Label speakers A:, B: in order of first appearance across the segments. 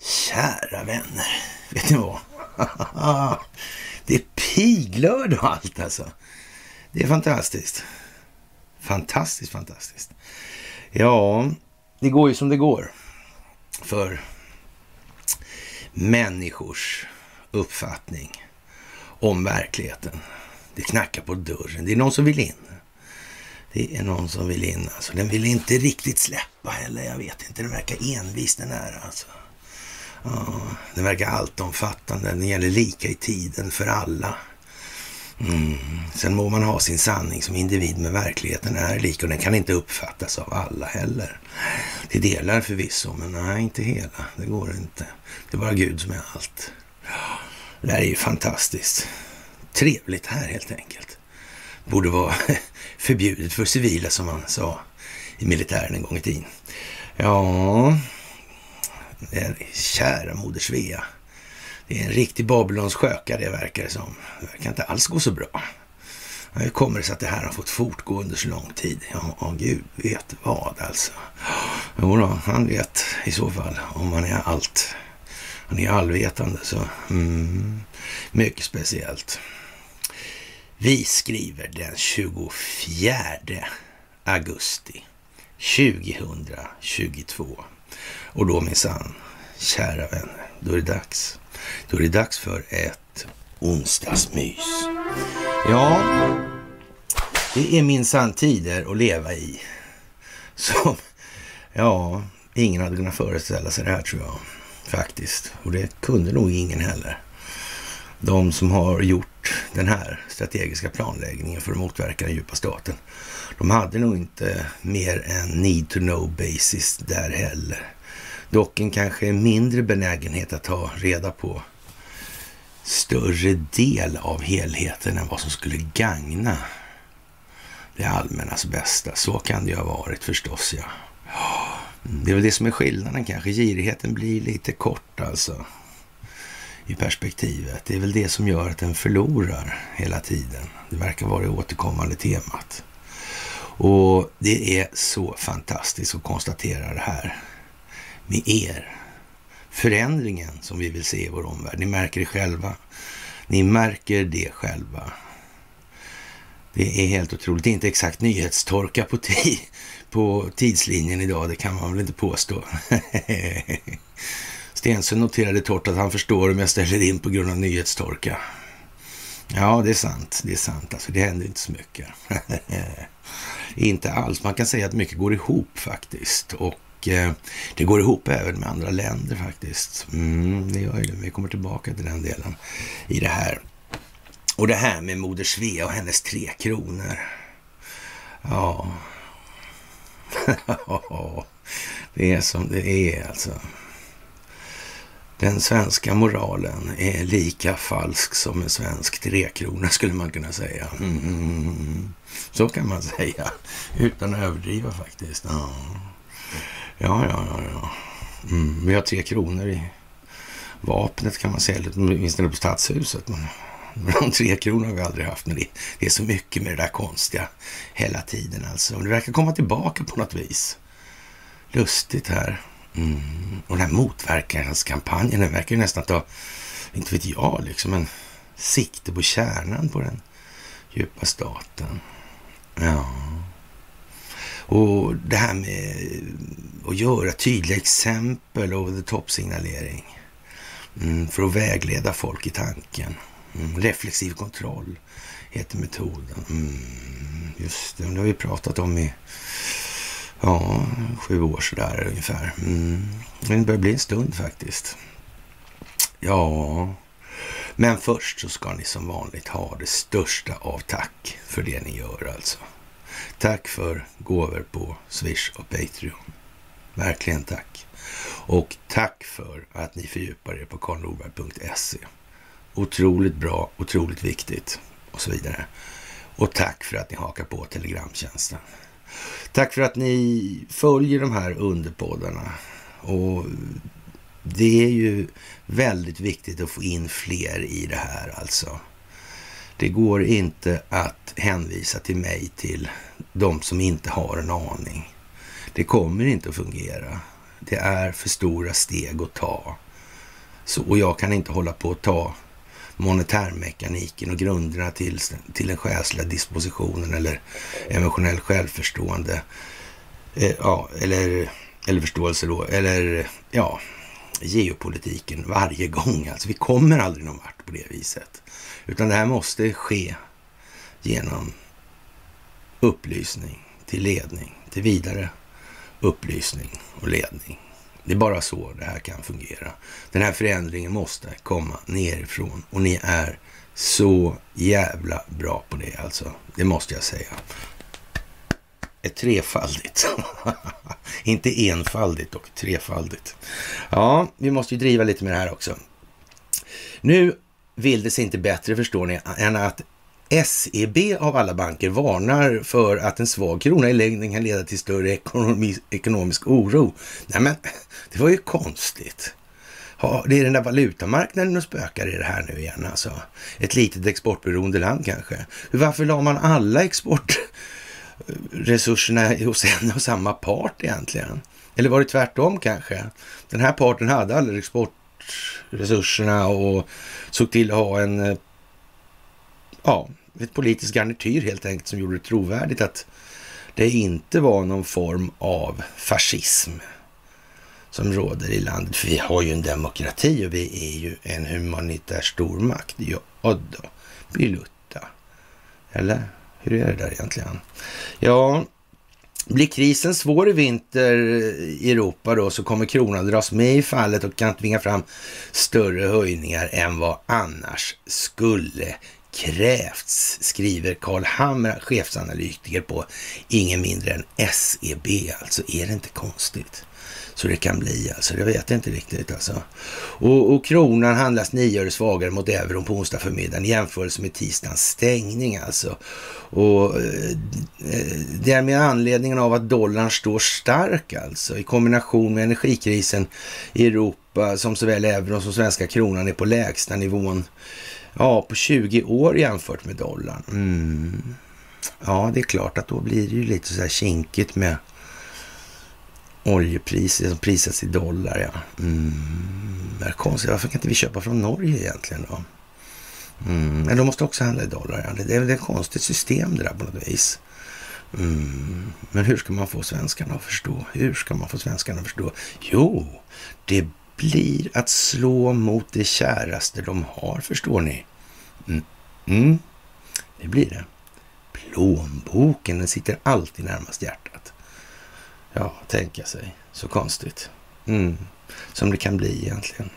A: Kära vänner, vet ni vad? Det är piglörd och allt alltså. Det är fantastiskt. Fantastiskt, fantastiskt. Ja, det går ju som det går för människors uppfattning om verkligheten. Det knackar på dörren. Det är någon som vill in. Det är någon som vill in. Alltså, den vill inte riktigt släppa heller. Jag vet inte. Den verkar envis den här alltså. Ja, den verkar alltomfattande. Den gäller lika i tiden för alla. Mm. Sen må man ha sin sanning som individ, men verkligheten är lik och den kan inte uppfattas av alla heller. Till delar förvisso, men nej, inte hela. Det går inte. Det är bara Gud som är allt. Det här är ju fantastiskt. Trevligt här helt enkelt. Borde vara förbjudet för civila som man sa i militären en gång i tiden. Ja, kära moder Svea. Det är en riktig Babylons sköka det verkar det som. Det verkar inte alls gå så bra. Hur kommer det sig att det här har fått fortgå under så lång tid? Ja, oh, gud vet vad alltså. Jo då, han vet i så fall om han är allt. Han är allvetande så mm, mycket speciellt. Vi skriver den 24 augusti 2022. Och då minsann, kära vänner, då är det dags. Då är det dags för ett onsdagsmys. Ja, det är minsann tider att leva i. Som, ja, ingen hade kunnat föreställa sig det här tror jag. Faktiskt. Och det kunde nog ingen heller. De som har gjort den här strategiska planläggningen för att motverka den djupa staten. De hade nog inte mer än need to know basis där heller. Dock en kanske mindre benägenhet att ta reda på större del av helheten än vad som skulle gagna det allmännas bästa. Så kan det ju ha varit förstås, ja. Det är väl det som är skillnaden kanske. Girigheten blir lite kort alltså i perspektivet. Det är väl det som gör att den förlorar hela tiden. Det verkar vara det återkommande temat. Och det är så fantastiskt att konstatera det här med er. Förändringen som vi vill se i vår omvärld. Ni märker det själva. Ni märker det själva. Det är helt otroligt. Det är inte exakt nyhetstorka på, på tidslinjen idag, det kan man väl inte påstå. Stensund noterade torrt att han förstår om jag ställer in på grund av nyhetstorka. Ja, det är sant. Det är sant. Alltså, det händer inte så mycket. inte alls. Man kan säga att mycket går ihop faktiskt. Och eh, det går ihop även med andra länder faktiskt. Mm, det gör det. Vi kommer tillbaka till den delen i det här. Och det här med Moder Svea och hennes tre kronor. Ja. det är som det är alltså. Den svenska moralen är lika falsk som en svensk trekrona skulle man kunna säga. Mm, Så kan man säga, utan att överdriva faktiskt. Ja, ja, ja. ja, ja. Mm, vi har tre kronor i vapnet kan man säga, åtminstone på stadshuset. Men de tre kronor har vi aldrig haft, men det, det är så mycket med det där konstiga hela tiden alltså. Det verkar komma tillbaka på något vis. Lustigt här. Mm. Och den här motverkanskampanjen, den verkar ju nästan ta, inte vet jag, liksom en sikte på kärnan på den djupa staten. Ja. Och det här med att göra tydliga exempel och the top-signalering. Mm, för att vägleda folk i tanken. Mm, reflexiv kontroll heter metoden. Mm, just det, det har vi pratat om i ja, sju år sådär ungefär. Mm. Det börjar bli en stund faktiskt. Ja, men först så ska ni som vanligt ha det största av tack för det ni gör alltså. Tack för gåvor på Swish och Patreon. Verkligen tack. Och tack för att ni fördjupar er på karlnorberg.se. Otroligt bra, otroligt viktigt och så vidare. Och tack för att ni hakar på Telegramtjänsten. Tack för att ni följer de här underpoddarna. Och det är ju väldigt viktigt att få in fler i det här alltså. Det går inte att hänvisa till mig till de som inte har en aning. Det kommer inte att fungera. Det är för stora steg att ta. Så, och jag kan inte hålla på att ta monetärmekaniken och grunderna till, till den själsliga dispositionen eller emotionell självförstående. Eh, ja, eller, eller förståelse då, eller ja, geopolitiken varje gång. Alltså vi kommer aldrig någon vart på det viset. Utan det här måste ske genom upplysning till ledning, till vidare upplysning och ledning. Det är bara så det här kan fungera. Den här förändringen måste komma nerifrån och ni är så jävla bra på det alltså. Det måste jag säga. Ett trefaldigt. Inte enfaldigt och trefaldigt. Ja, vi måste ju driva lite med det här också. Nu vill det sig inte bättre, förstår ni, än att SEB av alla banker varnar för att en svag krona i längden kan leda till större ekonomi, ekonomisk oro. Nej men, det var ju konstigt. Ja, det är den där valutamarknaden och spökar i det här nu igen alltså. Ett litet exportberoende land kanske. Varför la man alla exportresurserna eh, hos en och samma part egentligen? Eller var det tvärtom kanske? Den här parten hade alla exportresurserna och såg till att ha en eh, ja, ett politiskt garnityr helt enkelt som gjorde det trovärdigt att det inte var någon form av fascism som råder i landet. För vi har ju en demokrati och vi är ju en humanitär stormakt. Ja då, Bilutta. Eller hur är det där egentligen? Ja, blir krisen svår i vinter i Europa då så kommer kronan dras med i fallet och kan tvinga fram större höjningar än vad annars skulle krävts, skriver Carl Hamra, chefsanalytiker på ingen mindre än SEB. Alltså, är det inte konstigt? Så det kan bli alltså, jag vet inte riktigt alltså. Och, och kronan handlas nio öre svagare mot euron på onsdag förmiddagen i jämförelse med tisdagens stängning alltså. Och eh, eh, det är med anledningen av att dollarn står stark alltså i kombination med energikrisen i Europa som såväl euron som svenska kronan är på lägsta nivån Ja, på 20 år jämfört med dollarn. Mm. Ja, det är klart att då blir det ju lite så här kinkigt med oljepriset som prisas i dollar. Ja. Mm. Det är konstigt. Varför kan inte vi köpa från Norge egentligen då? Mm. Men de måste också handla i dollar. Ja. Det är väl ett konstigt system det där på något vis. Mm. Men hur ska man få svenskarna att förstå? Hur ska man få svenskarna att förstå? Jo, det blir att slå mot det käraste de har, förstår ni. Mm. Mm. Det blir det. Plånboken, den sitter alltid närmast hjärtat. Ja, tänka sig. Så konstigt. Mm. Som det kan bli egentligen.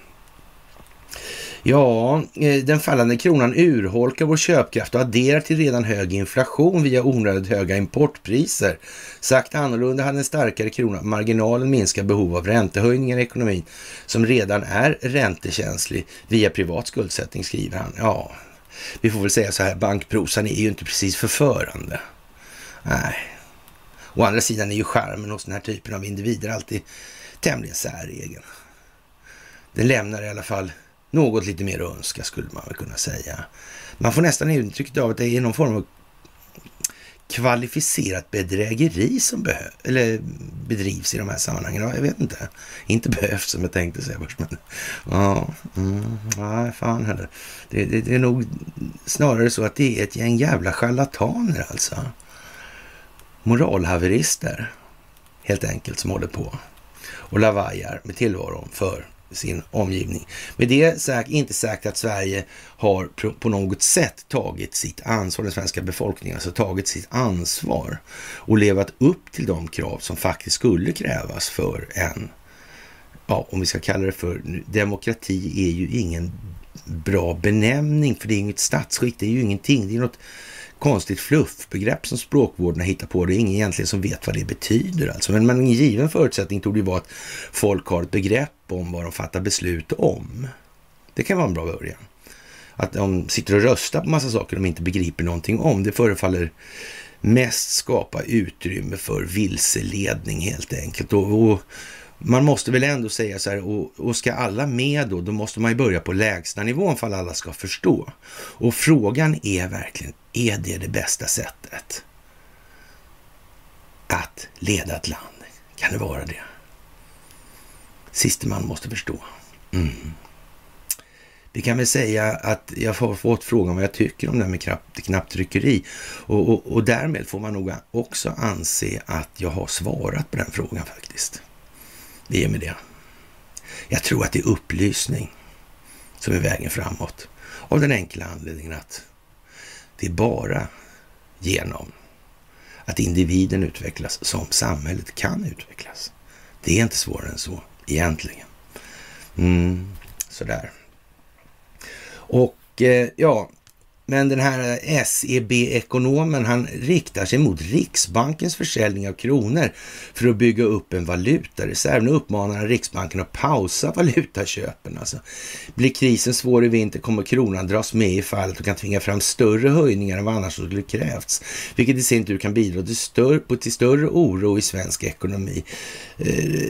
A: Ja, eh, den fallande kronan urholkar vår köpkraft och adderar till redan hög inflation via onödigt höga importpriser. Sagt annorlunda hade en starkare krona marginalen minskar behov av räntehöjningar i ekonomin som redan är räntekänslig via privat skuldsättning, skriver han. Ja, vi får väl säga så här, bankprosan är ju inte precis förförande. Nej. Å andra sidan är ju charmen hos den här typen av individer alltid tämligen säregen. Den lämnar i alla fall något lite mer att önska skulle man väl kunna säga. Man får nästan intrycket av att det är någon form av kvalificerat bedrägeri som eller bedrivs i de här sammanhangen. Ja, jag vet inte. Inte behövs som jag tänkte säga först. Men, ja, mm, nej, fan heller. Det, det, det, är nog snarare så att det är ett gäng jävla charlataner alltså. Moralhaverister, helt enkelt, som håller på och lavajar med tillvaron för sin omgivning. Med det sagt, inte sagt att Sverige har på något sätt tagit sitt ansvar, den svenska befolkningen, alltså tagit sitt ansvar och levat upp till de krav som faktiskt skulle krävas för en, ja, om vi ska kalla det för demokrati är ju ingen bra benämning, för det är inget statsskick, det är ju ingenting, det är något konstigt fluffbegrepp som språkvårdarna hittar på. Det är ingen egentligen som vet vad det betyder alltså. Men, men en given förutsättning tog det vara att folk har ett begrepp om vad de fattar beslut om. Det kan vara en bra början. Att de sitter och röstar på massa saker de inte begriper någonting om. Det förefaller mest skapa utrymme för vilseledning helt enkelt. Och, och man måste väl ändå säga så här, och, och ska alla med då, då måste man ju börja på lägsta nivån för att alla ska förstå. Och frågan är verkligen, är det det bästa sättet att leda ett land? Kan det vara det? Siste man måste förstå. Mm. Vi kan väl säga att jag har fått frågan vad jag tycker om det här med knapp, knapptryckeri och, och, och därmed får man nog också anse att jag har svarat på den frågan faktiskt. Det är med det. Jag tror att det är upplysning som är vägen framåt. Av den enkla anledningen att det är bara genom att individen utvecklas som samhället kan utvecklas. Det är inte svårare än så egentligen. Mm, sådär. Och eh, ja, men den här SEB-ekonomen, han riktar sig mot Riksbankens försäljning av kronor för att bygga upp en valutareserv. Nu uppmanar han Riksbanken att pausa valutaköpen. Alltså, blir krisen svår i vinter kommer kronan dras med i fallet och kan tvinga fram större höjningar än vad annars skulle krävts, vilket i sin tur kan bidra till större, till större oro i svensk ekonomi. Eh,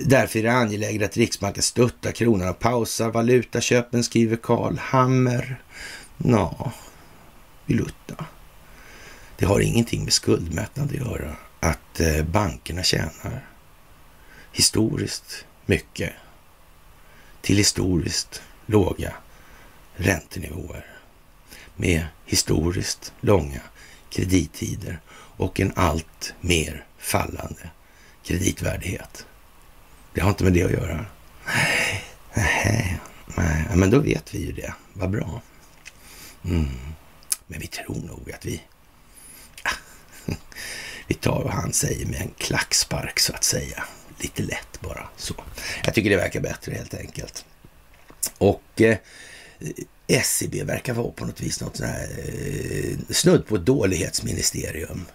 A: därför är det angeläget att Riksbanken stöttar kronan och pausar valutaköpen, skriver Karl Hammer. Ja, Vilutta. Det har ingenting med skuldmättnad att göra. Att eh, bankerna tjänar historiskt mycket till historiskt låga räntenivåer med historiskt långa kredittider och en allt mer fallande kreditvärdighet. Det har inte med det att göra. Nej, nej, men då vet vi ju det. Vad bra. Mm. Men vi tror nog att vi... vi tar vad han säger med en klackspark så att säga. Lite lätt bara så. Jag tycker det verkar bättre helt enkelt. Och eh, SCB verkar vara på något vis något sånt här, eh, snudd på ett dålighetsministerium.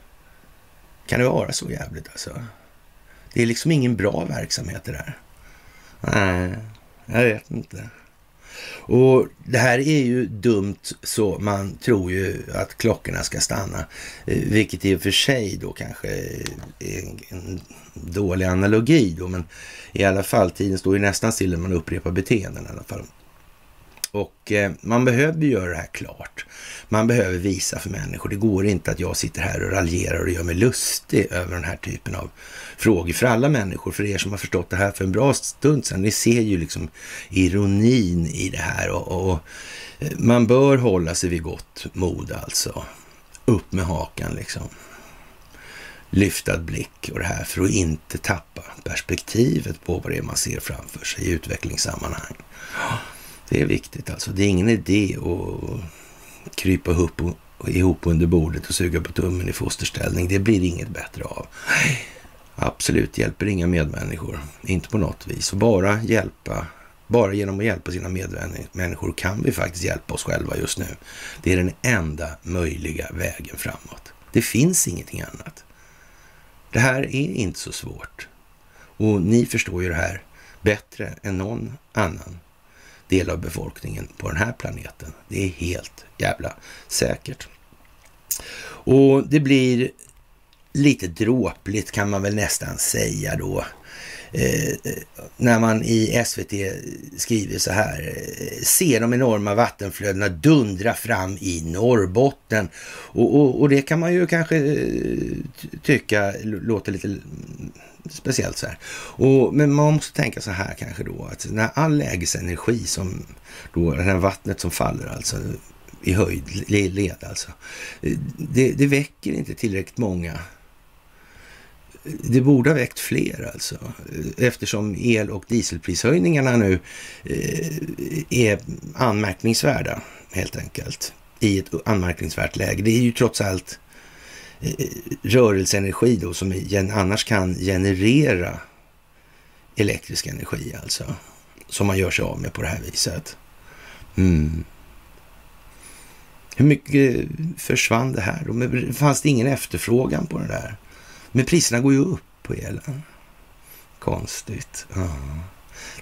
A: Kan det vara så jävligt alltså? Det är liksom ingen bra verksamhet det där. Nej, jag vet inte. Och det här är ju dumt så man tror ju att klockorna ska stanna. Eh, vilket i och för sig då kanske är en dålig analogi då. Men i alla fall, tiden står ju nästan still när man upprepar beteenden i alla fall. Och eh, man behöver göra det här klart. Man behöver visa för människor. Det går inte att jag sitter här och raljerar och gör mig lustig över den här typen av frågor. För alla människor, för er som har förstått det här för en bra stund sedan, ni ser ju liksom ironin i det här. Och, och eh, man bör hålla sig vid gott mod alltså. Upp med hakan liksom. Lyftad blick och det här för att inte tappa perspektivet på vad det är man ser framför sig i utvecklingssammanhang. Det är viktigt alltså. Det är ingen idé att krypa ihop, ihop under bordet och suga på tummen i fosterställning. Det blir inget bättre av. Absolut, hjälper inga medmänniskor. Inte på något vis. Bara hjälpa, bara genom att hjälpa sina medmänniskor kan vi faktiskt hjälpa oss själva just nu. Det är den enda möjliga vägen framåt. Det finns ingenting annat. Det här är inte så svårt. Och ni förstår ju det här bättre än någon annan del av befolkningen på den här planeten. Det är helt jävla säkert. Och det blir lite dråpligt kan man väl nästan säga då. Eh, när man i SVT skriver så här. Eh, Ser de enorma vattenflödena dundra fram i Norrbotten. Och, och, och det kan man ju kanske eh, tycka låter lite speciellt så här. Och, men man måste tänka så här kanske då, att när all lägesenergi som då, det här vattnet som faller alltså i höjd, led alltså, det, det väcker inte tillräckligt många det borde ha väckt fler alltså. Eftersom el och dieselprishöjningarna nu eh, är anmärkningsvärda helt enkelt. I ett anmärkningsvärt läge. Det är ju trots allt Eh, rörelseenergi då som annars kan generera elektrisk energi alltså. Som man gör sig av med på det här viset. Mm. Hur mycket försvann det här då? Men fanns det ingen efterfrågan på det där? Men priserna går ju upp på elen. Konstigt. Ja.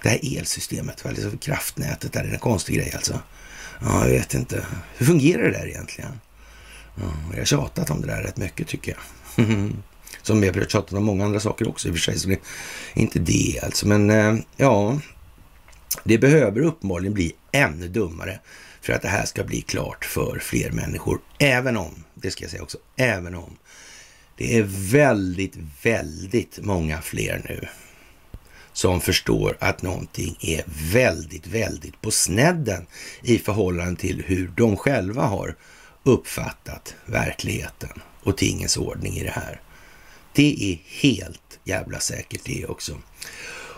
A: Det här elsystemet, alltså kraftnätet, där är en konstig grej alltså. Ja, jag vet inte. Hur fungerar det där egentligen? Ja, jag har tjatat om det där rätt mycket tycker jag. Som jag har tjatat om många andra saker också i och för sig, så det är inte det alltså. Men eh, ja, det behöver uppenbarligen bli ännu dummare för att det här ska bli klart för fler människor. Även om, det ska jag säga också, även om det är väldigt, väldigt många fler nu som förstår att någonting är väldigt, väldigt på snedden i förhållande till hur de själva har uppfattat verkligheten och tingens ordning i det här. Det är helt jävla säkert det också.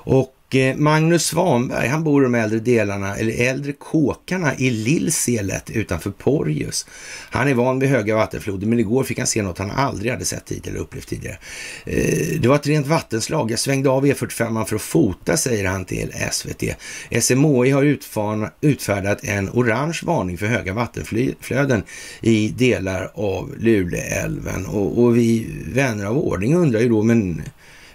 A: Och Eh, Magnus Svanberg, han bor i de äldre delarna, eller äldre kåkarna i Lillselet utanför Porjus. Han är van vid höga vattenfloder, men igår fick han se något han aldrig hade sett tidigare eller upplevt tidigare. Eh, det var ett rent vattenslag. Jag svängde av E45 för att fota, säger han till SVT. SMHI har utfärdat en orange varning för höga vattenflöden i delar av Luleälven och, och vi vänner av ordning undrar ju då, men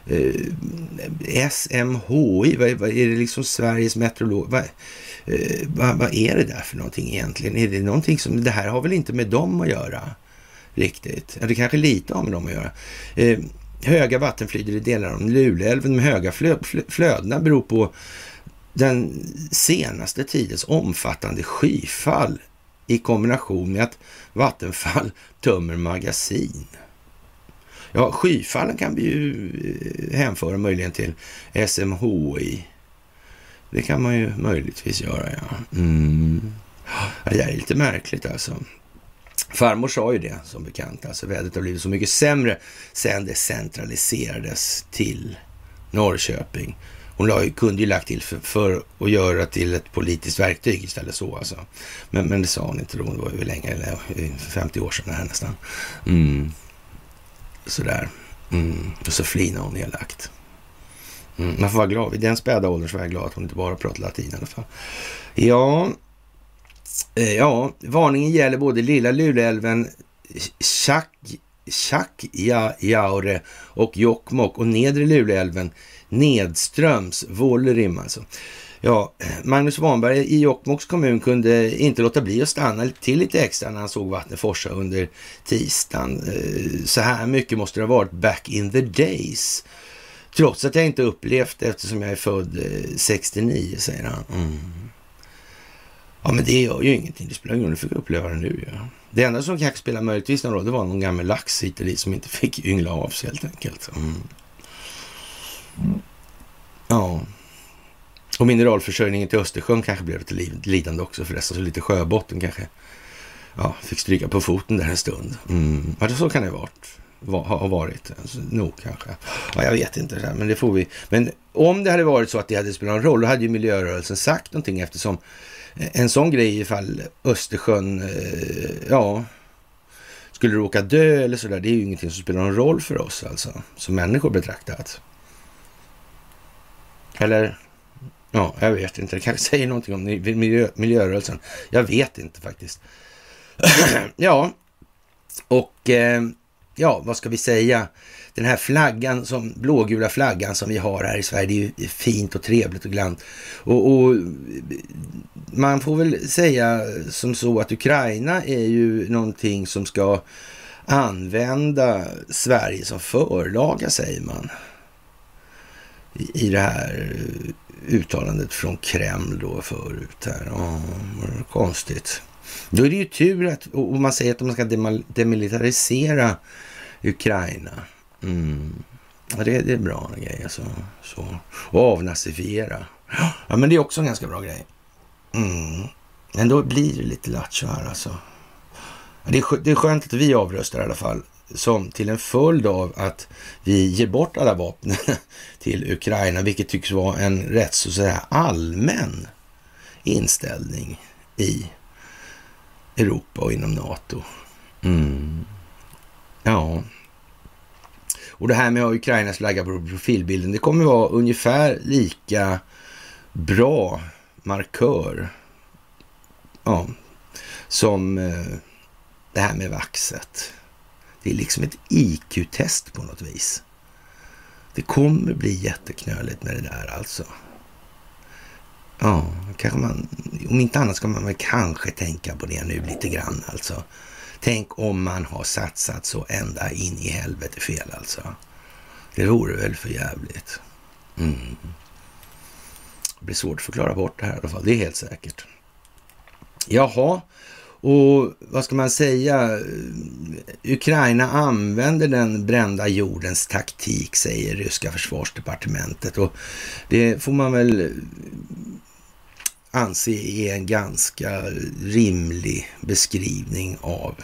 A: eh, SMHI, vad, vad, är det liksom Sveriges meteorolog? Vad, eh, vad, vad, är det där för någonting egentligen? Är det någonting som, det här har väl inte med dem att göra riktigt? Eller det kanske lite har med dem att göra. Eh, höga vattenflöden i delar av Luleälven med höga flö, flö, flödena beror på den senaste tidens omfattande skyfall i kombination med att Vattenfall tömmer magasin. Ja, skyfallen kan vi ju eh, hänföra möjligen till SMHI. Det kan man ju möjligtvis göra, ja. Mm. ja det är lite märkligt alltså. Farmor sa ju det som bekant, alltså vädret har blivit så mycket sämre sen det centraliserades till Norrköping. Hon kunde ju lagt till för, för, att göra till ett politiskt verktyg istället så alltså. Men, men det sa hon inte då, det var ju länge, 50 eh, år sedan här nästan. Mm. Sådär. Mm. Och så flinar hon elakt. Mm. Man får vara glad. I den späda åldern så var jag glad att hon inte bara pratade latin i alla fall. Ja, eh, ja, varningen gäller både Lilla Luleälven, Tjackjaure och Jokkmokk och Nedre Luleälven nedströms, Vuollerim alltså. Ja, Magnus Wanberg i Jokkmokks kommun kunde inte låta bli att stanna till lite extra när han såg vattnet forsa under tisdagen. Eh, så här mycket måste det ha varit back in the days. Trots att jag inte upplevt eftersom jag är född eh, 69, säger han. Mm. Ja, men det gör ju ingenting. Det spelar ingen roll. Du fick uppleva det nu. Ja. Det enda som kanske spelar möjligtvis någon roll, det var någon gammal lax hit och dit som inte fick yngla av sig helt enkelt. Mm. Ja. Och mineralförsörjningen till Östersjön kanske blev lite lidande också förresten, så lite sjöbotten kanske ja, fick stryka på foten där en stund. Mm. Ja, så kan det ha varit. ha varit. Alltså, nog kanske. Ja, jag vet inte, men det får vi. Men om det hade varit så att det hade spelat någon roll, då hade ju miljörörelsen sagt någonting eftersom en sån grej ifall Östersjön, eh, ja, skulle råka dö eller sådär, det är ju ingenting som spelar någon roll för oss alltså, som människor betraktat. Eller Ja, jag vet inte. Det kanske säger någonting om miljö, miljörörelsen. Jag vet inte faktiskt. ja, och eh, ja, vad ska vi säga? Den här flaggan, som, blågula flaggan som vi har här i Sverige, det är ju fint och trevligt och glatt. Och, och, man får väl säga som så att Ukraina är ju någonting som ska använda Sverige som förlaga, säger man. I, i det här uttalandet från Kreml då förut här. Oh, konstigt. Då är det ju tur att, och man säger att man ska demilitarisera Ukraina. Mm. Ja, det, det är bra grej alltså. Så. Och avnazifiera. Ja, men det är också en ganska bra grej. Mm. Men då blir det lite lattjo här alltså. Det är, det är skönt att vi avröstar i alla fall som till en följd av att vi ger bort alla vapen till Ukraina, vilket tycks vara en rätt så att säga allmän inställning i Europa och inom NATO. Mm. Ja. Och det här med att Ukrainas flagga på profilbilden, det kommer vara ungefär lika bra markör ja, som eh, det här med vaxet. Det är liksom ett IQ-test på något vis. Det kommer bli jätteknöligt med det där alltså. Ja, kanske man, om inte annat ska man väl kanske tänka på det nu lite grann alltså. Tänk om man har satsat så ända in i helvete fel alltså. Det vore väl för jävligt. Mm. Det blir svårt att förklara bort det här i alla fall, det är helt säkert. Jaha, och vad ska man säga? Ukraina använder den brända jordens taktik, säger ryska försvarsdepartementet. Och det får man väl anse är en ganska rimlig beskrivning av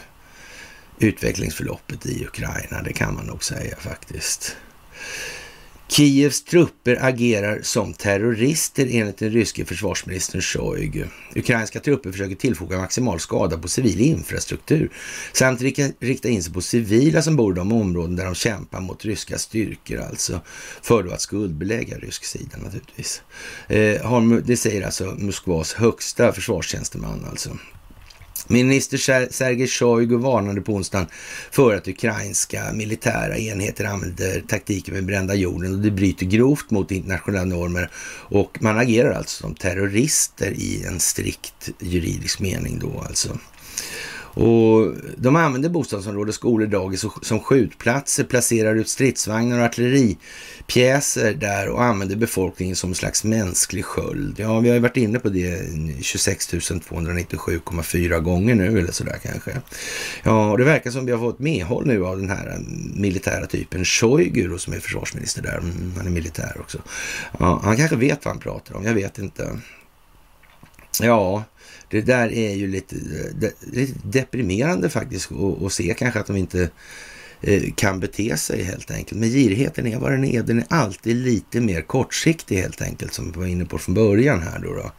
A: utvecklingsförloppet i Ukraina. Det kan man nog säga faktiskt. Kievs trupper agerar som terrorister enligt den ryske försvarsministern Shoigu. Ukrainska trupper försöker tillfoga maximal skada på civil infrastruktur samt rikta in sig på civila som bor i de områden där de kämpar mot ryska styrkor, alltså för att skuldbelägga rysk sida naturligtvis. Eh, det säger alltså Moskvas högsta försvarstjänsteman alltså. Minister Sergej Shoigu varnade på onsdagen för att ukrainska militära enheter använder taktiken med brända jorden och det bryter grovt mot internationella normer och man agerar alltså som terrorister i en strikt juridisk mening då alltså. Och de använder bostadsområden, skolor, dagis som skjutplatser, placerar ut stridsvagnar och artilleripjäser där och använder befolkningen som en slags mänsklig sköld. Ja, vi har ju varit inne på det 26 297,4 gånger nu eller sådär kanske. Ja, och det verkar som vi har fått medhåll nu av den här militära typen Shoigu som är försvarsminister där. Mm, han är militär också. Ja, han kanske vet vad han pratar om, jag vet inte. Ja, det där är ju lite, lite deprimerande faktiskt att se kanske att de inte eh, kan bete sig helt enkelt. Men girigheten är vad den är. Den är alltid lite mer kortsiktig helt enkelt som vi var inne på från början här då. då.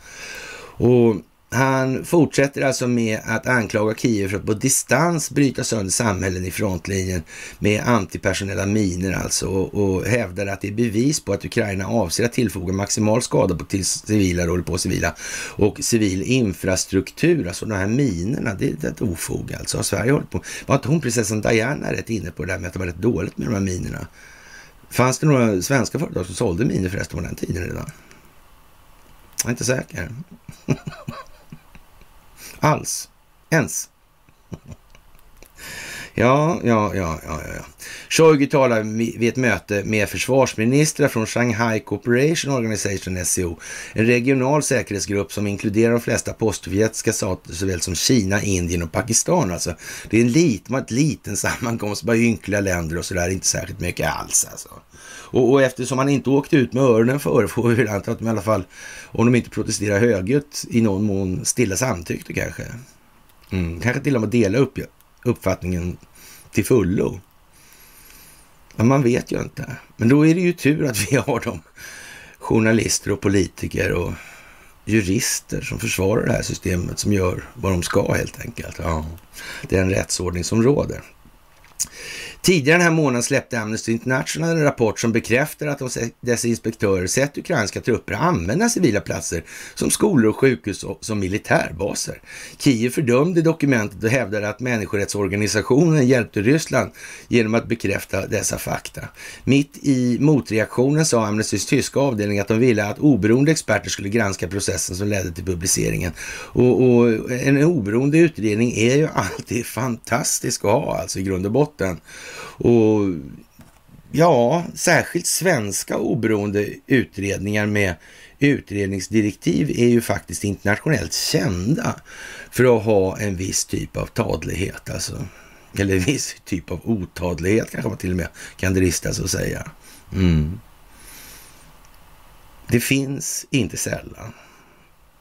A: Och han fortsätter alltså med att anklaga Kiev för att på distans bryta sönder samhällen i frontlinjen med antipersonella miner alltså och, och hävdar att det är bevis på att Ukraina avser att tillfoga maximal skada på till civila, eller på civila och civil infrastruktur, alltså de här minerna, det är ett ofog alltså. Har Sverige hållit på? Var inte hon prinsessan Diana rätt inne på det där med att det var rätt dåligt med de här minerna? Fanns det några svenska företag som sålde miner förresten på den tiden redan? Jag är inte säker. alls. Ens. Ja, ja, ja, ja, ja. Shoigu talar vid ett möte med försvarsministrar från Shanghai Cooperation Organization, SCO, en regional säkerhetsgrupp som inkluderar de flesta postsovjetiska stater såväl som Kina, Indien och Pakistan. Alltså, det är en liten, ett liten sammankomst, bara ynkliga länder och sådär, inte särskilt mycket alls alltså. Och, och eftersom han inte åkte ut med öronen före får vi väl anta att de i alla fall, om de inte protesterar högljutt, i någon mån stilla samtyckte kanske. Mm, kanske till och med dela upp uppfattningen till fullo. Men man vet ju inte. Men då är det ju tur att vi har de journalister och politiker och jurister som försvarar det här systemet, som gör vad de ska helt enkelt. Ja, det är en rättsordning som råder. Tidigare den här månaden släppte Amnesty International en rapport som bekräftar att dess inspektörer sett ukrainska trupper använda civila platser som skolor och sjukhus och som militärbaser. Kiev fördömde dokumentet och hävdade att människorättsorganisationen hjälpte Ryssland genom att bekräfta dessa fakta. Mitt i motreaktionen sa Amnestys tyska avdelning att de ville att oberoende experter skulle granska processen som ledde till publiceringen. Och, och en oberoende utredning är ju alltid fantastisk att ha, alltså i grund och botten. Och ja, särskilt svenska oberoende utredningar med utredningsdirektiv är ju faktiskt internationellt kända för att ha en viss typ av tadlighet, alltså. Eller en viss typ av otadlighet kanske man till och med kan drista sig att säga. Mm. Det finns inte sällan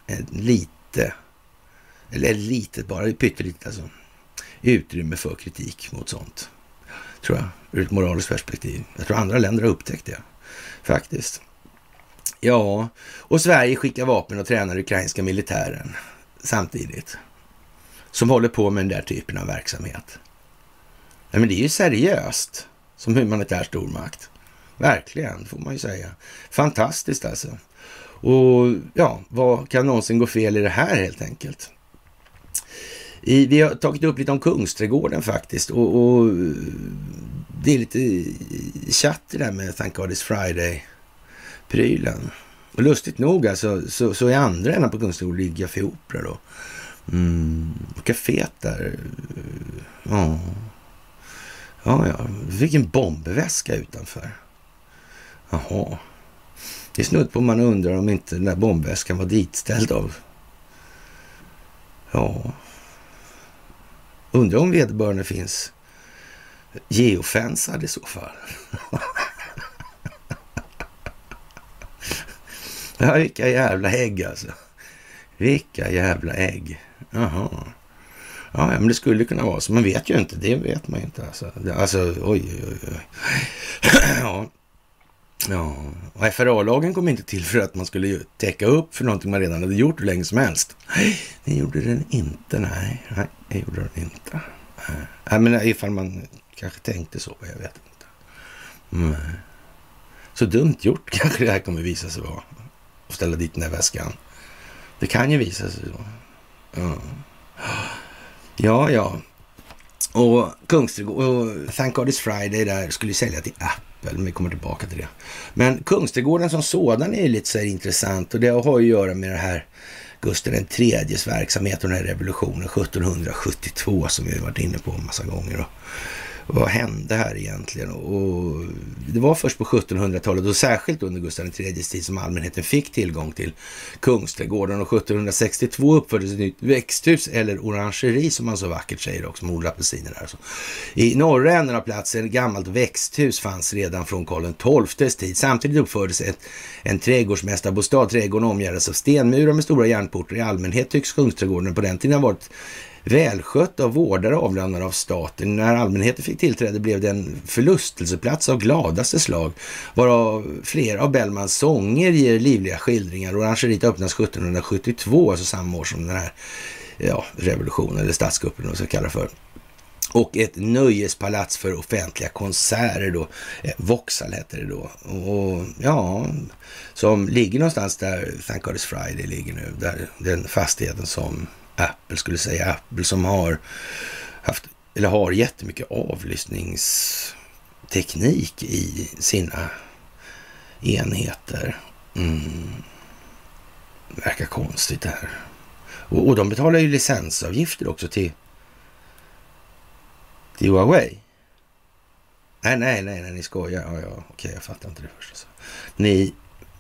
A: en lite, eller litet bara, pyttelitet alltså, utrymme för kritik mot sånt tror jag, ur ett moraliskt perspektiv. Jag tror andra länder har upptäckt det, faktiskt. Ja, och Sverige skickar vapen och tränar ukrainska militären samtidigt. Som håller på med den där typen av verksamhet. Ja, men det är ju seriöst som humanitär stormakt. Verkligen, får man ju säga. Fantastiskt alltså. Och ja, vad kan någonsin gå fel i det här helt enkelt? I, vi har tagit upp lite om Kungsträdgården faktiskt och, och det är lite chatt det där med Thank God It's Friday-prylen. Och lustigt nog alltså, så, så är andra änden på Kungsträdgården ligger Café Opera då. Mm, kaféet där. Ja. Ja, ja. Vi fick en bombväska utanför. Jaha. Det är snudd på man undrar om inte den där bombväskan var ditställd av... Ja... Undrar om vederbörande finns geofensad i så fall. ja, vilka jävla ägg alltså. Vilka jävla ägg. Jaha. Ja, men det skulle kunna vara så. Man vet ju inte. Det vet man ju inte. Alltså, alltså oj, oj, oj. ja. Ja, och FRA-lagen kom inte till för att man skulle täcka upp för någonting man redan hade gjort hur länge som helst. Nej, det gjorde den inte. Nej, nej det gjorde den inte. Nej, men ifall man kanske tänkte så, jag vet inte. Mm. Så dumt gjort kanske det här kommer visa sig vara. Att ställa dit den där väskan. Det kan ju visa sig så. Ja, ja. ja. Och Kungsträdgården och Thank God It's Friday där skulle sälja till Apple, men vi kommer tillbaka till det. Men Kungsträdgården som sådan är lite så här intressant och det har att göra med det här Gustav IIIs verksamhet och den här revolutionen 1772 som vi har varit inne på en massa gånger. Vad hände här egentligen? Och det var först på 1700-talet och särskilt under Gustav IIIs tid som allmänheten fick tillgång till Kungsträdgården och 1762 uppfördes ett nytt växthus eller orangeri som man så vackert säger också, med apelsiner där. Så. I norra änden av platsen, ett gammalt växthus fanns redan från Karl XIIs tid. Samtidigt uppfördes ett, en trädgårdsmästarbostad. Trädgården omgärdades av stenmurar med stora järnportar. I allmänhet tycks Kungsträdgården på den tiden ha varit välskött av vårdare avlönade av staten. När allmänheten fick tillträde blev det en förlustelseplats av gladaste slag, varav flera av Bellmans sånger ger livliga skildringar. Orangeriet öppnas 1772, alltså samma år som den här ja, revolutionen, eller statskuppen, vad man ska kalla det för. Och ett nöjespalats för offentliga konserter då. Eh, Vauxhall hette det då. Och ja, som ligger någonstans där Thank God It's Friday ligger nu. Där den fastigheten som Apple skulle säga. Apple som har haft, eller har jättemycket avlyssningsteknik i sina enheter. Mm. Verkar konstigt det här. Och, och de betalar ju licensavgifter också till, till Huawei. Nej, nej, nej, nej, ni skojar. Ja, ja, okej, jag fattar inte det först. Alltså. Ni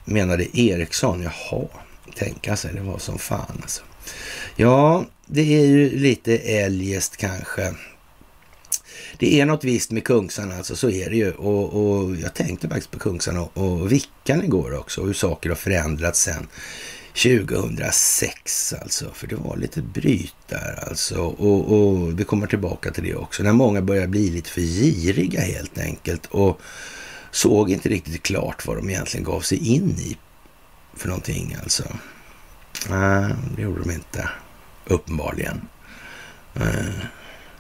A: menade Ericsson, jaha, tänka alltså, sig, det var som fan alltså. Ja, det är ju lite eljest kanske. Det är något visst med Kungsan alltså, så är det ju. Och, och jag tänkte faktiskt på Kungsan och, och Vickan igår också, och hur saker har förändrats sen 2006 alltså, för det var lite bryt där alltså. Och, och vi kommer tillbaka till det också, när många börjar bli lite för giriga helt enkelt och såg inte riktigt klart vad de egentligen gav sig in i för någonting alltså. Nej, det gjorde de inte. Uppenbarligen. Eh,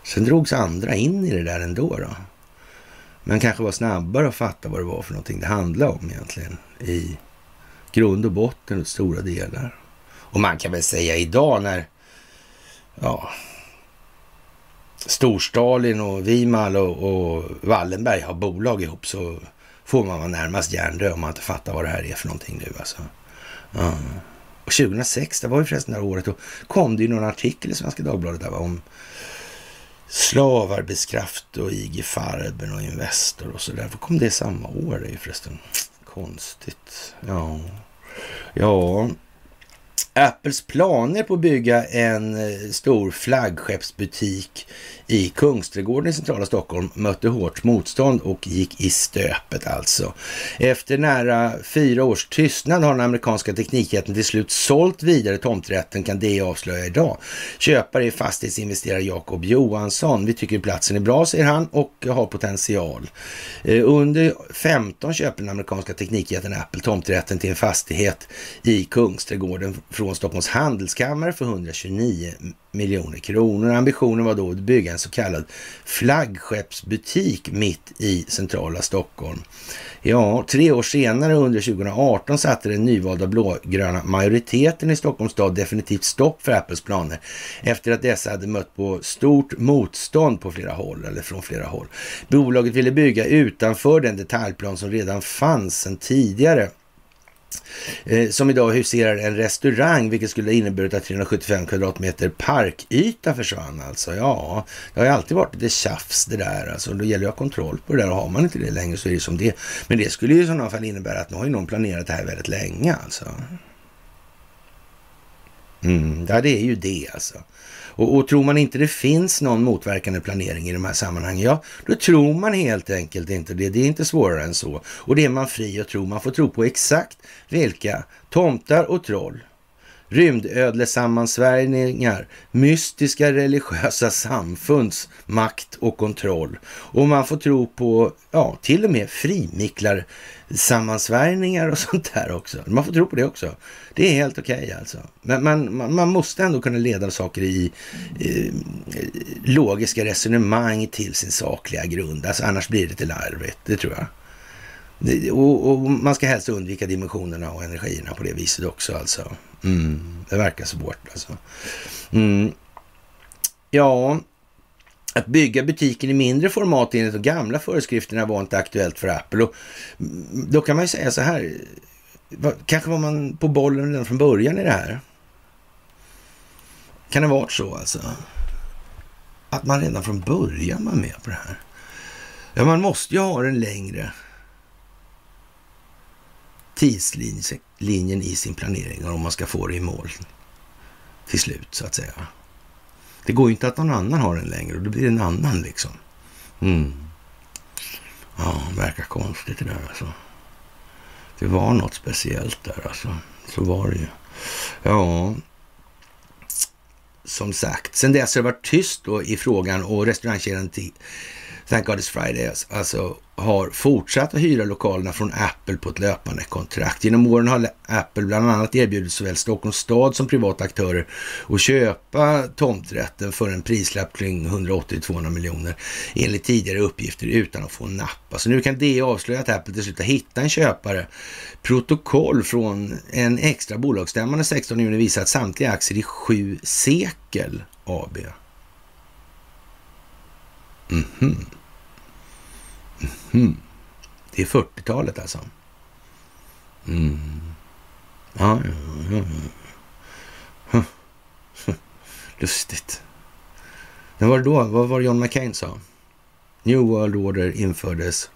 A: sen drogs andra in i det där ändå då. Men kanske var snabbare att fatta vad det var för någonting det handlade om egentligen. I grund och botten och stora delar. Och man kan väl säga idag när ja, Storstalin och Vimal och, och, Wallenberg har bolag ihop så får man vara närmast hjärndöd om man inte fattar vad det här är för någonting nu alltså. Mm. Och 2006, det var ju förresten det här året, då kom det ju någon artikel i Svenska Dagbladet där, om slavarbetskraft och IG Farben och Investor och så där. För kom det samma år? Det är ju förresten konstigt. Ja, ja. Apples planer på att bygga en eh, stor flaggskeppsbutik i Kungsträdgården i centrala Stockholm mötte hårt motstånd och gick i stöpet alltså. Efter nära fyra års tystnad har den amerikanska teknikjätten till slut sålt vidare tomträtten kan det avslöja idag. Köpare är fastighetsinvesterare Jakob Johansson. Vi tycker platsen är bra, säger han, och har potential. Eh, under 15 köper den amerikanska teknikjätten Apple tomträtten till en fastighet i Kungsträdgården från Stockholms handelskammare för 129 miljoner kronor. Ambitionen var då att bygga en så kallad flaggskeppsbutik mitt i centrala Stockholm. Ja, tre år senare under 2018 satte den nyvalda blågröna majoriteten i Stockholms stad definitivt stopp för Apples planer efter att dessa hade mött på stort motstånd på flera håll eller från flera håll. Bolaget ville bygga utanför den detaljplan som redan fanns sedan tidigare eh, som idag huserar en restaurang, vilket skulle inneburit att 375 kvadratmeter parkyta försvann alltså. Ja, det har ju alltid varit lite tjafs det där alltså. Då gäller det att ha kontroll på det där och har man inte det längre så är det som det. Men det skulle ju i sådana fall innebära att nu har ju någon planerat det här väldigt länge alltså. Mm, ja, det är ju det alltså. Och, och, tror man inte det finns någon motverkande planering i de här sammanhangen, ja, då tror man helt enkelt inte det. Det är inte svårare än så. Och det är man fri att tro. Man får tro på exakt vilka tomtar och troll rymdödlesammansvärjningar, mystiska religiösa samfunds makt och kontroll. Och man får tro på, ja, till och med frimicklar sammansvärjningar och sånt där också. Man får tro på det också. Det är helt okej okay, alltså. Men man, man, man, måste ändå kunna leda saker i eh, logiska resonemang till sin sakliga grund. Alltså annars blir det lite larvigt, det tror jag. Och, och, man ska helst undvika dimensionerna och energierna på det viset också alltså. Mm, det verkar svårt alltså. Mm. Ja, att bygga butiken i mindre format enligt de gamla föreskrifterna var inte aktuellt för Apple. Och mm, då kan man ju säga så här, kanske var man på bollen redan från början i det här. Kan det ha varit så alltså? Att man redan från början var med på det här. Ja, man måste ju ha den längre tidslinjen i sin planering om man ska få det i mål till slut så att säga. Det går ju inte att någon annan har den längre och då blir det en annan liksom. Mm. Ja, verkar konstigt det där alltså. Det var något speciellt där alltså. Så var det ju. Ja, som sagt. Sen dess har det varit tyst då i frågan och restaurangkedjan Thank God It's Friday alltså, alltså har fortsatt att hyra lokalerna från Apple på ett löpande kontrakt. Genom åren har Apple bland annat erbjudit såväl Stockholms stad som privata aktörer att köpa tomträtten för en prislapp kring 180-200 miljoner enligt tidigare uppgifter utan att få napp. Alltså nu kan det avslöja att Apple till slut har hittat en köpare. Protokoll från en extra bolagsstämma den 16 juni visar att samtliga aktier i sju sekel AB. Mm -hmm. Mm. Det är 40-talet alltså. Mm. Ja, ja, ja. Lustigt. Men var det då? Vad var det John McCain sa? New World Order infördes.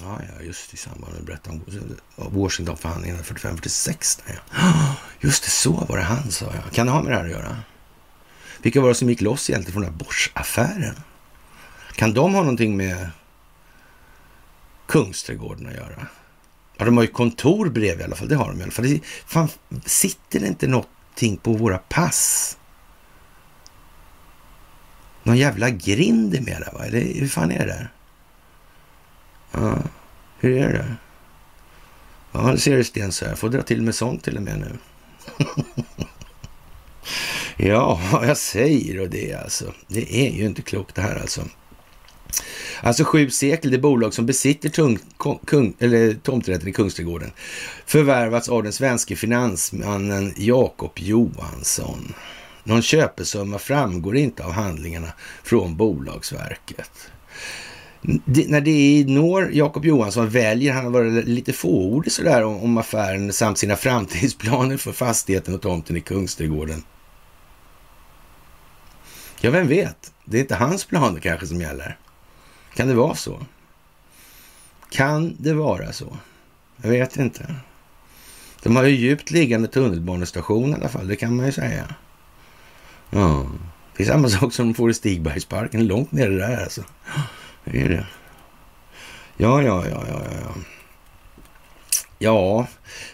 A: Ja, ja, just i samband med Bretton Washington-förhandlingarna 45-46. Ja. Just det, så var det han sa. Ja. Kan det ha med det här att göra? Vilka var det som gick loss egentligen från den här Bosch-affären? Kan de ha någonting med Kungsträdgården att göra? Ja, de har ju kontor bredvid i alla fall. Det har de i alla fall. Fan, sitter det inte någonting på våra pass? Någon jävla grind är med där, va? Eller hur fan är det? Ja, hur är det? Ja, det ser du Sten så här. Får dra till med sånt till och med nu. ja, jag säger och det alltså. Det är ju inte klokt det här alltså. Alltså sju sekel, det bolag som besitter tung, kung, eller tomträtten i Kungsträdgården, förvärvats av den svenske finansmannen Jakob Johansson. Någon köpesumma framgår inte av handlingarna från Bolagsverket. Det, när det når Jakob Johansson väljer han att vara lite fåordig sådär om, om affären samt sina framtidsplaner för fastigheten och tomten i Kungsträdgården. Ja, vem vet? Det är inte hans planer kanske som gäller. Kan det vara så? Kan det vara så? Jag vet inte. De har ju djupt liggande tunnelbanestation i alla fall, det kan man ju säga. Ja, det är samma sak som de får i Stigbergsparken, långt nere där alltså. Det är det. Ja, ja, ja, ja, ja. Ja,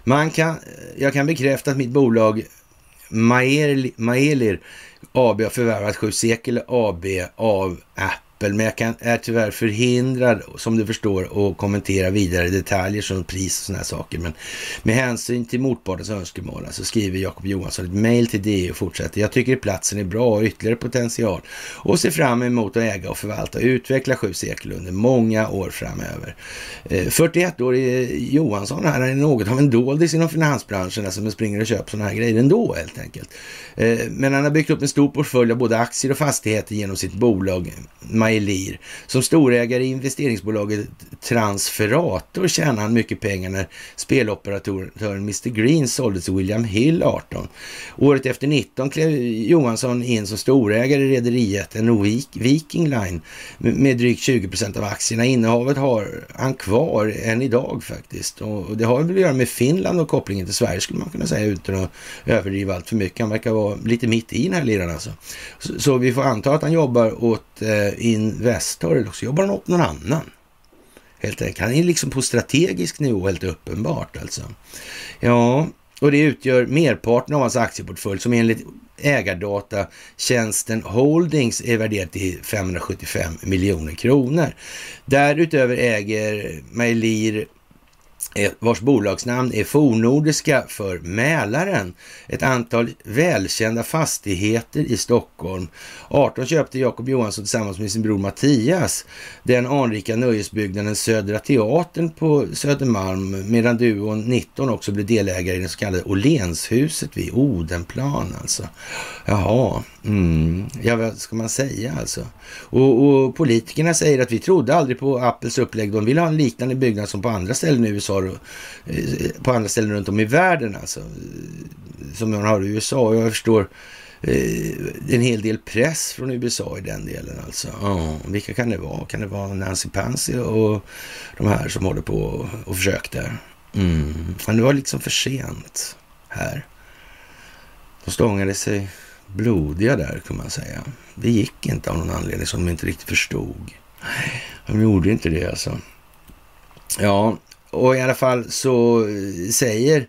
A: man kan, jag kan bekräfta att mitt bolag Maelir AB har förvärvat Sju Sekel AB av Apple. Apple, men jag kan, är tyvärr förhindrad, som du förstår, att kommentera vidare detaljer som pris och sådana saker. Men med hänsyn till motpartens önskemål så skriver Jakob Johansson ett mejl till DI och fortsätter. Jag tycker platsen är bra och ytterligare potential och ser fram emot att äga och förvalta och utveckla Sju sekel under många år framöver. Eh, 41-årige eh, Johansson här är något av en doldis inom finansbranschen alltså, som springer och köper sådana här grejer ändå helt enkelt. Eh, men han har byggt upp en stor portfölj av både aktier och fastigheter genom sitt bolag Mailir. Som storägare i investeringsbolaget Transferator tjänade han mycket pengar när speloperatören Mr Green såldes till William Hill 18. Året efter 19 klev Johansson in som storägare i rederiet Viking Line med drygt 20 procent av aktierna. Innehavet har han kvar än idag faktiskt. Och det har väl att göra med Finland och kopplingen till Sverige skulle man kunna säga utan att överdriva allt för mycket. Han verkar vara lite mitt i den här liran alltså. Så, så vi får anta att han jobbar åt eh, Investor eller också jobbar han åt någon annan. Helt enkelt. Han är liksom på strategisk nivå helt uppenbart alltså. Ja, och det utgör merparten av hans aktieportfölj som enligt ägardatatjänsten Holdings är värderat till 575 miljoner kronor. Därutöver äger Meilir Eh, vars bolagsnamn är fornordiska för Mälaren. Ett antal välkända fastigheter i Stockholm. 18 köpte Jakob Johansson tillsammans med sin bror Mattias den anrika nöjesbyggnaden Södra Teatern på Södermalm, medan duon 19 också blev delägare i det så kallade Åhlénshuset vid Odenplan alltså. Jaha, mm. ja vad ska man säga alltså? Och, och politikerna säger att vi trodde aldrig på Apples upplägg. De vill ha en liknande byggnad som på andra ställen i USA eh, på andra ställen runt om i världen alltså. Som man har i USA. Och jag förstår eh, en hel del press från USA i den delen alltså. Oh, vilka kan det vara? Kan det vara Nancy Pansy och de här som håller på och försökte? Mm. Men det var liksom för sent här. De stångade sig blodiga där kan man säga. Det gick inte av någon anledning som de inte riktigt förstod. De gjorde inte det alltså. Ja, och i alla fall så eh, säger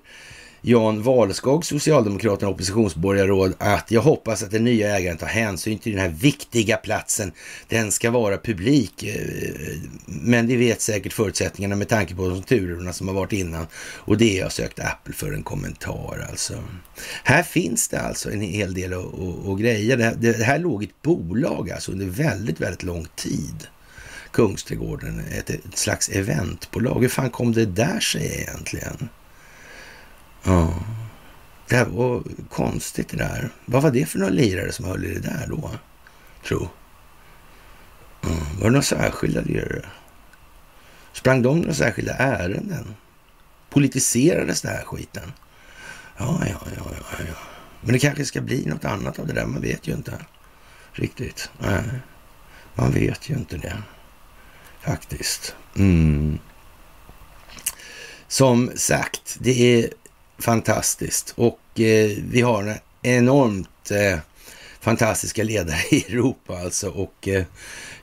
A: Jan Wahlskog, Socialdemokraterna oppositionsborgarråd, att jag hoppas att den nya ägaren tar hänsyn till den här viktiga platsen. Den ska vara publik, eh, men det vet säkert förutsättningarna med tanke på de turerna som har varit innan. Och det jag sökt Apple för en kommentar alltså. Här finns det alltså en hel del att greja. Det här, det här låg ett bolag alltså under väldigt, väldigt lång tid. Kungsträdgården, ett, ett slags eventbolag. Hur fan kom det där sig egentligen? Ja, det här var konstigt det där. Vad var det för några lirare som höll i det där då? Tro. Ja, var det några särskilda lirare? Sprang de några särskilda ärenden? Politiserades den här skiten? Ja, ja, ja, ja, ja. Men det kanske ska bli något annat av det där. Man vet ju inte riktigt. Nej, man vet ju inte det faktiskt. Mm. Som sagt, det är fantastiskt och eh, vi har enormt eh, fantastiska ledare i Europa alltså och eh,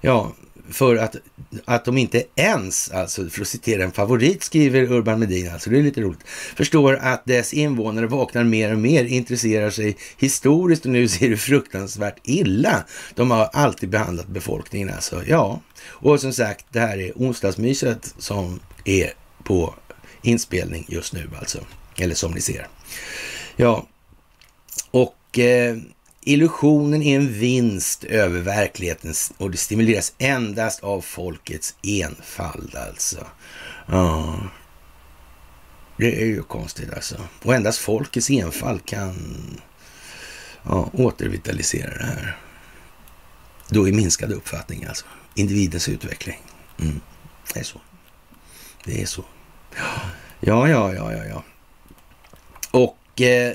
A: ja, för att, att de inte ens, alltså för att citera en favorit, skriver Urban Medin, alltså det är lite roligt, förstår att dess invånare vaknar mer och mer, intresserar sig historiskt och nu ser det fruktansvärt illa de har alltid behandlat befolkningen alltså. Ja, och som sagt, det här är onsdagsmyset som är på inspelning just nu alltså. Eller som ni ser. Ja, och eh, illusionen är en vinst över verkligheten och det stimuleras endast av folkets enfald alltså. Ja, det är ju konstigt alltså. Och endast folkets enfald kan ja, återvitalisera det här. Då i minskad uppfattning alltså. Individens utveckling. Mm. Det är så. Det är så. Ja, ja, ja, ja, ja. Och eh,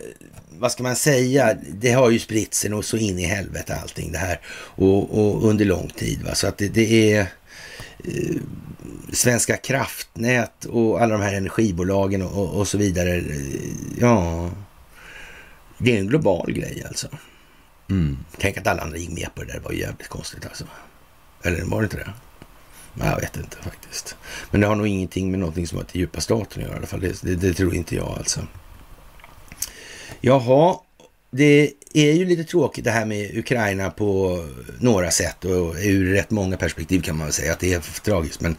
A: vad ska man säga? Det har ju spritt sig och så in i helvete allting det här och, och under lång tid. Va? Så att det, det är eh, Svenska kraftnät och alla de här energibolagen och, och, så vidare. Ja, det är en global grej alltså. Mm. Tänk att alla andra gick med på det där. Det var jävligt konstigt alltså. Eller var det inte det? Jag vet inte faktiskt. Men det har nog ingenting med någonting som har till djupa staten att göra i alla fall. Det, det, det tror inte jag alltså. Jaha, det är ju lite tråkigt det här med Ukraina på några sätt och ur rätt många perspektiv kan man väl säga att det är tragiskt. Men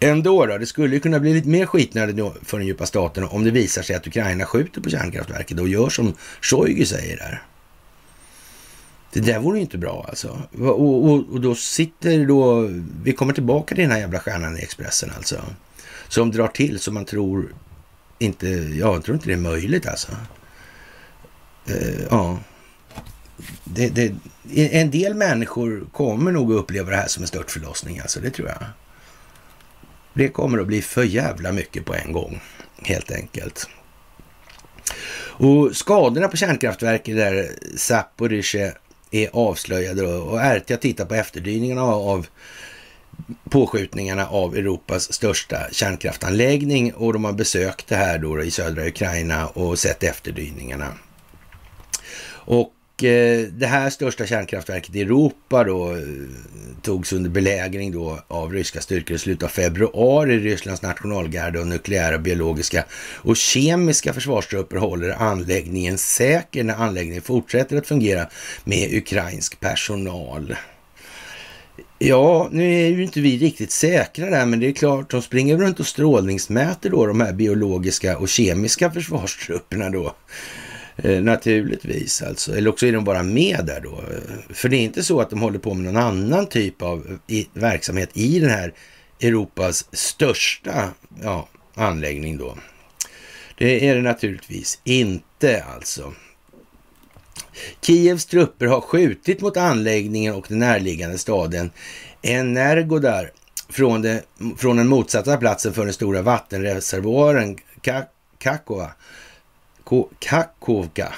A: ändå då, det skulle ju kunna bli lite mer skitnödigt för den djupa staten om det visar sig att Ukraina skjuter på kärnkraftverket och gör som Shoigu säger där. Det där vore ju inte bra alltså. Och, och, och, då sitter då, vi kommer tillbaka till den här jävla stjärnan i Expressen alltså. Som drar till så man tror inte, ja, jag tror inte det är möjligt alltså. Eh, ja, det, det, en del människor kommer nog att uppleva det här som en störtförlossning, alltså det tror jag. Det kommer att bli för jävla mycket på en gång, helt enkelt. Och skadorna på kärnkraftverket där Zaporizjzja är avslöjade och RT har tittat på efterdyningarna av påskjutningarna av Europas största kärnkraftanläggning och de har besökt det här då i södra Ukraina och sett efterdyningarna. Och Eh, det här största kärnkraftverket i Europa då eh, togs under belägring då av ryska styrkor i slutet av februari. Rysslands nationalgarde och nukleära, biologiska och kemiska försvarstrupper håller anläggningen säker när anläggningen fortsätter att fungera med ukrainsk personal. Ja, nu är ju inte vi riktigt säkra där, men det är klart, de springer runt och strålningsmäter då de här biologiska och kemiska försvarstrupperna då. Eh, naturligtvis alltså. Eller också är de bara med där då. För det är inte så att de håller på med någon annan typ av i, verksamhet i den här Europas största ja, anläggning då. Det är det naturligtvis inte alltså. Kievs trupper har skjutit mot anläggningen och den närliggande staden Energodar från, det, från den motsatta platsen för den stora vattenreservoaren Kakova Kakovka,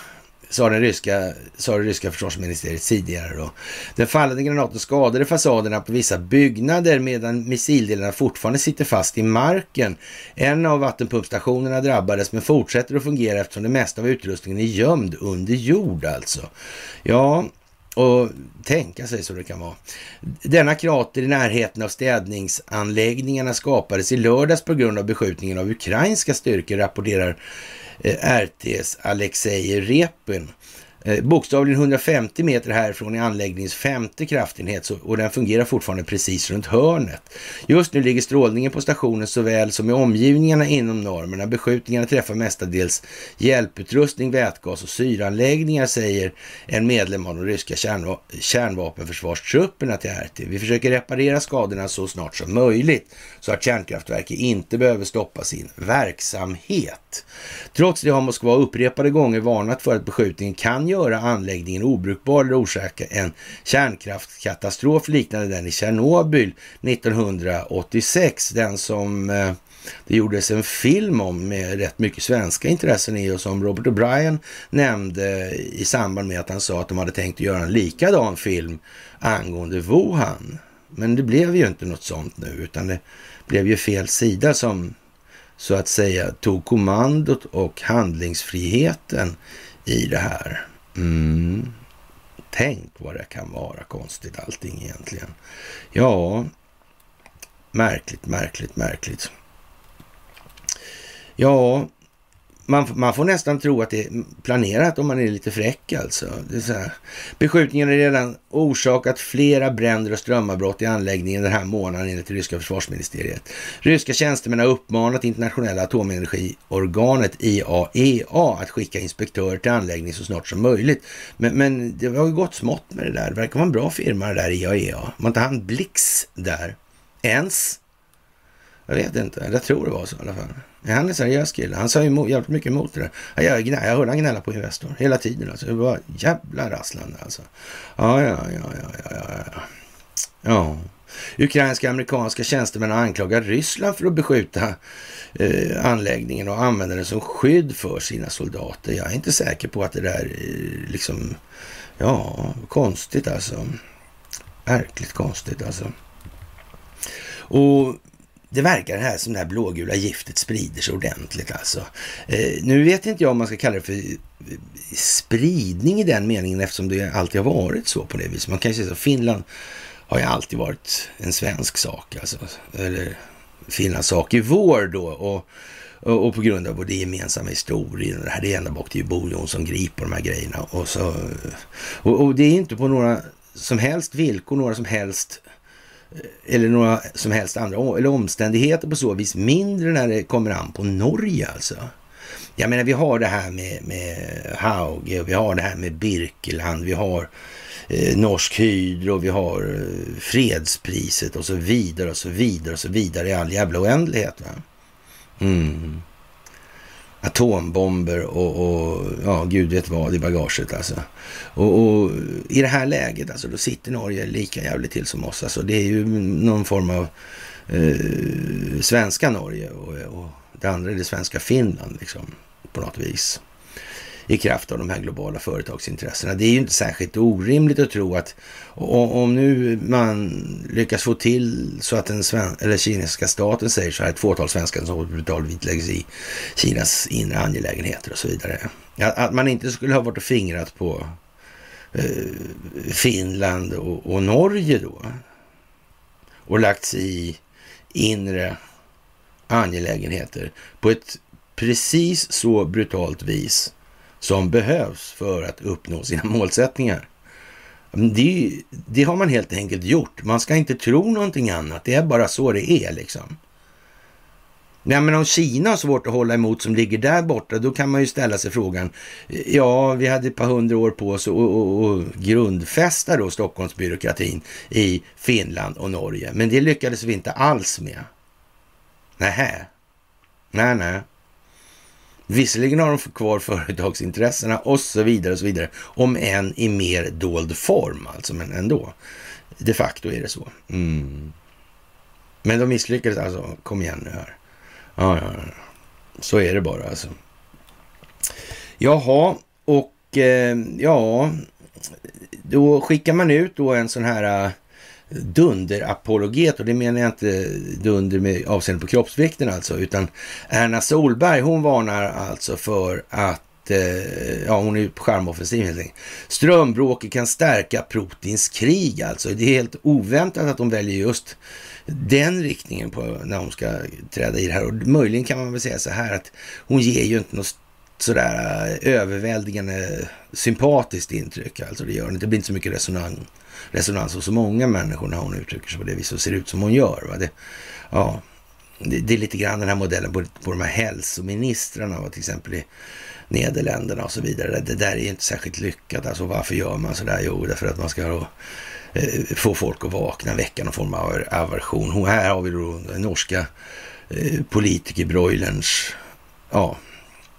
A: sa, den ryska, sa det ryska försvarsministeriet tidigare. Då. Den fallande granaten skadade fasaderna på vissa byggnader medan missildelarna fortfarande sitter fast i marken. En av vattenpumpstationerna drabbades men fortsätter att fungera eftersom det mesta av utrustningen är gömd under jord alltså. Ja, och tänka sig så det kan vara. Denna krater i närheten av städningsanläggningarna skapades i lördags på grund av beskjutningen av ukrainska styrkor, rapporterar Eh, RTs Alexej Repin. Eh, bokstavligen 150 meter härifrån är anläggningens femte kraftenhet och den fungerar fortfarande precis runt hörnet. Just nu ligger strålningen på stationen såväl som i omgivningarna inom normerna. Beskjutningarna träffar mestadels hjälputrustning, vätgas och syranläggningar, säger en medlem av de ryska kärnva kärnvapenförsvarstrupperna till RT. Vi försöker reparera skadorna så snart som möjligt så att kärnkraftverket inte behöver stoppa sin verksamhet. Trots det har Moskva upprepade gånger varnat för att beskjutningen kan göra anläggningen obrukbar eller orsaka en kärnkraftskatastrof liknande den i Tjernobyl 1986. Den som eh, det gjordes en film om med rätt mycket svenska intressen i och som Robert O'Brien nämnde i samband med att han sa att de hade tänkt göra en likadan film angående Wuhan. Men det blev ju inte något sånt nu, utan det blev ju fel sida som så att säga tog kommandot och handlingsfriheten i det här. Mm. Tänk vad det kan vara konstigt allting egentligen. Ja, märkligt, märkligt, märkligt. Ja, man, man, får nästan tro att det är planerat om man är lite fräck alltså. Det är så här. Beskjutningen har redan orsakat flera bränder och strömavbrott i anläggningen den här månaden enligt det ryska försvarsministeriet. Ryska tjänstemän har uppmanat internationella atomenergiorganet IAEA att skicka inspektörer till anläggningen så snart som möjligt. Men, men det har ju gått smått med det där. Det verkar vara en bra firma det där IAEA. Man tar hand Blix där. Ens. Jag vet inte. Jag tror det var så i alla fall. Han är seriös kille. Han sa ju emot, jävligt mycket emot det där. Jag, jag, jag hörde han gnälla på Investor hela tiden. Alltså. Det var jävla rasslande alltså. Ja, ja, ja, ja, ja, ja. ja. Ukrainska amerikanska tjänstemän anklagar Ryssland för att beskjuta eh, anläggningen och använda den som skydd för sina soldater. Jag är inte säker på att det där är liksom, ja, konstigt alltså. Verkligt konstigt alltså. Och det verkar här som det här blågula giftet sprider sig ordentligt alltså. Eh, nu vet inte jag om man ska kalla det för eh, spridning i den meningen eftersom det alltid har varit så på det viset. Man kan ju säga att Finland har ju alltid varit en svensk sak alltså. Eller Finlands sak i vår då. Och, och, och på grund av vår gemensamma historia, det här det är ända bak till Bo Jonsson Grip och de här grejerna. Och, så, och, och det är inte på några som helst villkor, några som helst eller några som helst andra eller omständigheter på så vis mindre när det kommer an på Norge alltså. Jag menar, vi har det här med, med Hauge och vi har det här med Birkeland, vi har eh, Norsk Hydro, vi har eh, fredspriset och så vidare och så vidare och så vidare i all jävla oändlighet. Va? Mm atombomber och, och, ja, gud vet vad i bagaget alltså. Och, och, i det här läget alltså, då sitter Norge lika jävligt till som oss. Alltså, det är ju någon form av eh, svenska Norge och, och det andra är det svenska Finland liksom på något vis i kraft av de här globala företagsintressena. Det är ju inte särskilt orimligt att tro att om nu man lyckas få till så att den eller kinesiska staten säger så här, ett fåtal svenskar som brutalt läggs i Kinas inre angelägenheter och så vidare. Att man inte skulle ha varit och fingrat på eh, Finland och, och Norge då och lagt sig i inre angelägenheter på ett precis så brutalt vis som behövs för att uppnå sina målsättningar. Det, det, har man helt enkelt gjort. Man ska inte tro någonting annat. Det är bara så det är liksom. Nej, men om Kina har svårt att hålla emot som ligger där borta, då kan man ju ställa sig frågan. Ja, vi hade ett par hundra år på oss att grundfästa då Stockholmsbyråkratin i Finland och Norge. Men det lyckades vi inte alls med. Nähä. Nej, nej. Visserligen har de kvar företagsintressena och så vidare och så vidare. Om än i mer dold form alltså, men ändå. De facto är det så. Mm. Men de misslyckades alltså. Kom igen nu här. Ja, ja, ja. Så är det bara alltså. Jaha, och eh, ja, då skickar man ut då en sån här eh, dunderapologet och det menar jag inte dunder med avseende på kroppsvikten alltså, utan Erna Solberg, hon varnar alltså för att eh, ja, hon är på charmoffensiv helt enkelt. Strömbråket kan stärka Putins krig alltså. Det är helt oväntat att de väljer just den riktningen på när hon ska träda i det här. Och möjligen kan man väl säga så här att hon ger ju inte något sådär eh, överväldigande sympatiskt intryck. Alltså det gör det. Det blir inte så mycket resonans resonans hos så många människor när hon uttrycker sig på det viset och ser ut som hon gör. Va? Det, ja, det, det, är lite grann den här modellen på, på de här hälsoministrarna, va? till exempel i Nederländerna och så vidare. Det där är ju inte särskilt lyckat. Alltså varför gör man sådär? Jo, därför att man ska då, eh, få folk att vakna, väcka någon form av aversion. Och här har vi då den norska eh, politikerbroilerns ja,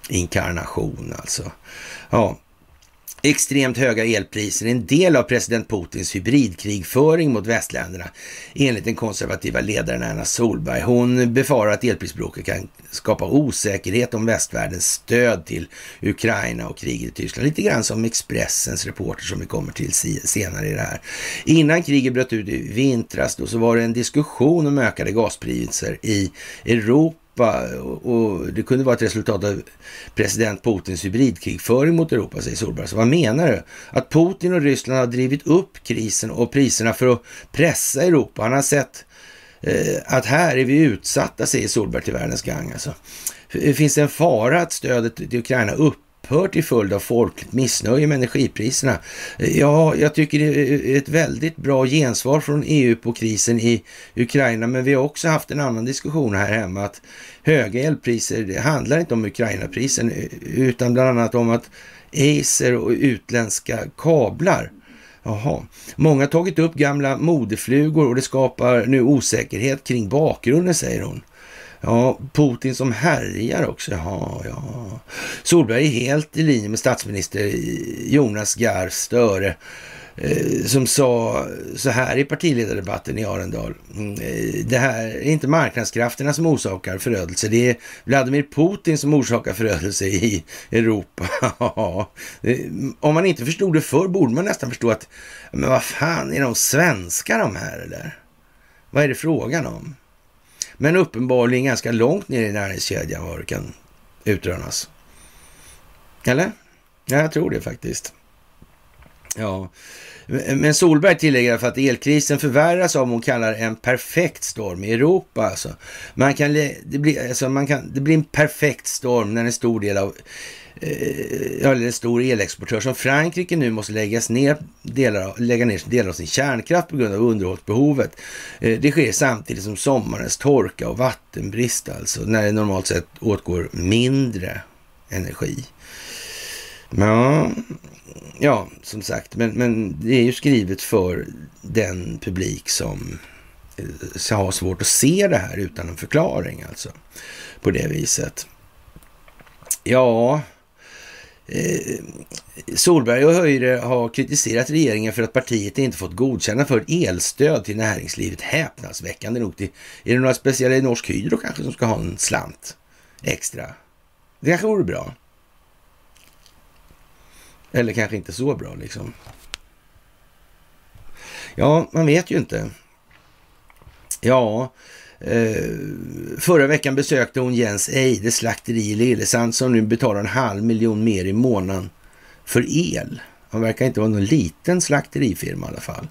A: inkarnation alltså. Ja, Extremt höga elpriser är en del av president Putins hybridkrigföring mot västländerna, enligt den konservativa ledaren Anna Solberg. Hon befarar att elprisbråket kan skapa osäkerhet om västvärldens stöd till Ukraina och kriget i Tyskland. Lite grann som Expressens reporter som vi kommer till senare i det här. Innan kriget bröt ut i vintras då, så var det en diskussion om ökade gaspriser i Europa Europa och det kunde vara ett resultat av president Putins hybridkrigföring mot Europa, säger Solberg. Så vad menar du? Att Putin och Ryssland har drivit upp krisen och priserna för att pressa Europa. Han har sett eh, att här är vi utsatta, säger Solberg till Världens Gang. Alltså. Finns det en fara att stödet till Ukraina upp upphör till följd av folkligt missnöje med energipriserna. Ja, jag tycker det är ett väldigt bra gensvar från EU på krisen i Ukraina, men vi har också haft en annan diskussion här hemma att höga elpriser, det handlar inte om Ukraina-prisen utan bland annat om att Acer och utländska kablar Jaha. Många har tagit upp gamla modeflugor och det skapar nu osäkerhet kring bakgrunden, säger hon. Ja, Putin som härjar också. Ja, ja. Solberg är helt i linje med statsminister Jonas Gahr Störe eh, som sa så här i partiledardebatten i Arendal. Mm, eh, det här är inte marknadskrafterna som orsakar förödelse. Det är Vladimir Putin som orsakar förödelse i Europa. Eh, om man inte förstod det förr borde man nästan förstå att, men vad fan, är de svenskar de här eller? Vad är det frågan om? Men uppenbarligen ganska långt ner i näringskedjan var det kan utrönas. Eller? Ja, jag tror det faktiskt. Ja, men Solberg tillägger för att elkrisen förvärras av vad hon kallar en perfekt storm i Europa. Alltså. Man kan, det, blir, alltså man kan, det blir en perfekt storm när en stor del av Eh, eller en stor elexportör som Frankrike nu måste läggas ner delar, lägga ner delar av sin kärnkraft på grund av underhållsbehovet. Eh, det sker samtidigt som sommarens torka och vattenbrist, alltså när det normalt sett åtgår mindre energi. Ja, ja som sagt, men, men det är ju skrivet för den publik som eh, har svårt att se det här utan en förklaring alltså. På det viset. Ja, Eh, Solberg och Höjre har kritiserat regeringen för att partiet inte fått godkänna för elstöd till näringslivet. Häpnadsväckande nog. Till, är det några speciella i Norsk Hydro kanske som ska ha en slant extra? Det kanske vore bra. Eller kanske inte så bra liksom. Ja, man vet ju inte. Ja, Eh, förra veckan besökte hon Jens Eide slakteri i Lillesand som nu betalar en halv miljon mer i månaden för el. Han verkar inte vara någon liten slakterifirma i alla fall.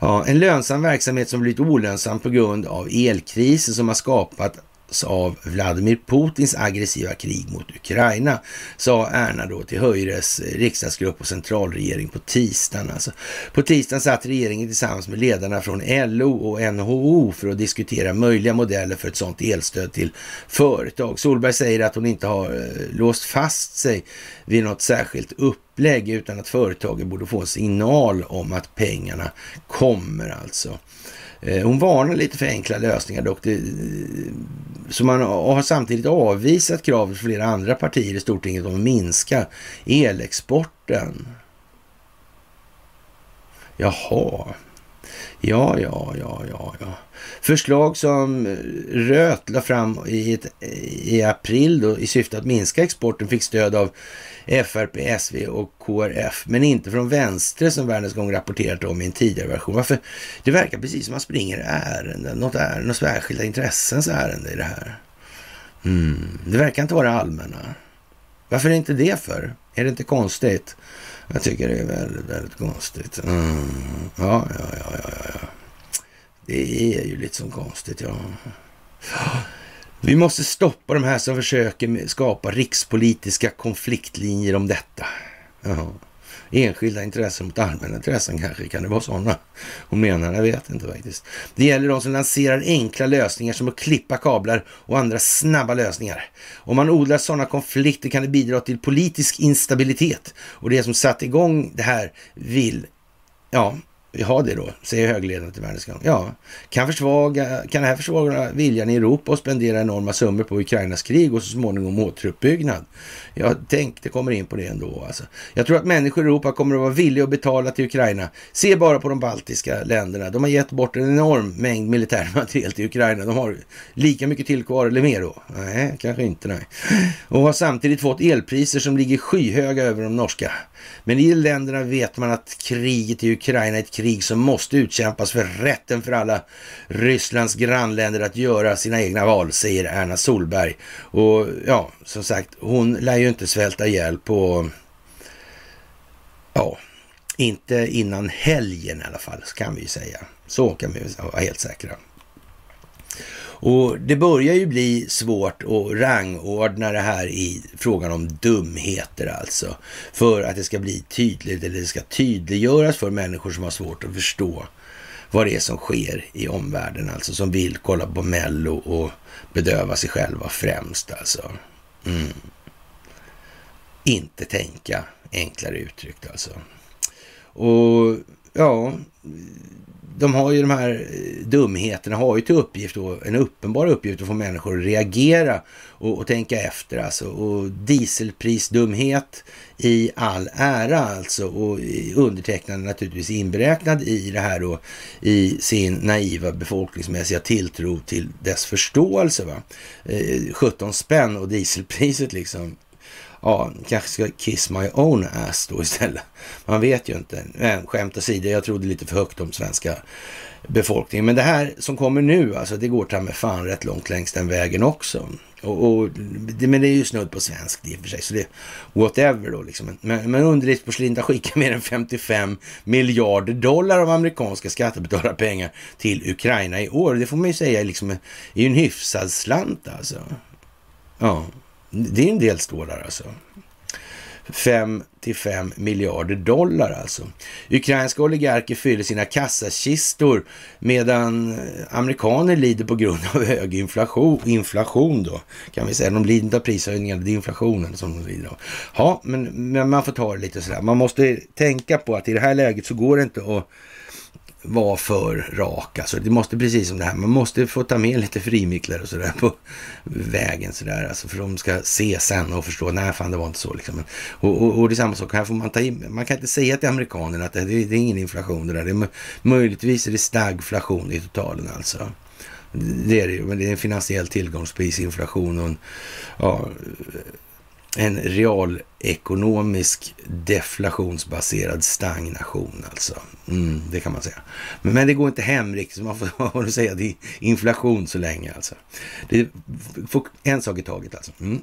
A: Ja, en lönsam verksamhet som blivit olönsam på grund av elkrisen som har skapat av Vladimir Putins aggressiva krig mot Ukraina, sa Erna då till Höjres riksdagsgrupp och centralregering på tisdagen. Alltså. På tisdagen satt regeringen tillsammans med ledarna från LO och NHO för att diskutera möjliga modeller för ett sådant elstöd till företag. Solberg säger att hon inte har eh, låst fast sig vid något särskilt upplägg utan att företagen borde få en signal om att pengarna kommer alltså. Eh, hon varnar lite för enkla lösningar dock. Det, så man har samtidigt avvisat kravet från flera andra partier i Stortinget om att minska elexporten. Jaha. Ja, ja, ja, ja, ja. Förslag som Röt la fram i, ett, i april då, i syfte att minska exporten fick stöd av FRP, SV och KRF, men inte från vänster som Världens gång rapporterat om i en tidigare version. Varför? Det verkar precis som att man springer ärenden, något, ärende, något särskilda intressens ärende i det här. Mm. Det verkar inte vara allmänna. Varför är det inte det för? Är det inte konstigt? Jag tycker det är väldigt, väldigt konstigt. Mm. Ja, ja, ja, ja, ja. Det är ju lite som konstigt, ja. Vi måste stoppa de här som försöker skapa rikspolitiska konfliktlinjer om detta. Jaha. Enskilda intressen mot allmänna intressen kanske, kan det vara sådana hon menar? Jag vet inte faktiskt. Det gäller de som lanserar enkla lösningar som att klippa kablar och andra snabba lösningar. Om man odlar sådana konflikter kan det bidra till politisk instabilitet och det som satt igång det här vill, ja, vi har det då, säger högledaren till Världens gång. Ja, kan, försvaga, kan det här försvaga viljan i Europa och spendera enorma summor på Ukrainas krig och så småningom återuppbyggnad? Jag tänkte kommer in på det ändå. Alltså. Jag tror att människor i Europa kommer att vara villiga att betala till Ukraina. Se bara på de baltiska länderna. De har gett bort en enorm mängd militär materiel till Ukraina. De har lika mycket till kvar eller mer då? Nej, kanske inte. Nej. Och har samtidigt fått elpriser som ligger skyhöga över de norska. Men i länderna vet man att kriget i Ukraina är ett krig som måste utkämpas för rätten för alla Rysslands grannländer att göra sina egna val, säger Erna Solberg. Och ja, som sagt, hon lär ju inte svälta ihjäl på, ja, inte innan helgen i alla fall, kan vi säga. Så kan vi vara helt säkra. Och det börjar ju bli svårt att rangordna det här i frågan om dumheter alltså. För att det ska bli tydligt, eller det ska tydliggöras för människor som har svårt att förstå vad det är som sker i omvärlden, alltså som vill kolla på Mello och bedöva sig själva främst alltså. Mm. Inte tänka, enklare uttryckt alltså. Och ja, de har ju de här eh, dumheterna, har ju till uppgift, då, en uppenbar uppgift att få människor att reagera och, och tänka efter alltså. Och dieselprisdumhet i all ära alltså och undertecknad naturligtvis inberäknad i det här då i sin naiva befolkningsmässiga tilltro till dess förståelse. Va? Eh, 17 spänn och dieselpriset liksom ja, kanske ska kiss my own ass då istället. Man vet ju inte. Men skämt åsido, jag trodde lite för högt om svenska befolkningen. Men det här som kommer nu, alltså det går ta med fan rätt långt längs den vägen också. Och, och det, men det är ju snudd på svenskt i och för sig, så det whatever då liksom. Men, men underlivsporslin har skickat mer än 55 miljarder dollar av amerikanska skattebetalarpengar till Ukraina i år. Det får man ju säga liksom, är ju en hyfsad slant alltså. Ja. Det är en del stålar alltså. 5 till 5 miljarder dollar alltså. Ukrainska oligarker fyller sina kassakistor medan amerikaner lider på grund av hög inflation, inflation då, kan vi säga. De lider inte av prishöjningar, det är inflationen som de lider av. Ja, men, men man får ta det lite sådär. Man måste tänka på att i det här läget så går det inte att vara för rak. Alltså, det måste precis som det här, man måste få ta med lite frimicklare och sådär på vägen sådär. Alltså, för de ska se sen och förstå, nej fan det var inte så liksom. Och, och, och det är samma sak, här får man ta in, man kan inte säga till amerikanerna att det, det, det är ingen inflation det där. Det är, möjligtvis är det stagflation i totalen alltså. Det är det ju, men det är en finansiell tillgångsprisinflation och en, ja, en realekonomisk deflationsbaserad stagnation alltså. Mm, det kan man säga. Men, men, det går inte hem riktigt, man får säga det är inflation så länge alltså. Det får en sak i taget alltså. Mm.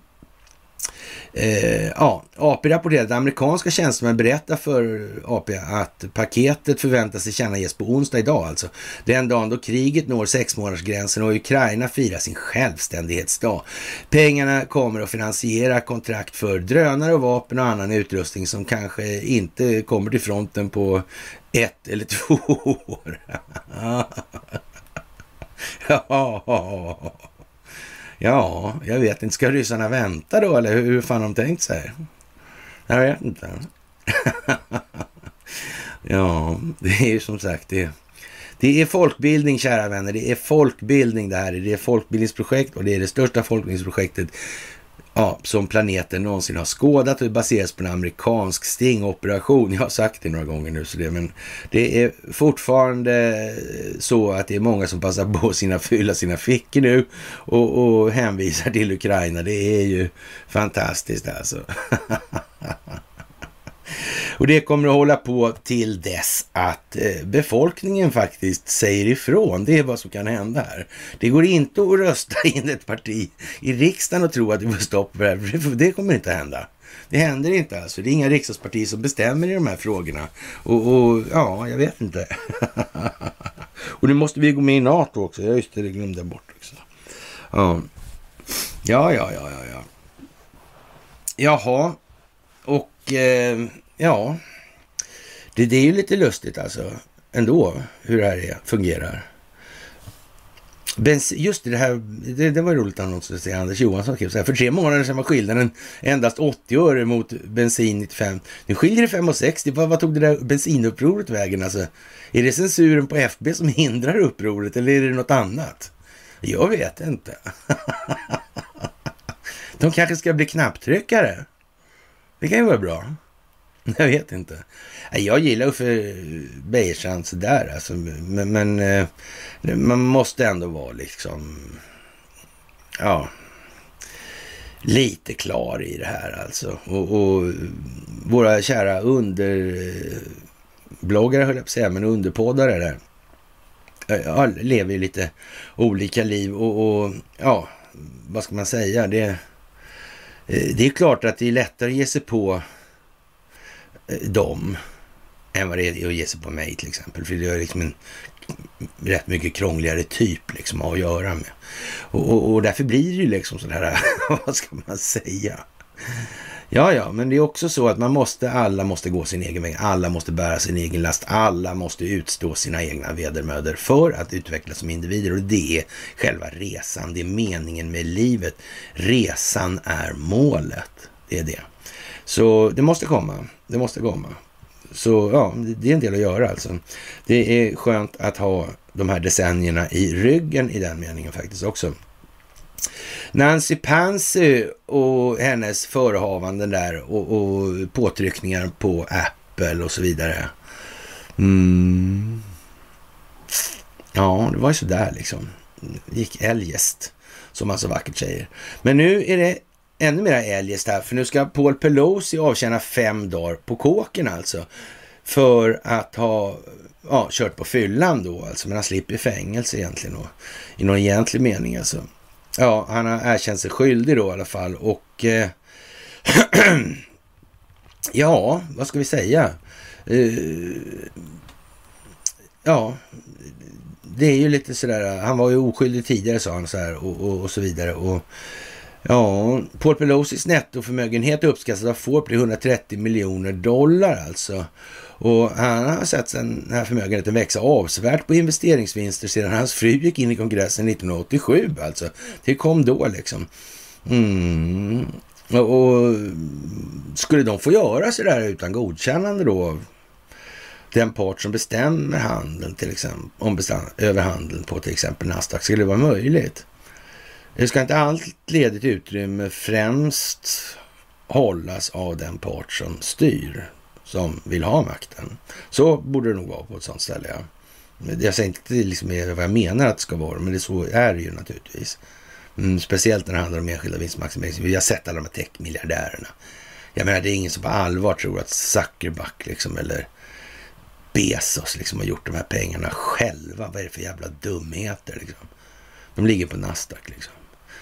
A: Eh, ja, AP rapporterade att amerikanska tjänstemän berättar för AP att paketet förväntas tillkännages på onsdag idag alltså. Den dagen då kriget når sexmånadersgränsen och Ukraina firar sin självständighetsdag. Pengarna kommer att finansiera kontrakt för drönare och vapen och annan utrustning som kanske inte kommer till fronten på ett eller två år. ja. Ja, jag vet inte. Ska ryssarna vänta då eller hur fan har de tänkt sig? Jag vet inte. ja, det är ju som sagt det. Det är folkbildning, kära vänner. Det är folkbildning det här. Det är folkbildningsprojekt och det är det största folkbildningsprojektet ja, som planeten någonsin har skådat och det baseras på en amerikansk stingoperation. Jag har sagt det några gånger nu, så det, men det är fortfarande så att det är många som passar på att fylla sina fickor nu och, och hänvisar till Ukraina. Det är ju fantastiskt alltså. Och det kommer att hålla på till dess att eh, befolkningen faktiskt säger ifrån. Det är vad som kan hända här. Det går inte att rösta in ett parti i riksdagen och tro att det får stopp på det här. Det kommer inte att hända. Det händer inte alltså. Det är inga riksdagspartier som bestämmer i de här frågorna. Och, och ja, jag vet inte. och nu måste vi gå med i NATO också. Ja, just det, det glömde jag bort också. Ja, ja, ja, ja, ja. Jaha, och eh, Ja, det, det är ju lite lustigt alltså ändå hur det här är, fungerar. Bens, just det, här, det, det var roligt annons att se Anders Johansson skrev så här. För tre månader sedan var skillnaden endast 80 öre mot bensin 95. Nu skiljer det 5,60. Vad, vad tog det där bensinupproret vägen? Alltså, är det censuren på FB som hindrar upproret eller är det något annat? Jag vet inte. De kanske ska bli knapptryckare. Det kan ju vara bra. Jag vet inte. Jag gillar Uffe Bejerstrand sådär alltså. Men, men, eh, man måste ändå vara liksom, ja, lite klar i det här alltså. Och, och våra kära underbloggare höll jag på att säga, men underpoddare där. Eh, ja, lever ju lite olika liv och, och ja, vad ska man säga? Det, eh, det är klart att det är lättare att ge sig på Eh, dem än vad det är att ge sig på mig till exempel. För det är liksom en rätt mycket krångligare typ liksom att göra med. Och, och, och därför blir det ju liksom sådär, vad ska man säga? Ja, ja, men det är också så att man måste, alla måste gå sin egen väg, alla måste bära sin egen last, alla måste utstå sina egna vedermödor för att utvecklas som individer och det är själva resan, det är meningen med livet. Resan är målet, det är det. Så det måste komma. Det måste komma. Så ja, det är en del att göra alltså. Det är skönt att ha de här decennierna i ryggen i den meningen faktiskt också. Nancy Pansy och hennes förehavanden där och, och påtryckningar på Apple och så vidare. Mm. Ja, det var ju sådär liksom. Det gick eljest, som man så vackert säger. Men nu är det ännu mera eljest här, för nu ska Paul Pelosi avtjäna fem dagar på kåken alltså. För att ha ja, kört på fyllan då alltså, men han slipper fängelse egentligen då. I någon egentlig mening alltså. Ja, han har erkänt sig skyldig då i alla fall och eh, ja, vad ska vi säga? Uh, ja, det är ju lite sådär, han var ju oskyldig tidigare sa han så här och, och, och så vidare. Och Ja, Paul Pelosis nettoförmögenhet uppskattas av Forbes till 130 miljoner dollar alltså. Och han har sett den här förmögenheten växa avsevärt på investeringsvinster sedan hans fru gick in i kongressen 1987 alltså. Det kom då liksom. Mm. Och, och skulle de få göra sådär utan godkännande då den part som bestämmer handeln till exempel, om bestäm, över handeln på till exempel Nasdaq skulle det vara möjligt. Det ska inte allt ledigt utrymme främst hållas av den part som styr, som vill ha makten. Så borde det nog vara på ett sånt ställe. Ja. Jag säger inte liksom vad jag menar att det ska vara, men det så är det ju naturligtvis. Mm, speciellt när det handlar om enskilda vinstmaximering. Vi har sett alla de här techmiljardärerna. Jag menar, det är ingen som på allvar tror att Zuckerback liksom, eller Bezos liksom har gjort de här pengarna själva. Vad är det för jävla dumheter liksom? De ligger på Nasdaq liksom.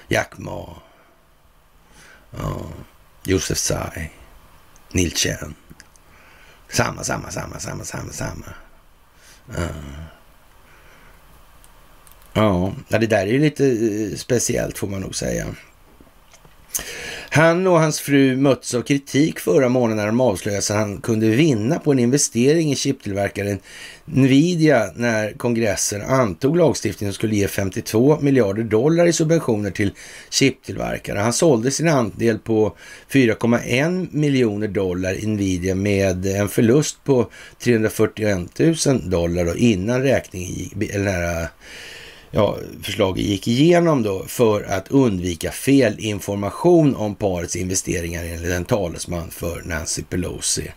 A: Jack Ma. Ja. Josef Tsai. Neil Chen. Samma, samma, samma, samma, samma, samma. Ja. ja, det där är ju lite eh, speciellt får man nog säga. Han och hans fru möttes av kritik förra månaden när de avslöjade att han kunde vinna på en investering i chiptillverkaren Nvidia när kongressen antog lagstiftningen som skulle ge 52 miljarder dollar i subventioner till chiptillverkare. Han sålde sin andel på 4,1 miljoner dollar Nvidia med en förlust på 341 000 dollar innan räkningen, eller ja, förslaget gick igenom då för att undvika felinformation om parets investeringar enligt en talesman för Nancy Pelosi.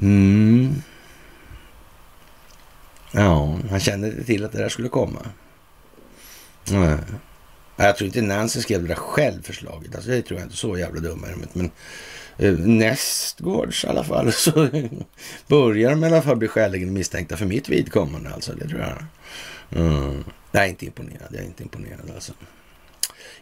A: Mm. Ja, han kände till att det där skulle komma. Nej. Jag tror inte Nancy skrev det där själv, förslaget. Alltså, det tror jag inte så jävla dum Men eh, nästgårds i alla fall så börjar de i alla fall bli skäligen misstänkta för mitt vidkommande. Alltså, det tror jag. Mm. Jag är inte imponerad. Jag är inte imponerad alltså.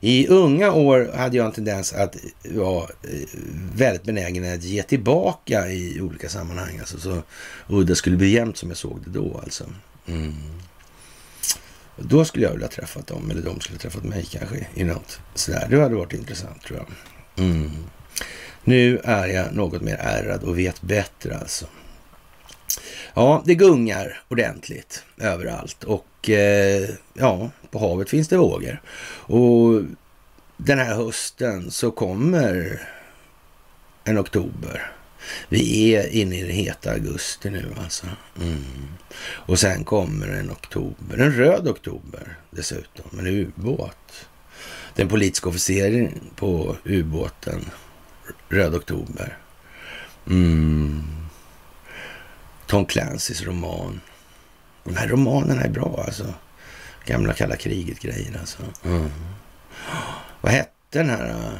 A: I unga år hade jag en tendens att vara eh, väldigt benägen att ge tillbaka i olika sammanhang. Alltså, så udda skulle bli jämnt som jag såg det då alltså. Mm. Då skulle jag vilja träffat dem, eller de skulle träffat mig kanske i något sådär. Det hade varit intressant tror jag. Mm. Nu är jag något mer ärrad och vet bättre alltså. Ja, det gungar ordentligt överallt och och eh, ja, på havet finns det vågor. Och den här hösten så kommer en oktober. Vi är inne i den heta augusti nu alltså. Mm. Och sen kommer en oktober, en röd oktober dessutom, en ubåt. Den politiska officeren på ubåten, röd oktober. Mm. Tom Clancys roman. De här romanerna är bra alltså. Gamla kalla kriget-grejer alltså. Mm. Vad hette den här uh,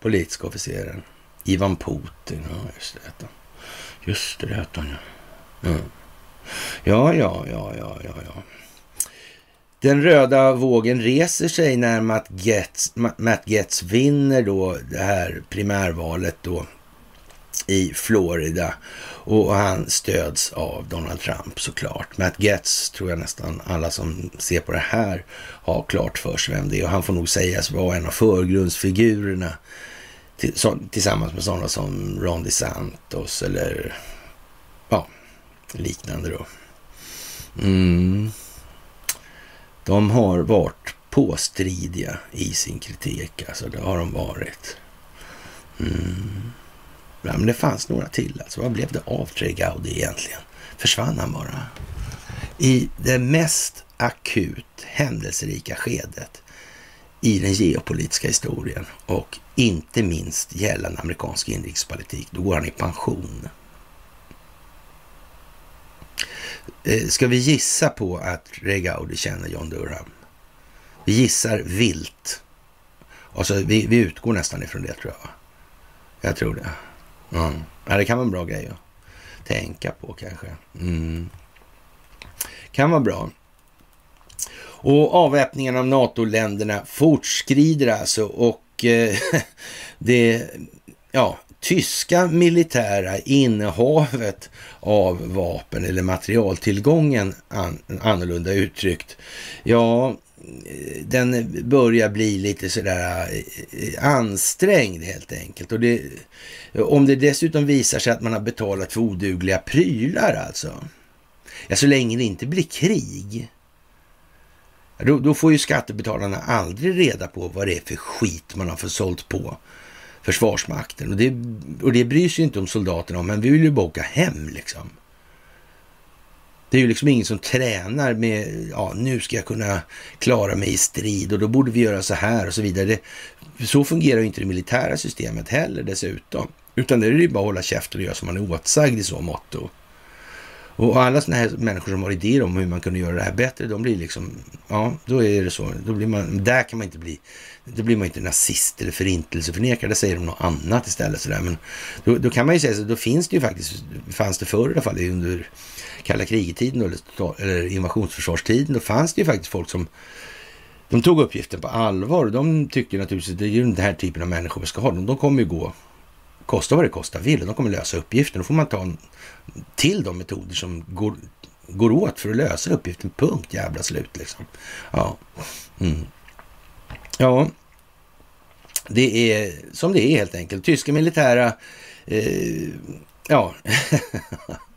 A: politiska officeren? Ivan Putin. Ja, just det. Hette. Just det, det hette han ja. Mm. Ja, ja, ja, ja, ja, ja. Den röda vågen reser sig när Matt Getz, Matt Getz vinner då det här primärvalet då i Florida och han stöds av Donald Trump såklart. Matt Getz tror jag nästan alla som ser på det här har klart för sig vem det är. Och han får nog sägas vara en av förgrundsfigurerna tillsammans med sådana som Ron DeSantos eller ja, liknande då. Mm. De har varit påstridiga i sin kritik, alltså det har de varit. Mm. Ja, men det fanns några till. Alltså, vad blev det av Trey Gaudi egentligen? Försvann han bara? I det mest akut händelserika skedet i den geopolitiska historien och inte minst gällande amerikansk inrikespolitik, då går han i pension. Eh, ska vi gissa på att Ray Gaudi känner John Durham? Vi gissar vilt. Alltså, vi, vi utgår nästan ifrån det tror jag. Jag tror det. Ja. ja, det kan vara en bra grej att tänka på kanske. Mm. Kan vara bra. Och avväpningen av NATO-länderna fortskrider alltså och eh, det ja, tyska militära innehavet av vapen eller materialtillgången an, annorlunda uttryckt. Ja, den börjar bli lite sådär eh, ansträngd helt enkelt. Och det, om det dessutom visar sig att man har betalat för odugliga prylar alltså. Ja, så länge det inte blir krig. Då, då får ju skattebetalarna aldrig reda på vad det är för skit man har försålt på Försvarsmakten. Och det, och det bryr sig inte om soldaterna om, men vi vill ju bara åka hem liksom. Det är ju liksom ingen som tränar med, ja nu ska jag kunna klara mig i strid och då borde vi göra så här och så vidare. Det, så fungerar ju inte det militära systemet heller dessutom. Utan det är ju bara att hålla käften och göra som man är åtsagd i så motto. Och alla sådana här människor som har idéer om hur man kunde göra det här bättre, de blir liksom, ja, då är det så. Då blir man, där kan man inte bli, då blir man inte nazist eller förintelseförnekare, där säger de något annat istället. Sådär. Men då, då, kan man ju säga så, då finns det ju faktiskt, fanns det förr i alla fall under kalla krigetiden eller, eller invasionsförsvarstiden, då fanns det ju faktiskt folk som de tog uppgiften på allvar och de tycker naturligtvis att det är ju den här typen av människor vi ska ha. De, de kommer ju gå, kosta vad det kostar vill, och de kommer lösa uppgiften. Då får man ta till de metoder som går, går åt för att lösa uppgiften. Punkt jävla slut liksom. Ja. Mm. Ja, det är som det är helt enkelt. Tyska militära, eh, ja,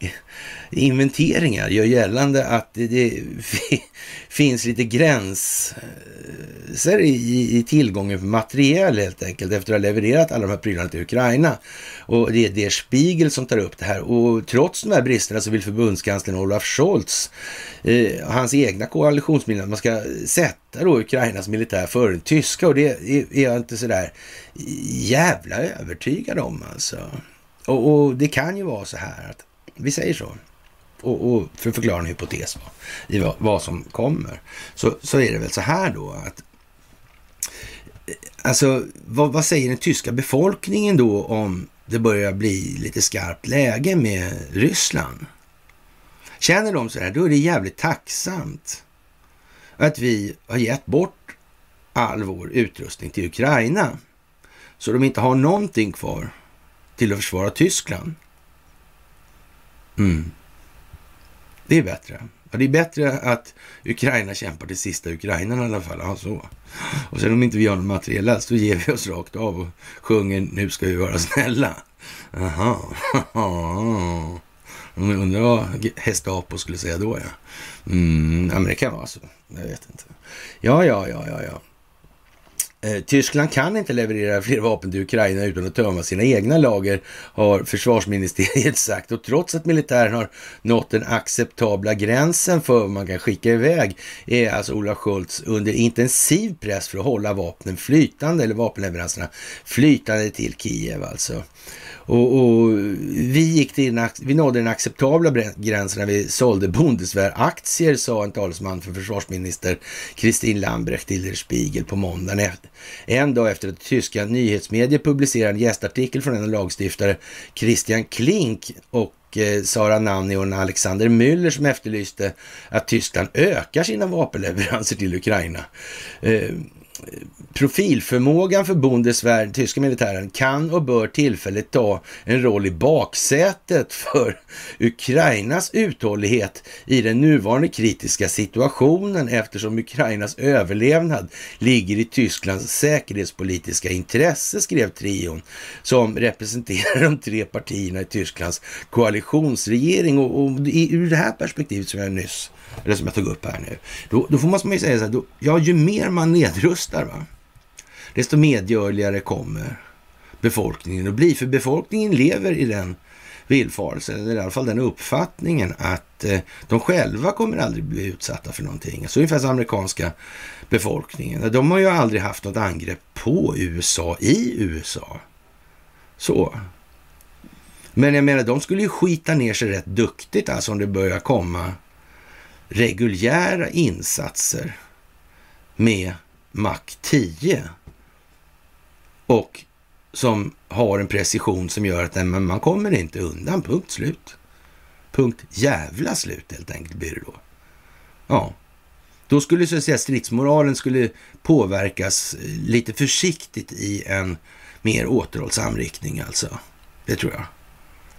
A: inventeringar gör gällande att det, det finns lite gränser i, i tillgången för materiel helt enkelt efter att ha levererat alla de här prylarna till Ukraina. Och det är Der Spiegel som tar upp det här. Och trots de här bristerna så vill förbundskanslern Olaf Scholz, eh, hans egna koalitionsmedlemmar, man ska sätta då Ukrainas militär före den tyska. Och det är, är jag inte sådär jävla övertygad om alltså. Och, och, det kan ju vara så här att vi säger så. Och, och för att förklara en hypotes va, i vad, vad, som kommer. Så, så är det väl så här då att eh, Alltså, vad, vad, säger den tyska befolkningen då om det börjar bli lite skarpt läge med Ryssland? Känner de så här, då är det jävligt tacksamt att vi har gett bort all vår utrustning till Ukraina. Så de inte har någonting kvar till att försvara Tyskland. Mm. Det är bättre. Ja, det är bättre att Ukraina kämpar till sista ukrainarna i alla fall. Ja, så. Och sen om inte vi har någon materiell alls, då ger vi oss rakt av och sjunger Nu ska vi vara snälla. Jaha. Undrar vad Gestapo skulle säga då, ja. Mm, ja, men det kan vara så. Jag vet inte. Ja, ja, ja, ja, ja. Eh, Tyskland kan inte leverera fler vapen till Ukraina utan att tömma sina egna lager, har försvarsministeriet sagt. Och trots att militären har nått den acceptabla gränsen för vad man kan skicka iväg är alltså Ola Schultz under intensiv press för att hålla vapnen flytande, eller vapenleveranserna flytande till Kiev alltså. Och, och, vi, gick till vi nådde den acceptabla gränsen när vi sålde Bundeswehr-aktier, sa en talesman för försvarsminister Kristin Lambrecht till Der Spiegel på måndagen. En dag efter att tyska nyhetsmedier publicerade en gästartikel från en lagstiftare, Christian Klink, och eh, Sara Nanni och Alexander Müller som efterlyste att Tyskland ökar sina vapenleveranser till Ukraina. Eh, Profilförmågan för Bundeswehr, den tyska militären, kan och bör tillfälligt ta en roll i baksätet för Ukrainas uthållighet i den nuvarande kritiska situationen eftersom Ukrainas överlevnad ligger i Tysklands säkerhetspolitiska intresse, skrev trion som representerar de tre partierna i Tysklands koalitionsregering. Och, och ur det här perspektivet som jag nyss eller som jag tog upp här nu, då, då får man ju säga så här, då, ja ju mer man nedrustar, va, desto medgörligare kommer befolkningen att bli. För befolkningen lever i den villfarelsen, eller i alla fall den uppfattningen att eh, de själva kommer aldrig bli utsatta för någonting. Alltså ungefär som amerikanska befolkningen. De har ju aldrig haft något angrepp på USA i USA. Så. Men jag menar, de skulle ju skita ner sig rätt duktigt alltså om det börjar komma reguljära insatser med Mac 10 och som har en precision som gör att man kommer inte undan, punkt slut. Punkt jävla slut helt enkelt blir det då. Ja, då skulle så att säga stridsmoralen skulle påverkas eh, lite försiktigt i en mer återhållsam riktning alltså. Det tror jag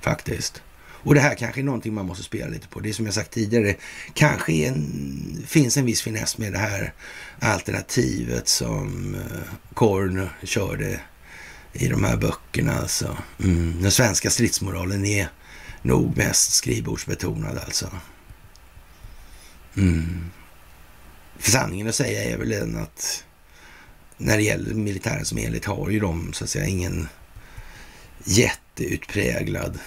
A: faktiskt. Och det här kanske är någonting man måste spela lite på. Det är som jag sagt tidigare, kanske en, finns en viss finess med det här alternativet som eh, Korn körde i de här böckerna. Alltså. Mm, den svenska stridsmoralen är nog mest skrivbordsbetonad alltså. Mm. För sanningen att säga är väl den att när det gäller militären som helhet har ju de så att säga ingen jätteutpräglad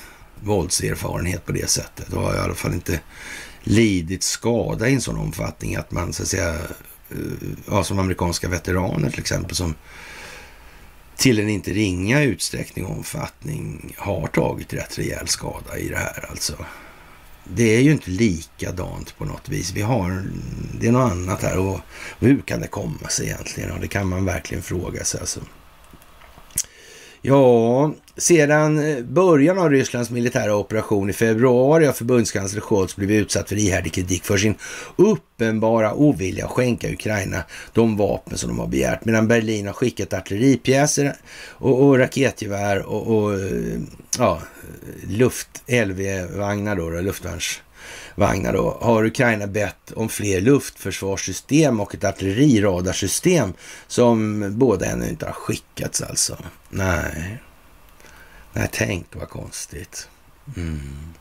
A: våldserfarenhet på det sättet och har i alla fall inte lidit skada i en sån omfattning att man så att säga, eh, ja, som amerikanska veteraner till exempel, som till en inte ringa utsträckning och omfattning har tagit rätt rejäl skada i det här alltså. Det är ju inte likadant på något vis. Vi har, det är något annat här och hur kan det komma sig egentligen? Och det kan man verkligen fråga sig alltså. Ja, sedan eh, början av Rysslands militära operation i februari har förbundskansler Scholz blivit utsatt för ihärdig kritik för sin uppenbara ovilja att skänka Ukraina de vapen som de har begärt. Medan Berlin har skickat artilleripjäser och, och raketgevär och, och eh, ja, luft, LV-vagnar då, luftvärns vagnar då, har Ukraina bett om fler luftförsvarssystem och ett artilleriradarsystem som båda ännu inte har skickats alltså. Nej, nej tänk vad konstigt. Mm.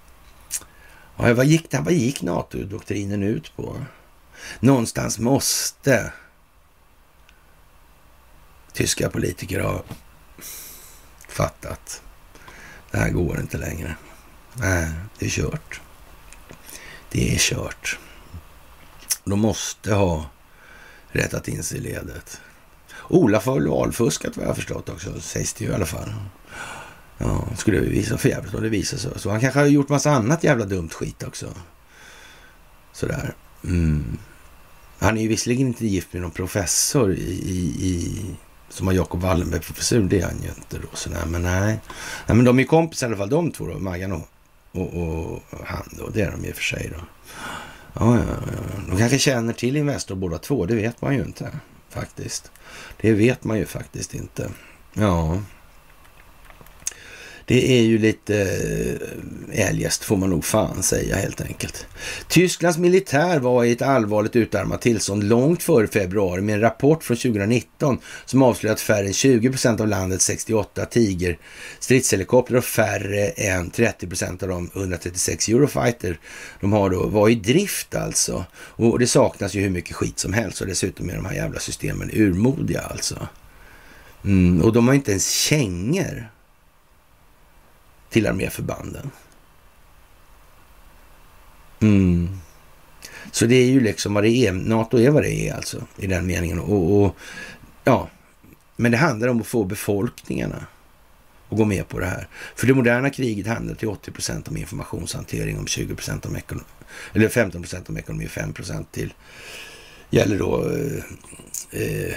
A: Ja, vad gick, vad gick NATO-doktrinen ut på? Någonstans måste tyska politiker ha fattat. Det här går inte längre. Nej, det är kört. Det är kört. De måste ha rättat in sig i ledet. Olaf har väl valfuskat vad jag har förstått också, sägs det ju i alla fall. Ja, skulle det visa för jävligt om det visar sig. Så han kanske har gjort massa annat jävla dumt skit också. Sådär. Mm. Han är ju visserligen inte gift med någon professor i, i, i som har Jakob Wallenberg-professur. Det är han ju inte då. Sådär. Men nej. nej. Men de är kompisar i alla fall de två då, Maggan och och, och han då. Det är de i och för sig då. Ja, ja, ja. De kanske känner till Investor båda två. Det vet man ju inte faktiskt. Det vet man ju faktiskt inte. Ja. Det är ju lite eh, eljest får man nog fan säga helt enkelt. Tysklands militär var i ett allvarligt utarmat tillstånd långt före februari med en rapport från 2019 som avslöjat att färre än 20 procent av landets 68 Tiger stridshelikoptrar och färre än 30 procent av de 136 Eurofighter de har då var i drift alltså. Och det saknas ju hur mycket skit som helst och dessutom är de här jävla systemen urmodiga alltså. Mm, och de har inte ens kängor till arméförbanden. Mm. Så det är ju liksom vad det är. NATO är vad det är alltså i den meningen. Och, och, ja, men det handlar om att få befolkningarna att gå med på det här. För det moderna kriget handlar till 80 procent om informationshantering, om 20 procent om ekonomi, eller 15 procent om ekonomi, 5 procent till gäller då eh, eh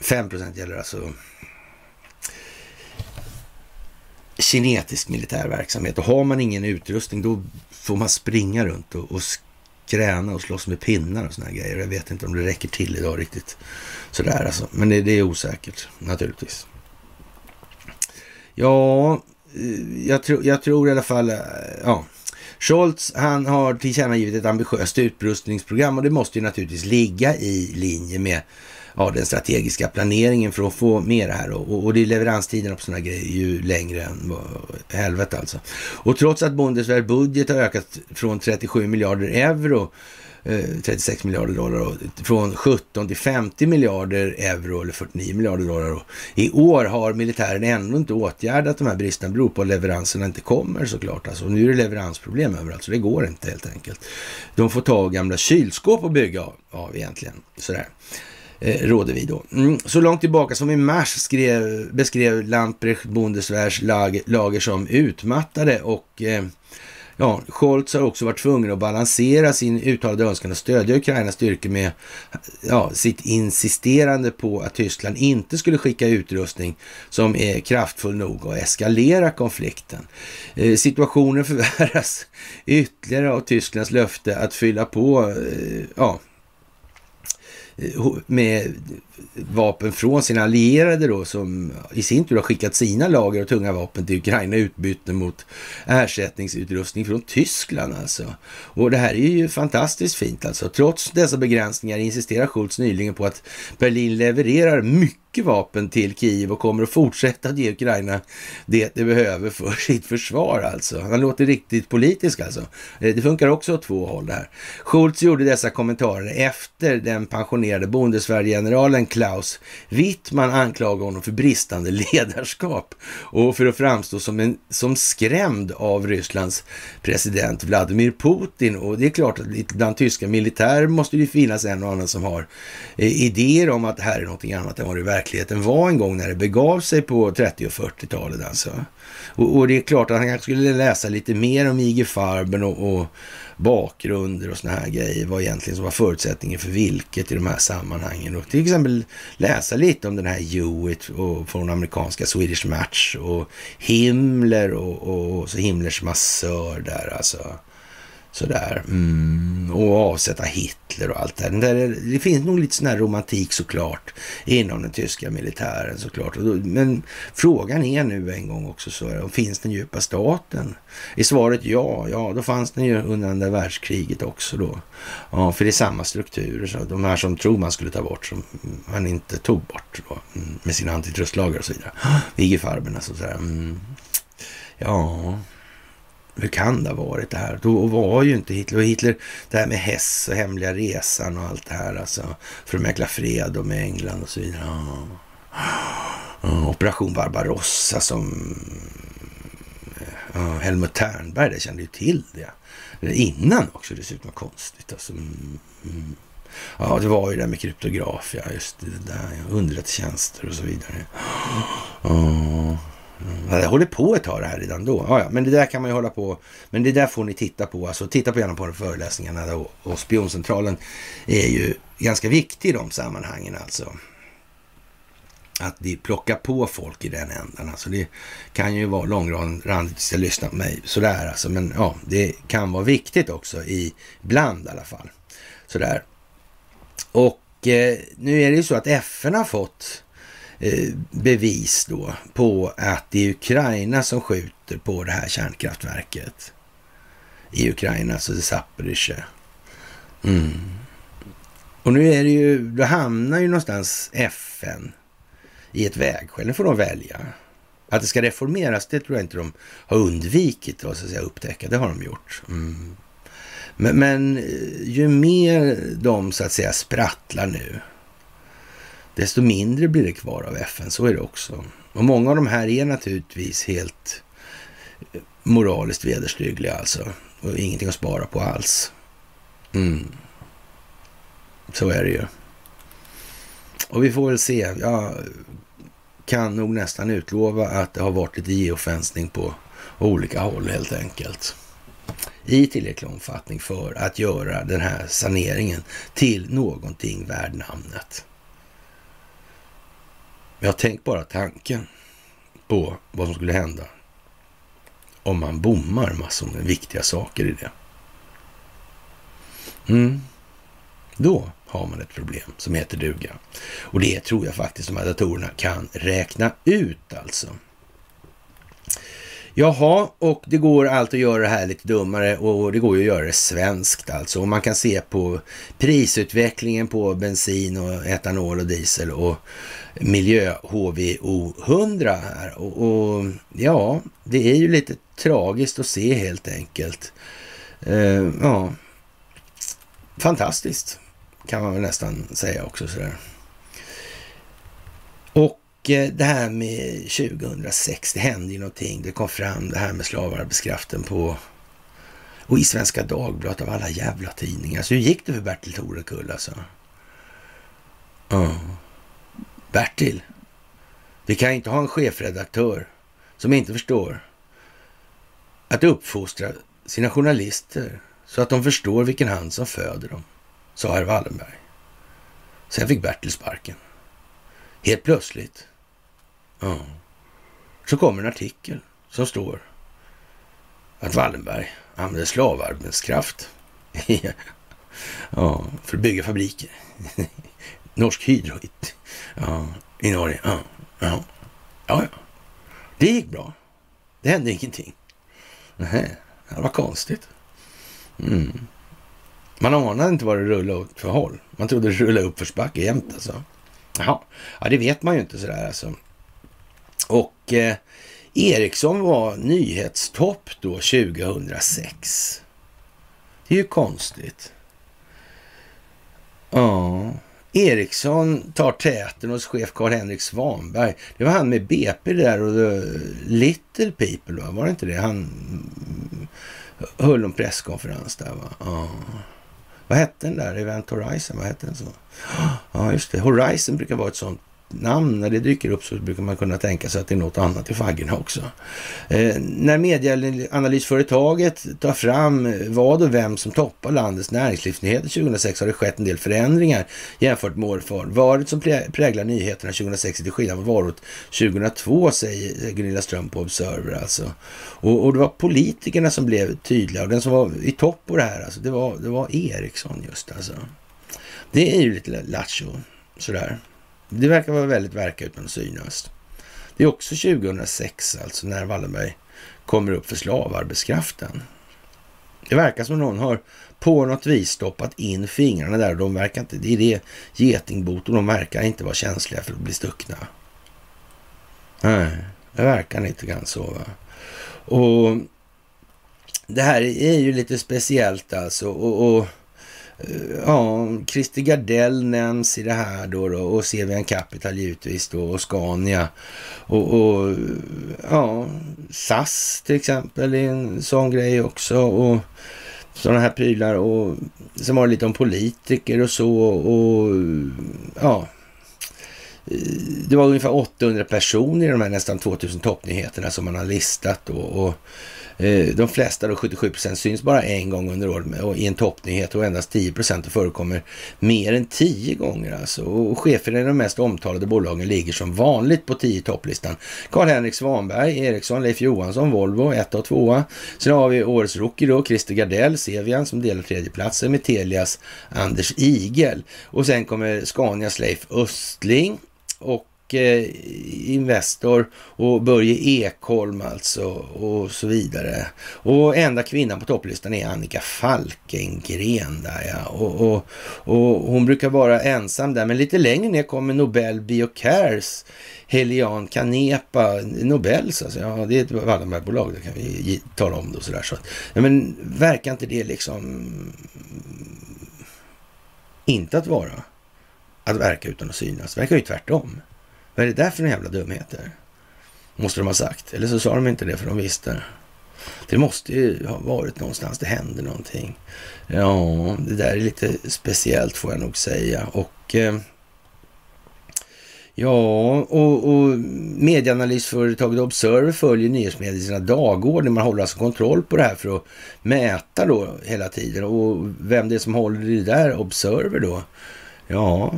A: 5 procent gäller alltså kinetisk militär verksamhet. Och har man ingen utrustning då får man springa runt och, och skräna och slåss med pinnar och såna grejer. Jag vet inte om det räcker till idag riktigt sådär alltså. Men det, det är osäkert naturligtvis. Ja, eh, jag, tro, jag tror i alla fall, eh, ja. Scholz, han har tillkännagivit ett ambitiöst utrustningsprogram och det måste ju naturligtvis ligga i linje med ja, den strategiska planeringen för att få med det här. Och, och det är leveranstiderna på sådana grejer ju längre än helvete alltså. Och trots att Bundeswehr budget har ökat från 37 miljarder euro eh, 36 miljarder dollar från 17 till 50 miljarder euro eller 49 miljarder dollar. I år har militären ändå inte åtgärdat de här bristerna. beror på att leveranserna inte kommer såklart. Alltså, nu är det leveransproblem överallt så det går inte helt enkelt. De får ta gamla kylskåp och bygga av, av egentligen. Sådär eh, råder vi då. Mm. Så långt tillbaka som i mars skrev, beskrev Lamprecht Bundeswehrs lager, lager som utmattade och eh, Ja, Scholz har också varit tvungen att balansera sin uttalade önskan att stödja Ukrainas styrkor med ja, sitt insisterande på att Tyskland inte skulle skicka utrustning som är kraftfull nog att eskalera konflikten. Eh, situationen förvärras ytterligare av Tysklands löfte att fylla på eh, ja, Eh, med vapen från sina allierade då som i sin tur har skickat sina lager och tunga vapen till Ukraina utbyte mot ersättningsutrustning från Tyskland alltså. Och det här är ju fantastiskt fint alltså. Trots dessa begränsningar insisterar Schultz nyligen på att Berlin levererar mycket vapen till Kiev och kommer att fortsätta att ge Ukraina det det behöver för sitt försvar alltså. Han låter riktigt politisk alltså. Eh, det funkar också åt två håll det här. Schultz gjorde dessa kommentarer efter den pensionerade Bundeswehrgeneralen Klaus Wittman anklagar honom för bristande ledarskap och för att framstå som, en, som skrämd av Rysslands president Vladimir Putin. Och det är klart att bland tyska militärer måste det finnas en och annan som har eh, idéer om att det här är någonting annat än vad det i verkligheten var en gång när det begav sig på 30 och 40-talet alltså. Och, och, det är klart att han kanske skulle läsa lite mer om IG Farben och, och bakgrunder och såna här grejer. Vad egentligen som var förutsättningen för vilket i de här sammanhangen. Och till exempel läsa lite om den här Hewitt och från amerikanska Swedish Match och Himmler och, och, och så Himmlers massör där alltså. Sådär. Mm. Och avsätta Hitler och allt det där. Det finns nog lite sån här romantik såklart inom den tyska militären såklart. Men frågan är nu en gång också så finns den djupa staten? Är svaret ja, ja då fanns den ju under andra världskriget också då. Ja, för det är samma strukturer, så de här som tror man skulle ta bort som man inte tog bort då, mm, med sina antitrustlagar och så vidare. IG-farben alltså sådär. Mm. Ja, hur kan det ha varit det här? Då var ju inte Hitler, och Hitler, det här med Hess och hemliga resan och allt det här alltså, för att mäkla fred och med England och så vidare. Ja. Operation Barbarossa som ja, Helmut Ternberg, det kände ju till det. Innan också dessutom, var konstigt. Alltså, mm, mm. Ja, det var ju det med kryptograf, ja, just det där, underrättelsetjänster och så vidare. Ja, Mm. jag håller på ett tag det här redan då. Ja, ja, men det där kan man ju hålla på. Men det där får ni titta på. Alltså titta på gärna på de föreläsningarna. Då. Och spioncentralen är ju ganska viktig i de sammanhangen alltså. Att vi plockar på folk i den änden. Alltså det kan ju vara långrandigt att lyssna på mig sådär alltså. Men ja, det kan vara viktigt också ibland i alla fall. Sådär. Och eh, nu är det ju så att FN har fått Eh, bevis då på att det är Ukraina som skjuter på det här kärnkraftverket. I Ukraina, så det Zaporizjzja. Mm. Och nu är det ju, då hamnar ju någonstans FN i ett vägskäl. Nu får de välja. Att det ska reformeras, det tror jag inte de har undvikit att, så att säga, upptäcka. Det har de gjort. Mm. Men, men eh, ju mer de så att säga sprattlar nu, desto mindre blir det kvar av FN. Så är det också. Och många av de här är naturligtvis helt eh, moraliskt vederstyggliga alltså. Och ingenting att spara på alls. Mm. Så är det ju. Och vi får väl se. Jag kan nog nästan utlova att det har varit lite geofensning på olika håll helt enkelt. I tillräcklig omfattning för att göra den här saneringen till någonting värd namnet. Men jag tänk bara tanken på vad som skulle hända om man bommar massor med viktiga saker i det. Mm. Då har man ett problem som heter duga. Och det tror jag faktiskt de här datorerna kan räkna ut alltså. Jaha, och det går allt att göra det här lite dummare och det går ju att göra det svenskt alltså. Och man kan se på prisutvecklingen på bensin och etanol och diesel och miljö HVO 100 här. Och, och, ja, det är ju lite tragiskt att se helt enkelt. Uh, ja, fantastiskt kan man väl nästan säga också sådär. Och det här med 2006, det hände ju någonting. Det kom fram det här med slavarbetskraften på och i Svenska Dagbladet av alla jävla tidningar. Så hur gick det för Bertil Torekull alltså? Ja. Bertil, vi kan inte ha en chefredaktör som inte förstår att uppfostra sina journalister så att de förstår vilken hand som föder dem, sa herr Wallenberg. Sen fick Bertil sparken. Helt plötsligt. Ja. Så kommer en artikel som står att Wallenberg använder slavarbetskraft ja, för att bygga fabriker. Norsk Hydro Ja, i Norge. Ja, ja. ja, ja. Det gick bra. Det hände ingenting. Nej, det var konstigt. Mm. Man anade inte vad det rullade åt för håll. Man trodde det rullade uppförsbacke jämt alltså. Jaha, ja det vet man ju inte sådär alltså. Och eh, Ericsson var nyhetstopp då 2006. Det är ju konstigt. Ja, Ericsson tar täten hos chef Karl-Henrik Svanberg. Det var han med BP där och The Little People, va? var det inte det? Han mm, höll en presskonferens där, va? Ja. Vad hette den där? Event Horizon, vad hette den så? Ja, just det. Horizon brukar vara ett sånt namn, när det dyker upp så brukar man kunna tänka sig att det är något annat i faggorna också. Eh, när medieanalysföretaget tar fram vad och vem som toppar landets näringslivsnyheter 2006 har det skett en del förändringar jämfört med året för. Varet som präglar nyheterna 2006 till skillnad mot varet 2002 säger Gunilla Ström på Observer alltså. Och, och, det var politikerna som blev tydliga och den som var i topp på det här alltså, det var, det var Ericsson just alltså. Det är ju lite lattjo sådär. Det verkar vara väldigt verka utan att synas. Det är också 2006 alltså när Wallenberg kommer upp för slavarbetskraften. Det verkar som någon har på något vis stoppat in fingrarna där. De verkar inte, det är det getingbot och de verkar inte vara känsliga för att bli stuckna. Nej, det verkar lite grann så. Va? Och det här är ju lite speciellt alltså. och, och Ja, Christer Gardell nämns i det här då, då och CVN Capital givetvis då och Scania och, och ja, SAS till exempel är en sån grej också och sådana här prylar och sen var det lite om politiker och så och ja. Det var ungefär 800 personer i de här nästan 2000 toppnyheterna som man har listat då och Eh, de flesta, då 77 procent, syns bara en gång under året i en toppnyhet och endast 10 procent förekommer mer än tio gånger alltså. Och cheferna i de mest omtalade bolagen ligger som vanligt på 10 topplistan. Karl-Henrik Svanberg, Ericsson, Leif Johansson, Volvo, 1 och 2. Sen har vi årets rookie då, Christer Gardell, Sevian, som delar tredjeplatsen med Telias Anders Igel. Och sen kommer Scanias Leif Östling och Eh, Investor och Börje Ekholm alltså och så vidare. Och enda kvinnan på topplistan är Annika Falkengren där ja. Och, och, och hon brukar vara ensam där, men lite längre ner kommer Nobel Biocares Helian Canepa, Nobels alltså, ja det är ett Wallenbergbolag, det kan vi tala om då sådär. Så ja, men verkar inte det liksom inte att vara att verka utan att synas, verkar ju tvärtom. Vad är det där för jävla dumheter? Måste de ha sagt. Eller så sa de inte det för de visste. Det måste ju ha varit någonstans det hände någonting. Ja, det där är lite speciellt får jag nog säga. Och eh, ja, och, och medieanalysföretaget Observer följer nyhetsmedierna dagordning. Man håller alltså kontroll på det här för att mäta då hela tiden. Och vem det är som håller i det där Observer då? Ja,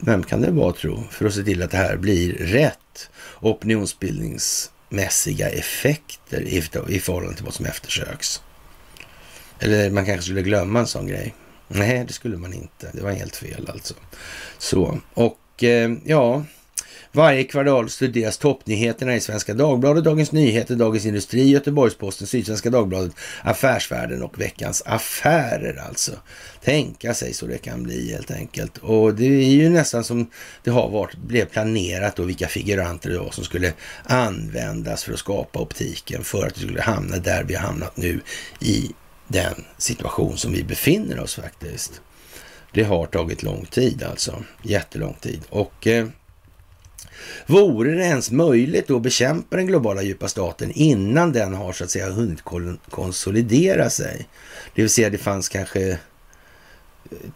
A: vem kan det vara tro? För att se till att det här blir rätt opinionsbildningsmässiga effekter i, i förhållande till vad som eftersöks. Eller man kanske skulle glömma en sån grej. Nej, det skulle man inte. Det var helt fel alltså. Så, och eh, ja, varje kvartal studeras toppnyheterna i Svenska Dagbladet, Dagens Nyheter, Dagens Industri, Göteborgs-Posten, Sydsvenska Dagbladet, Affärsvärlden och Veckans Affärer alltså. Tänka sig så det kan bli helt enkelt. Och det är ju nästan som det har varit, blev planerat då vilka figuranter det var som skulle användas för att skapa optiken för att vi skulle hamna där vi har hamnat nu i den situation som vi befinner oss faktiskt. Det har tagit lång tid alltså, jättelång tid. Och eh, Vore det ens möjligt att bekämpa den globala djupa staten innan den har så att säga hunnit konsolidera sig? Det vill säga det fanns kanske eh,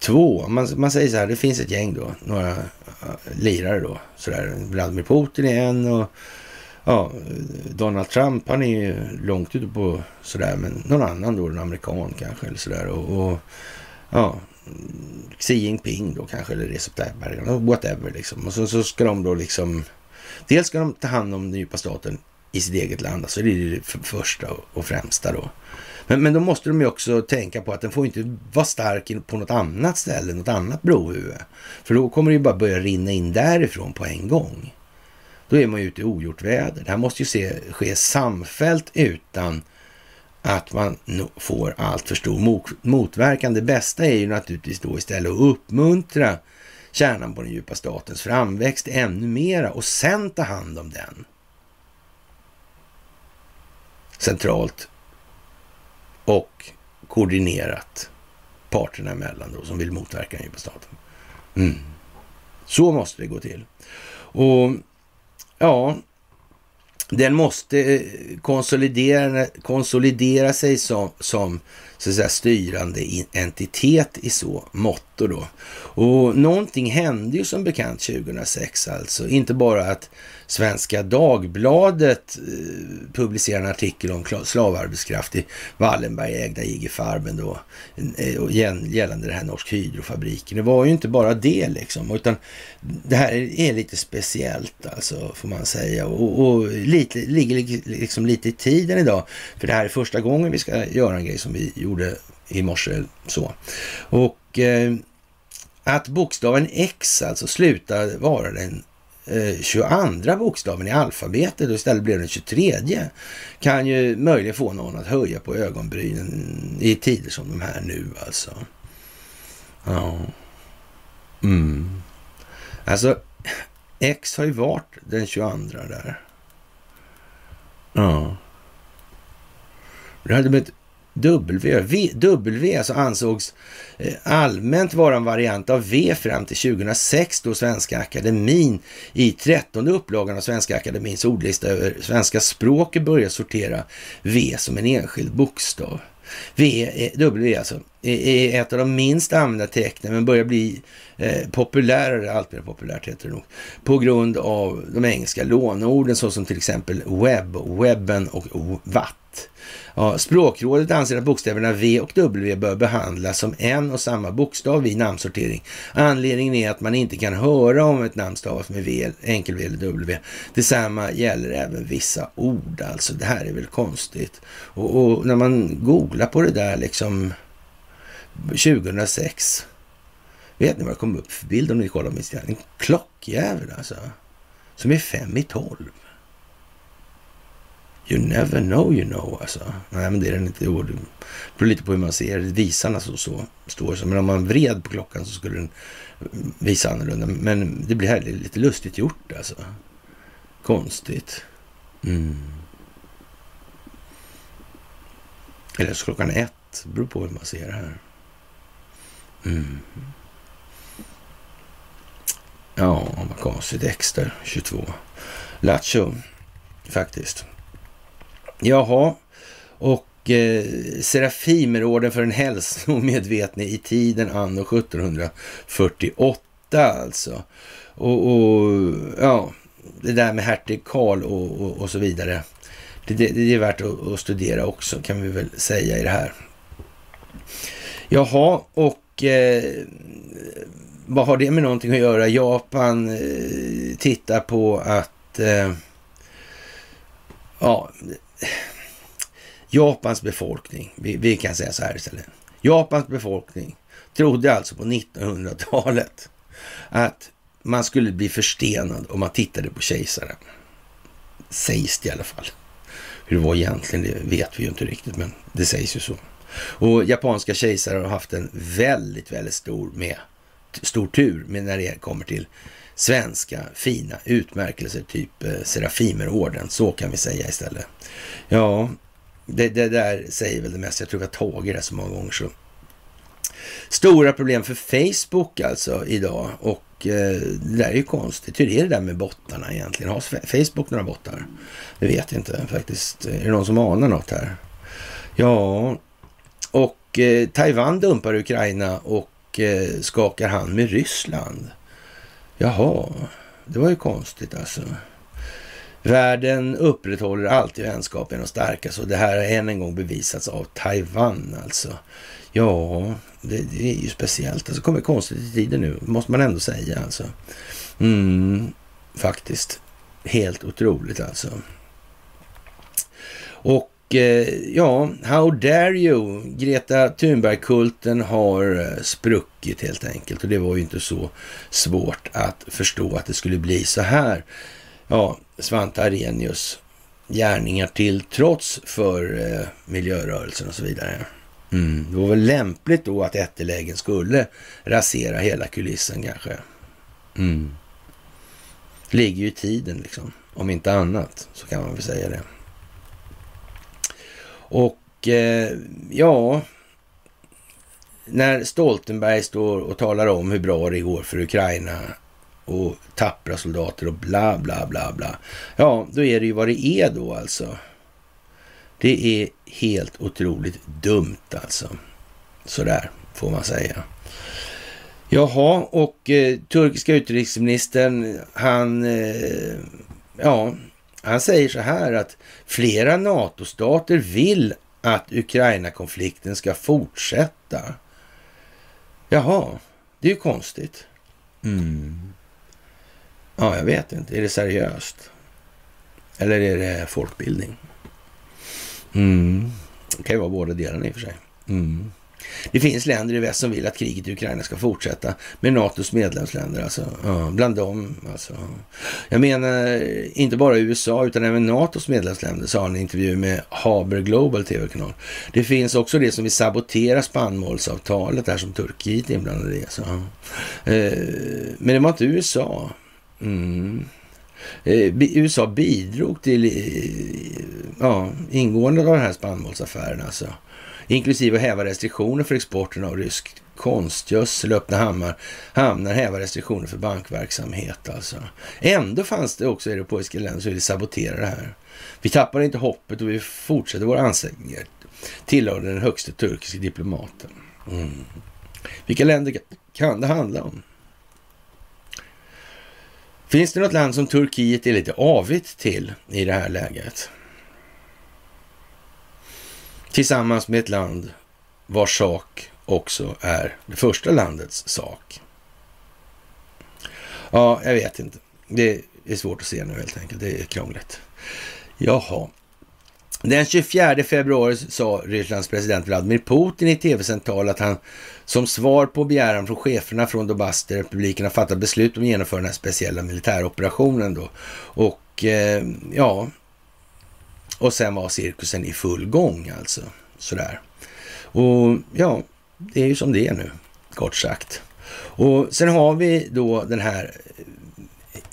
A: två, man, man säger så här, det finns ett gäng då, några eh, lirare då, sådär, Vladimir Putin är en och ja, Donald Trump, han är ju långt ute på sådär, men någon annan då, en amerikan kanske eller sådär och, och ja, Xi Jinping då kanske, eller Recep Tayyip Erdogan, whatever liksom. Och så, så ska de då liksom, dels ska de ta hand om den djupa staten i sitt eget land, alltså det är det första och främsta då. Men, men då måste de ju också tänka på att den får inte vara stark på något annat ställe, något annat brohuvud. För då kommer det ju bara börja rinna in därifrån på en gång. Då är man ju ute i ogjort väder. Det här måste ju se, ske samfällt utan att man får allt för stor motverkan. Det bästa är ju naturligtvis då istället att uppmuntra kärnan på den djupa statens framväxt ännu mera och sen ta hand om den. Centralt och koordinerat parterna emellan då, som vill motverka den djupa staten. Mm. Så måste det gå till. Och ja, den måste eh, konsolidera, konsolidera sig som, som så att säga, styrande entitet i så motto då. Och någonting hände ju som bekant 2006 alltså. Inte bara att Svenska Dagbladet eh, publicerar en artikel om slavarbetskraft i Wallenberg-ägda IG Farben då, eh, gällande den här Norsk Hydrofabriken. Det var ju inte bara det liksom, utan det här är lite speciellt alltså, får man säga. Och, och lite, ligger liksom lite i tiden idag, för det här är första gången vi ska göra en grej som vi gjorde i morse. Så. Och eh, att bokstaven X alltså slutar vara den Eh, 22 bokstaven i alfabetet och istället blev den 23 kan ju möjligen få någon att höja på ögonbrynen i tider som de här nu alltså. Ja. Mm. Alltså, X har ju varit den 22 där. Ja. Det hade blivit W. v, w alltså ansågs eh, allmänt vara en variant av V fram till 2006 då Svenska Akademin i trettonde upplagan av Svenska Akademins ordlista över svenska språket började sortera V som en enskild bokstav. V, eh, W alltså, är ett av de minst använda tecknen men börjar bli eh, populärare, allt mer populärt heter det nog, på grund av de engelska låneorden såsom till exempel webb, webben och watt. Ja, språkrådet anser att bokstäverna V och W bör behandlas som en och samma bokstav vid namnsortering. Anledningen är att man inte kan höra om ett namn stavas med V, enkel V eller W. Detsamma gäller även vissa ord, alltså det här är väl konstigt. Och, och när man googlar på det där liksom 2006, vet ni vad det kom upp för bild om ni kollar på min En klockjävel alltså, som är fem i tolv. You never know you know alltså. Nej, men det är den inte. Det beror lite på hur man ser visarna så, så står så. Men om man vred på klockan så skulle den visa annorlunda. Men det blir här lite lustigt gjort alltså. Konstigt. Mm. Eller så klockan ett. Det beror på hur man ser det här. Mm. Ja, vad konstigt. Extra 22. Lattjo, faktiskt. Jaha, och eh, Serafimerorden för den hälsomedvetne i tiden anno 1748 alltså. Och, och, ja, det där med hertig Karl och, och, och, så vidare. Det, det, det är värt att, att, studera också kan vi väl säga i det här. Jaha, och eh, vad har det med någonting att göra? Japan eh, tittar på att eh, ja, Japans befolkning, vi, vi, kan säga så här istället. Japans befolkning trodde alltså på 1900-talet att man skulle bli förstenad om man tittade på kejsaren. Sägs det i alla fall. Hur det var egentligen, det vet vi ju inte riktigt, men det sägs ju så. Och japanska kejsare har haft en väldigt, väldigt stor, med, stor tur med när det kommer till svenska fina utmärkelser, typ eh, Serafimerorden. Så kan vi säga istället. Ja, det, det, där säger väl det mesta. Jag tror vi har tagit det så många gånger. Så. Stora problem för Facebook alltså idag och eh, det där är ju konstigt. Hur är det där med bottarna egentligen? Har Facebook några bottar? Det vet jag inte faktiskt. Är det någon som anar något här? Ja, och eh, Taiwan dumpar Ukraina och eh, skakar hand med Ryssland. Jaha, det var ju konstigt alltså. Världen upprätthåller alltid vänskap genom starkast och det här har än en gång bevisats av Taiwan alltså. Ja, det, det är ju speciellt. Alltså kommer konstigt i tiden nu, måste man ändå säga alltså. Mm, faktiskt. Helt otroligt alltså. Och Eh, ja, how dare you? Greta Thunberg-kulten har eh, spruckit helt enkelt och det var ju inte så svårt att förstå att det skulle bli så här. Ja, Svante Arrhenius gärningar till trots för eh, miljörörelsen och så vidare. Mm. Det var väl lämpligt då att ättelägen skulle rasera hela kulissen kanske. Mm. Ligger ju i tiden liksom. Om inte annat så kan man väl säga det. Och eh, ja, när Stoltenberg står och talar om hur bra det går för Ukraina och tappra soldater och bla bla bla bla. Ja, då är det ju vad det är då alltså. Det är helt otroligt dumt alltså. Sådär får man säga. Jaha, och eh, turkiska utrikesministern, han, eh, ja, han säger så här att flera NATO-stater vill att Ukraina-konflikten ska fortsätta. Jaha, det är ju konstigt. Mm. Ja, jag vet inte. Är det seriöst? Eller är det folkbildning? Mm. Det kan ju vara båda delarna i och för sig. Mm. Det finns länder i väst som vill att kriget i Ukraina ska fortsätta med NATOs medlemsländer. Alltså. Ja, bland dem. Alltså. Jag menar inte bara USA utan även NATOs medlemsländer, sa han i en intervju med Haber Global TV-kanal. Det finns också det som vill sabotera spannmålsavtalet där som Turkiet är inblandade i. Alltså. Eh, men det var inte USA. Mm. Eh, USA bidrog till eh, ja, ingåendet av den här spannmålsaffären alltså. Inklusive att häva restriktioner för exporten av rysk konstgödsel, öppna hamnar, hamnar häva restriktioner för bankverksamhet alltså. Ändå fanns det också europeiska länder som ville sabotera det här. Vi tappar inte hoppet och vi fortsätter våra ansträngningar, tillhörde den högste turkiska diplomaten. Mm. Vilka länder kan det handla om? Finns det något land som Turkiet är lite avigt till i det här läget? Tillsammans med ett land vars sak också är det första landets sak. Ja, jag vet inte. Det är svårt att se nu helt enkelt. Det är krångligt. Jaha. Den 24 februari sa Rysslands president Vladimir Putin i TV-sänt tal att han som svar på begäran från cheferna från Donbass-republiken har fattat beslut om att genomföra den här speciella militäroperationen då. Och eh, ja, och sen var cirkusen i full gång alltså. Sådär. Och ja, det är ju som det är nu, kort sagt. Och sen har vi då den här eh,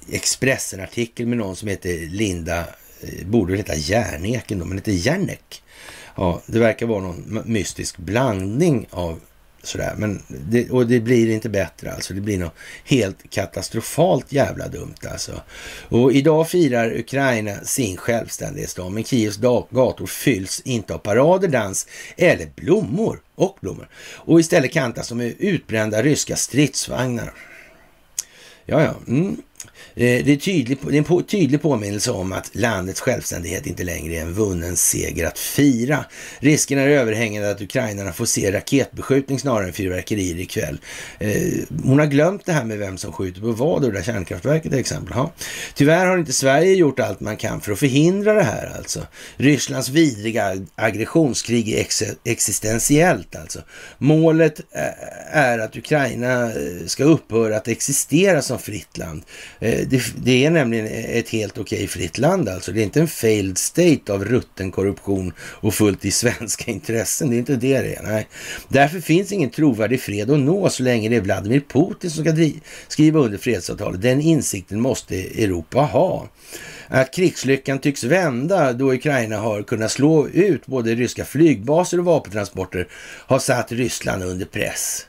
A: Expressen-artikeln med någon som heter Linda borde borde heta Järneken då, men heter Järnek. Ja, det verkar vara någon mystisk blandning av sådär. Men det, och det blir inte bättre alltså. Det blir något helt katastrofalt jävla dumt alltså. Och idag firar Ukraina sin självständighetsdag, men Kievs gator fylls inte av parader, dans eller blommor och blommor. Och istället kantas de med utbrända ryska stridsvagnar. Ja, ja. Mm. Eh, det är, tydlig, det är en tydlig påminnelse om att landets självständighet inte längre är en vunnen seger att fira. Risken är överhängande att ukrainarna får se raketbeskjutning snarare än fyrverkerier ikväll. Eh, hon har glömt det här med vem som skjuter på vad och det där kärnkraftverket till exempel. Ja. Tyvärr har inte Sverige gjort allt man kan för att förhindra det här alltså. Rysslands vidriga aggressionskrig är ex existentiellt alltså. Målet eh, är att Ukraina ska upphöra att existera som fritt land. Det, det, är nämligen ett helt okej fritt land alltså. Det är inte en failed state av rutten korruption och fullt i svenska intressen. Det är inte det det är. Nej. Därför finns ingen trovärdig fred att nå så länge det är Vladimir Putin som ska skriva under fredsavtalet. Den insikten måste Europa ha. Att krigslyckan tycks vända då Ukraina har kunnat slå ut både ryska flygbaser och vapentransporter har satt Ryssland under press.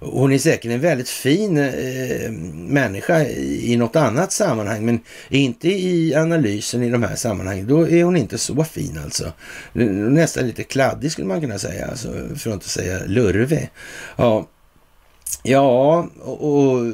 A: Hon är säkert en väldigt fin eh, människa i något annat sammanhang, men inte i analysen i de här sammanhangen. Då är hon inte så fin alltså. Nästan lite kladdig skulle man kunna säga, alltså, för att inte säga lurvig. Ja, Ja, och, och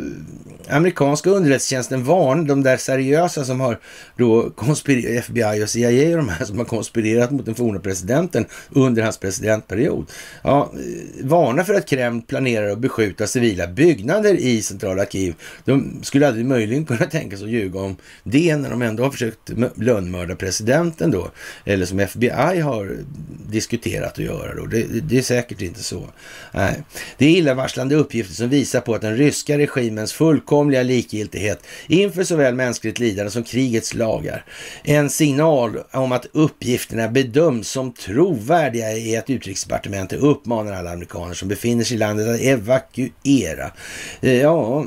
A: amerikanska underrättelsetjänsten varnar de där seriösa som har då konspirerat, FBI och CIA och de här som har konspirerat mot den forna presidenten under hans presidentperiod. Ja, eh, varnar för att Kreml planerar att beskjuta civila byggnader i centrala Kiev. De skulle aldrig möjligen kunna tänka sig att ljuga om det när de ändå har försökt lönnmörda presidenten då. Eller som FBI har diskuterat att göra då. Det, det är säkert inte så. Nej. Det är illavarslande uppgifter som visar på att den ryska regimens fullkomliga likgiltighet inför såväl mänskligt lidande som krigets lagar. En signal om att uppgifterna bedöms som trovärdiga är att utrikesdepartementet uppmanar alla amerikaner som befinner sig i landet att evakuera. Eh, ja,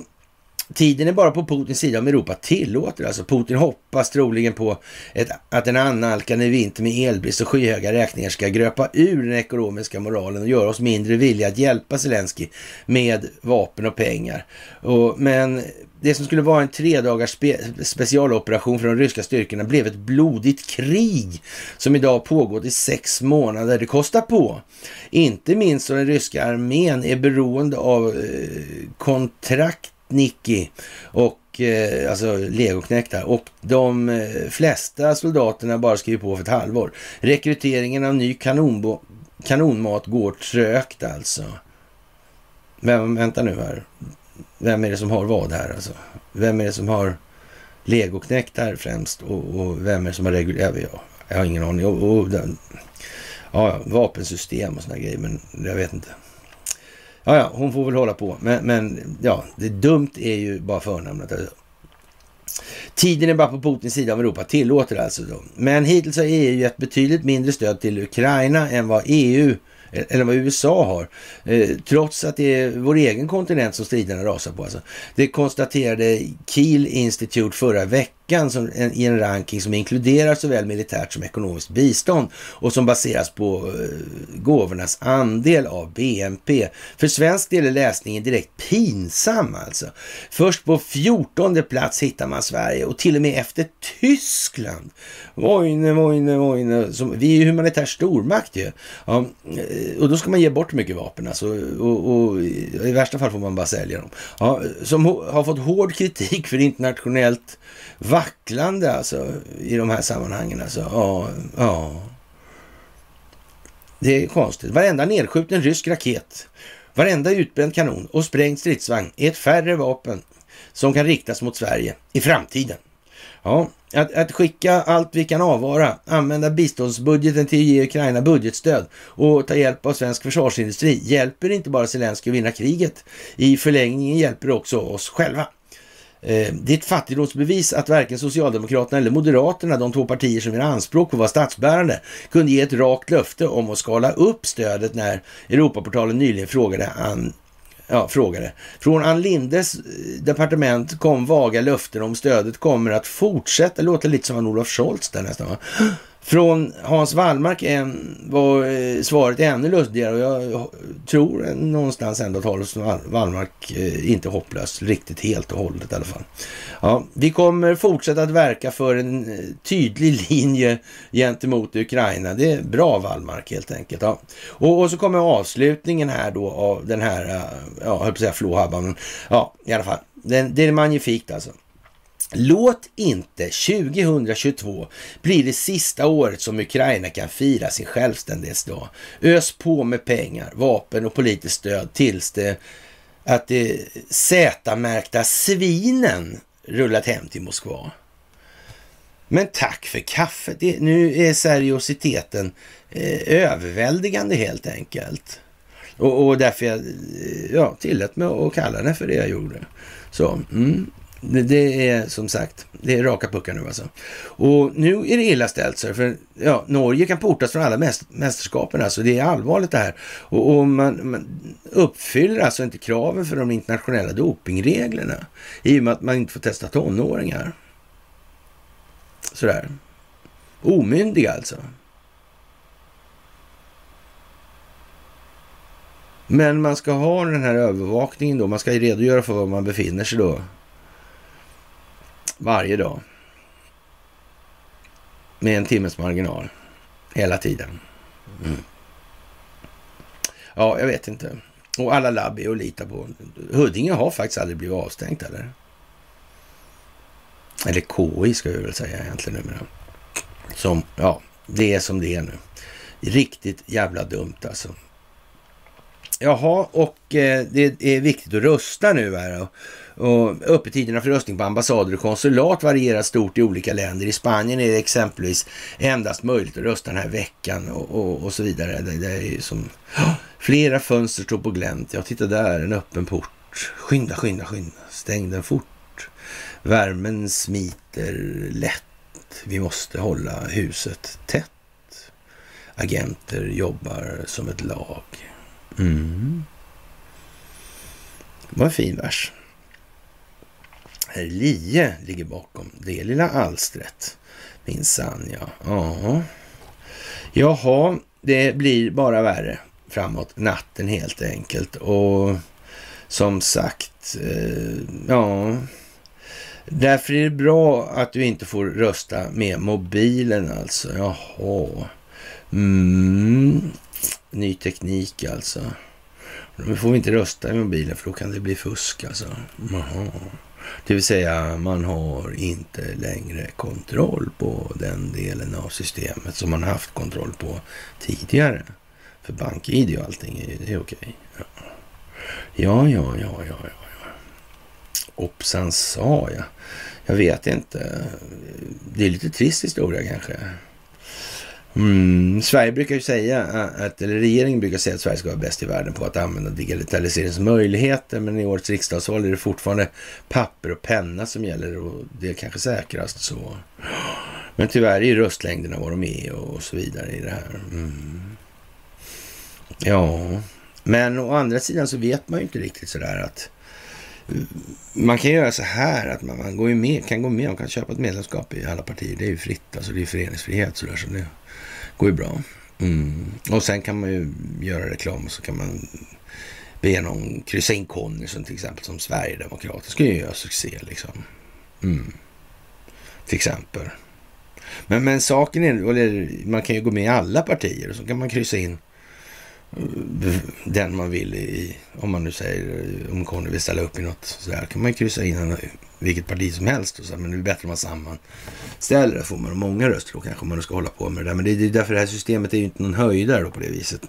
A: Tiden är bara på Putins sida om Europa tillåter. Alltså Putin hoppas troligen på ett, att en annalkande vinter med elbrist och skyhöga räkningar ska gröpa ur den ekonomiska moralen och göra oss mindre villiga att hjälpa Zelensky med vapen och pengar. Och, men det som skulle vara en tre dagars spe, specialoperation för de ryska styrkorna blev ett blodigt krig som idag pågått i sex månader. Det kostar på. Inte minst då den ryska armén är beroende av eh, kontrakt Nicky och eh, alltså legoknektar och de eh, flesta soldaterna bara skriver på för ett halvår. Rekryteringen av ny kanonbo kanonmat går trögt alltså. Vem, vänta nu här. Vem är det som har vad här alltså? Vem är det som har legoknektar främst och, och vem är det som har reguljär? Jag, jag har ingen aning. Och, och den, ja, vapensystem och sådana grejer, men jag vet inte. Ja, ja, hon får väl hålla på. Men, men ja, det dumt är ju bara förnamnet. Alltså. Tiden är bara på Putins sida av Europa, tillåter alltså. Då. Men hittills har EU gett betydligt mindre stöd till Ukraina än vad EU eller vad USA har. Eh, trots att det är vår egen kontinent som striderna rasar på. Alltså. Det konstaterade Kiel Institute förra veckan veckan som, en, i en ranking som inkluderar såväl militärt som ekonomiskt bistånd och som baseras på eh, gåvornas andel av BNP. För svensk del är läsningen direkt pinsam alltså. Först på 14 plats hittar man Sverige och till och med efter Tyskland. Vojne, vojne, vojne. vi är ju humanitär stormakt ju. Ja, eh, och då ska man ge bort mycket vapen alltså. Och, och, i värsta fall får man bara sälja dem. Ja, som har fått hård kritik för internationellt vacklande alltså i de här sammanhangen. Alltså. Ja, ja. Det är konstigt. Varenda nedskjuten rysk raket, varenda utbränd kanon och sprängd stridsvagn är ett färre vapen som kan riktas mot Sverige i framtiden. Ja, att, att, skicka allt vi kan avvara, använda biståndsbudgeten till att ge Ukraina budgetstöd och ta hjälp av svensk försvarsindustri hjälper inte bara Zelenskyj att vinna kriget. I förlängningen hjälper det också oss själva. Eh, det är ett fattigdomsbevis att varken Socialdemokraterna eller Moderaterna, de två partier som gör anspråk på att vara statsbärande, kunde ge ett rakt löfte om att skala upp stödet när Europaportalen nyligen frågade an, ja, frågade. Från Ann Lindes eh, departement kom vaga löften om stödet kommer att fortsätta. Det låter lite som Olof Scholz där nästan. Va? Från Hans Wallmark var eh, svaret ännu lustigare och jag tror någonstans ändå att Hans Wallmark eh, inte är hopplös riktigt helt och hållet i alla fall. Ja, vi kommer fortsätta att verka för en eh, tydlig linje gentemot Ukraina. Det är bra Wallmark helt enkelt. Ja. Och, och så kommer avslutningen här då av den här, ja, jag höll på att säga flåhabban, ja i alla fall. Den, det är magnifikt alltså. Låt inte 2022 bli det sista året som Ukraina kan fira sin självständighetsdag. Ös på med pengar, vapen och politiskt stöd tills det att de Z-märkta svinen rullat hem till Moskva. Men tack för kaffet. Det, nu är seriositeten eh, överväldigande helt enkelt. Och, och därför jag eh, ja, tillät mig att kalla det för det jag gjorde. Så, mm. Det, är som sagt, det är raka puckar nu alltså. Och nu är det illa ställt, så för ja, Norge kan portas från alla mästerskapen. Alltså. Det är allvarligt det här. Och, och man, man, uppfyller alltså inte kraven för de internationella dopingreglerna i och med att man inte får testa tonåringar. Sådär. Omyndiga alltså. Men man ska ha den här övervakningen då. Man ska redogöra för var man befinner sig då varje dag. Med en timmes marginal. Hela tiden. Mm. Ja, jag vet inte. Och alla labb är att lita på. Huddinge har faktiskt aldrig blivit avstängt eller? Eller KI ska vi väl säga egentligen numera. Som, ja, det är som det är nu. Riktigt jävla dumt alltså. Jaha, och eh, det är viktigt att rösta nu här. Och, och öppettiderna för röstning på ambassader och konsulat varierar stort i olika länder. I Spanien är det exempelvis endast möjligt att rösta den här veckan och, och, och så vidare. Det, det är som, oh, flera fönster står på glänt. Ja, titta där, en öppen port. Skynda, skynda, skynda. Stäng den fort. Värmen smiter lätt. Vi måste hålla huset tätt. Agenter jobbar som ett lag. Mm. Det var en fin vers. Herr Lie ligger bakom det lilla alstret. Minsann ja. ja. Jaha, det blir bara värre framåt natten helt enkelt. Och som sagt, eh, ja. Därför är det bra att du inte får rösta med mobilen alltså. Jaha. Mm. Ny teknik alltså. Nu får vi inte rösta i mobilen för då kan det bli fusk alltså. Jaha. Det vill säga man har inte längre kontroll på den delen av systemet som man haft kontroll på tidigare. För BankID och allting är, det är okej. Ja. ja, ja, ja, ja, ja. Hoppsan sa jag. Jag vet inte. Det är lite trist historia kanske. Mm, Sverige brukar ju säga att, eller regeringen brukar säga att Sverige ska vara bäst i världen på att använda digitaliseringens möjligheter, men i årets riksdagsval är det fortfarande papper och penna som gäller och det är kanske säkrast så. Men tyvärr är ju röstlängderna vad de är och så vidare i det här. Mm. Ja, men å andra sidan så vet man ju inte riktigt sådär att mm, man kan göra så här att man, man går med, kan gå med, man kan köpa ett medlemskap i alla partier. Det är ju fritt, alltså det är föreningsfrihet sådär. Så det går ju bra. Mm. Och sen kan man ju göra reklam och så kan man be någon kryssa in Conny som till exempel som Sverigedemokrat. ska ju göra succé liksom. Mm. Till exempel. Men, men saken är, eller man kan ju gå med i alla partier och så kan man kryssa in Eh, den man vill i, om man nu säger, eh, om Conny vill ställa upp i något sådär, kan man kryssa in vilket parti som helst och så, men det är bättre om man sammanställer det, får man många röster då kanske, om man ska hålla på med det där. Men det är därför det här systemet är ju inte någon höjdare då på det viset.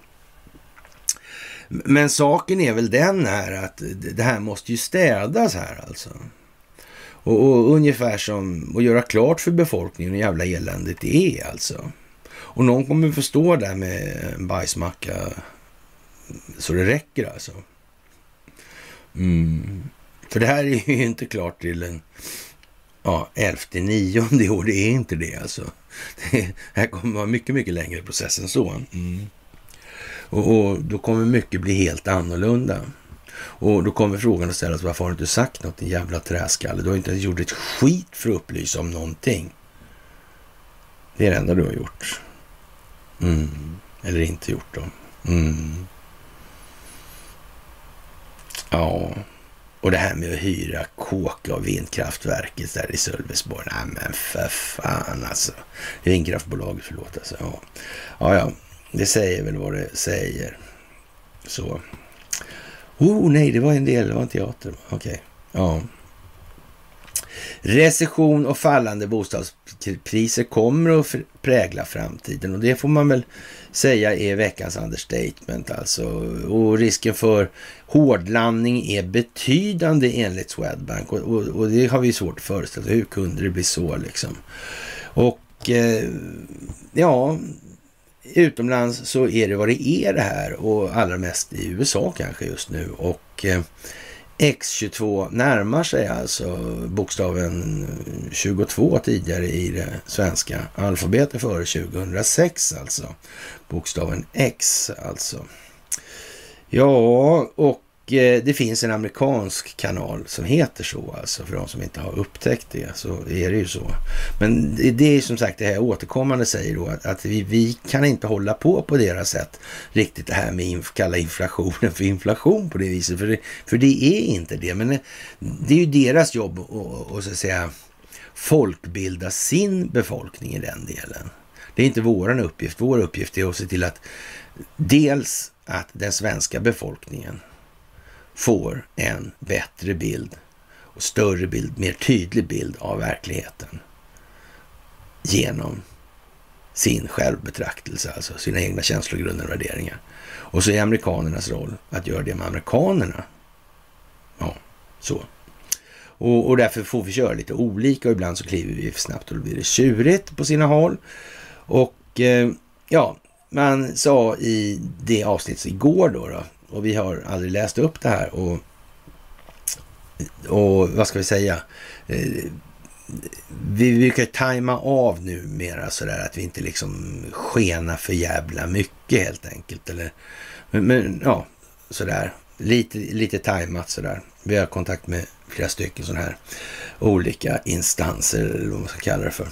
A: Men saken är väl den här att det här måste ju städas här alltså. Och, och ungefär som att göra klart för befolkningen hur jävla eländigt det är alltså. Och någon kommer få stå där med en bajsmacka så det räcker alltså. Mm. För det här är ju inte klart till den ja, 11 nionde i år. Det är inte det alltså. Det här kommer vara mycket, mycket längre process än så. Mm. Och, och, då kommer mycket bli helt annorlunda. Och då kommer frågan att ställas, varför har du inte sagt något din jävla träskalle? Du har inte gjort ett skit för att upplysa om någonting. Det är det enda du har gjort. Mm. Eller inte gjort då. Mm. Ja, och det här med att hyra kåka av vindkraftverket där i Sölvesborg. Nej men för fan alltså. Vindkraftbolaget, förlåt alltså. Ja. ja, ja, det säger väl vad det säger. Så. Oh nej, det var en del, det var en teater. Okej, okay. ja. Recession och fallande bostadspriser kommer att prägla framtiden och det får man väl säga är veckans understatement alltså. Och risken för hårdlandning är betydande enligt Swedbank och, och, och det har vi svårt att föreställa Hur kunde det bli så liksom? Och eh, ja, utomlands så är det vad det är det här och allra mest i USA kanske just nu. Och eh, X22 närmar sig alltså bokstaven 22 tidigare i det svenska alfabetet före 2006 alltså. Bokstaven X alltså. Ja, och Eh, det finns en amerikansk kanal som heter så, alltså för de som inte har upptäckt det, så är det ju så. Men det är som sagt det här återkommande säger då att, att vi, vi, kan inte hålla på på deras sätt riktigt det här med inf kalla inflationen för inflation på det viset, för det, för det är inte det. Men det, det är ju deras jobb att så att säga folkbilda sin befolkning i den delen. Det är inte vår uppgift. Vår uppgift är att se till att dels att den svenska befolkningen får en bättre bild och större bild, mer tydlig bild av verkligheten genom sin självbetraktelse, alltså sina egna känslogrunder och värderingar. Och så är amerikanernas roll att göra det med amerikanerna. Ja, så. Och, och därför får vi köra lite olika och ibland så kliver vi för snabbt och då blir det tjurigt på sina håll. Och eh, ja, man sa i det avsnittet igår då, då och vi har aldrig läst upp det här och, och vad ska vi säga? Eh, vi brukar tajma av numera sådär att vi inte liksom skenar för jävla mycket helt enkelt. Eller, men, men ja, sådär. Lite, lite tajmat sådär. Vi har kontakt med flera stycken sådana här olika instanser, eller vad man ska kalla det för.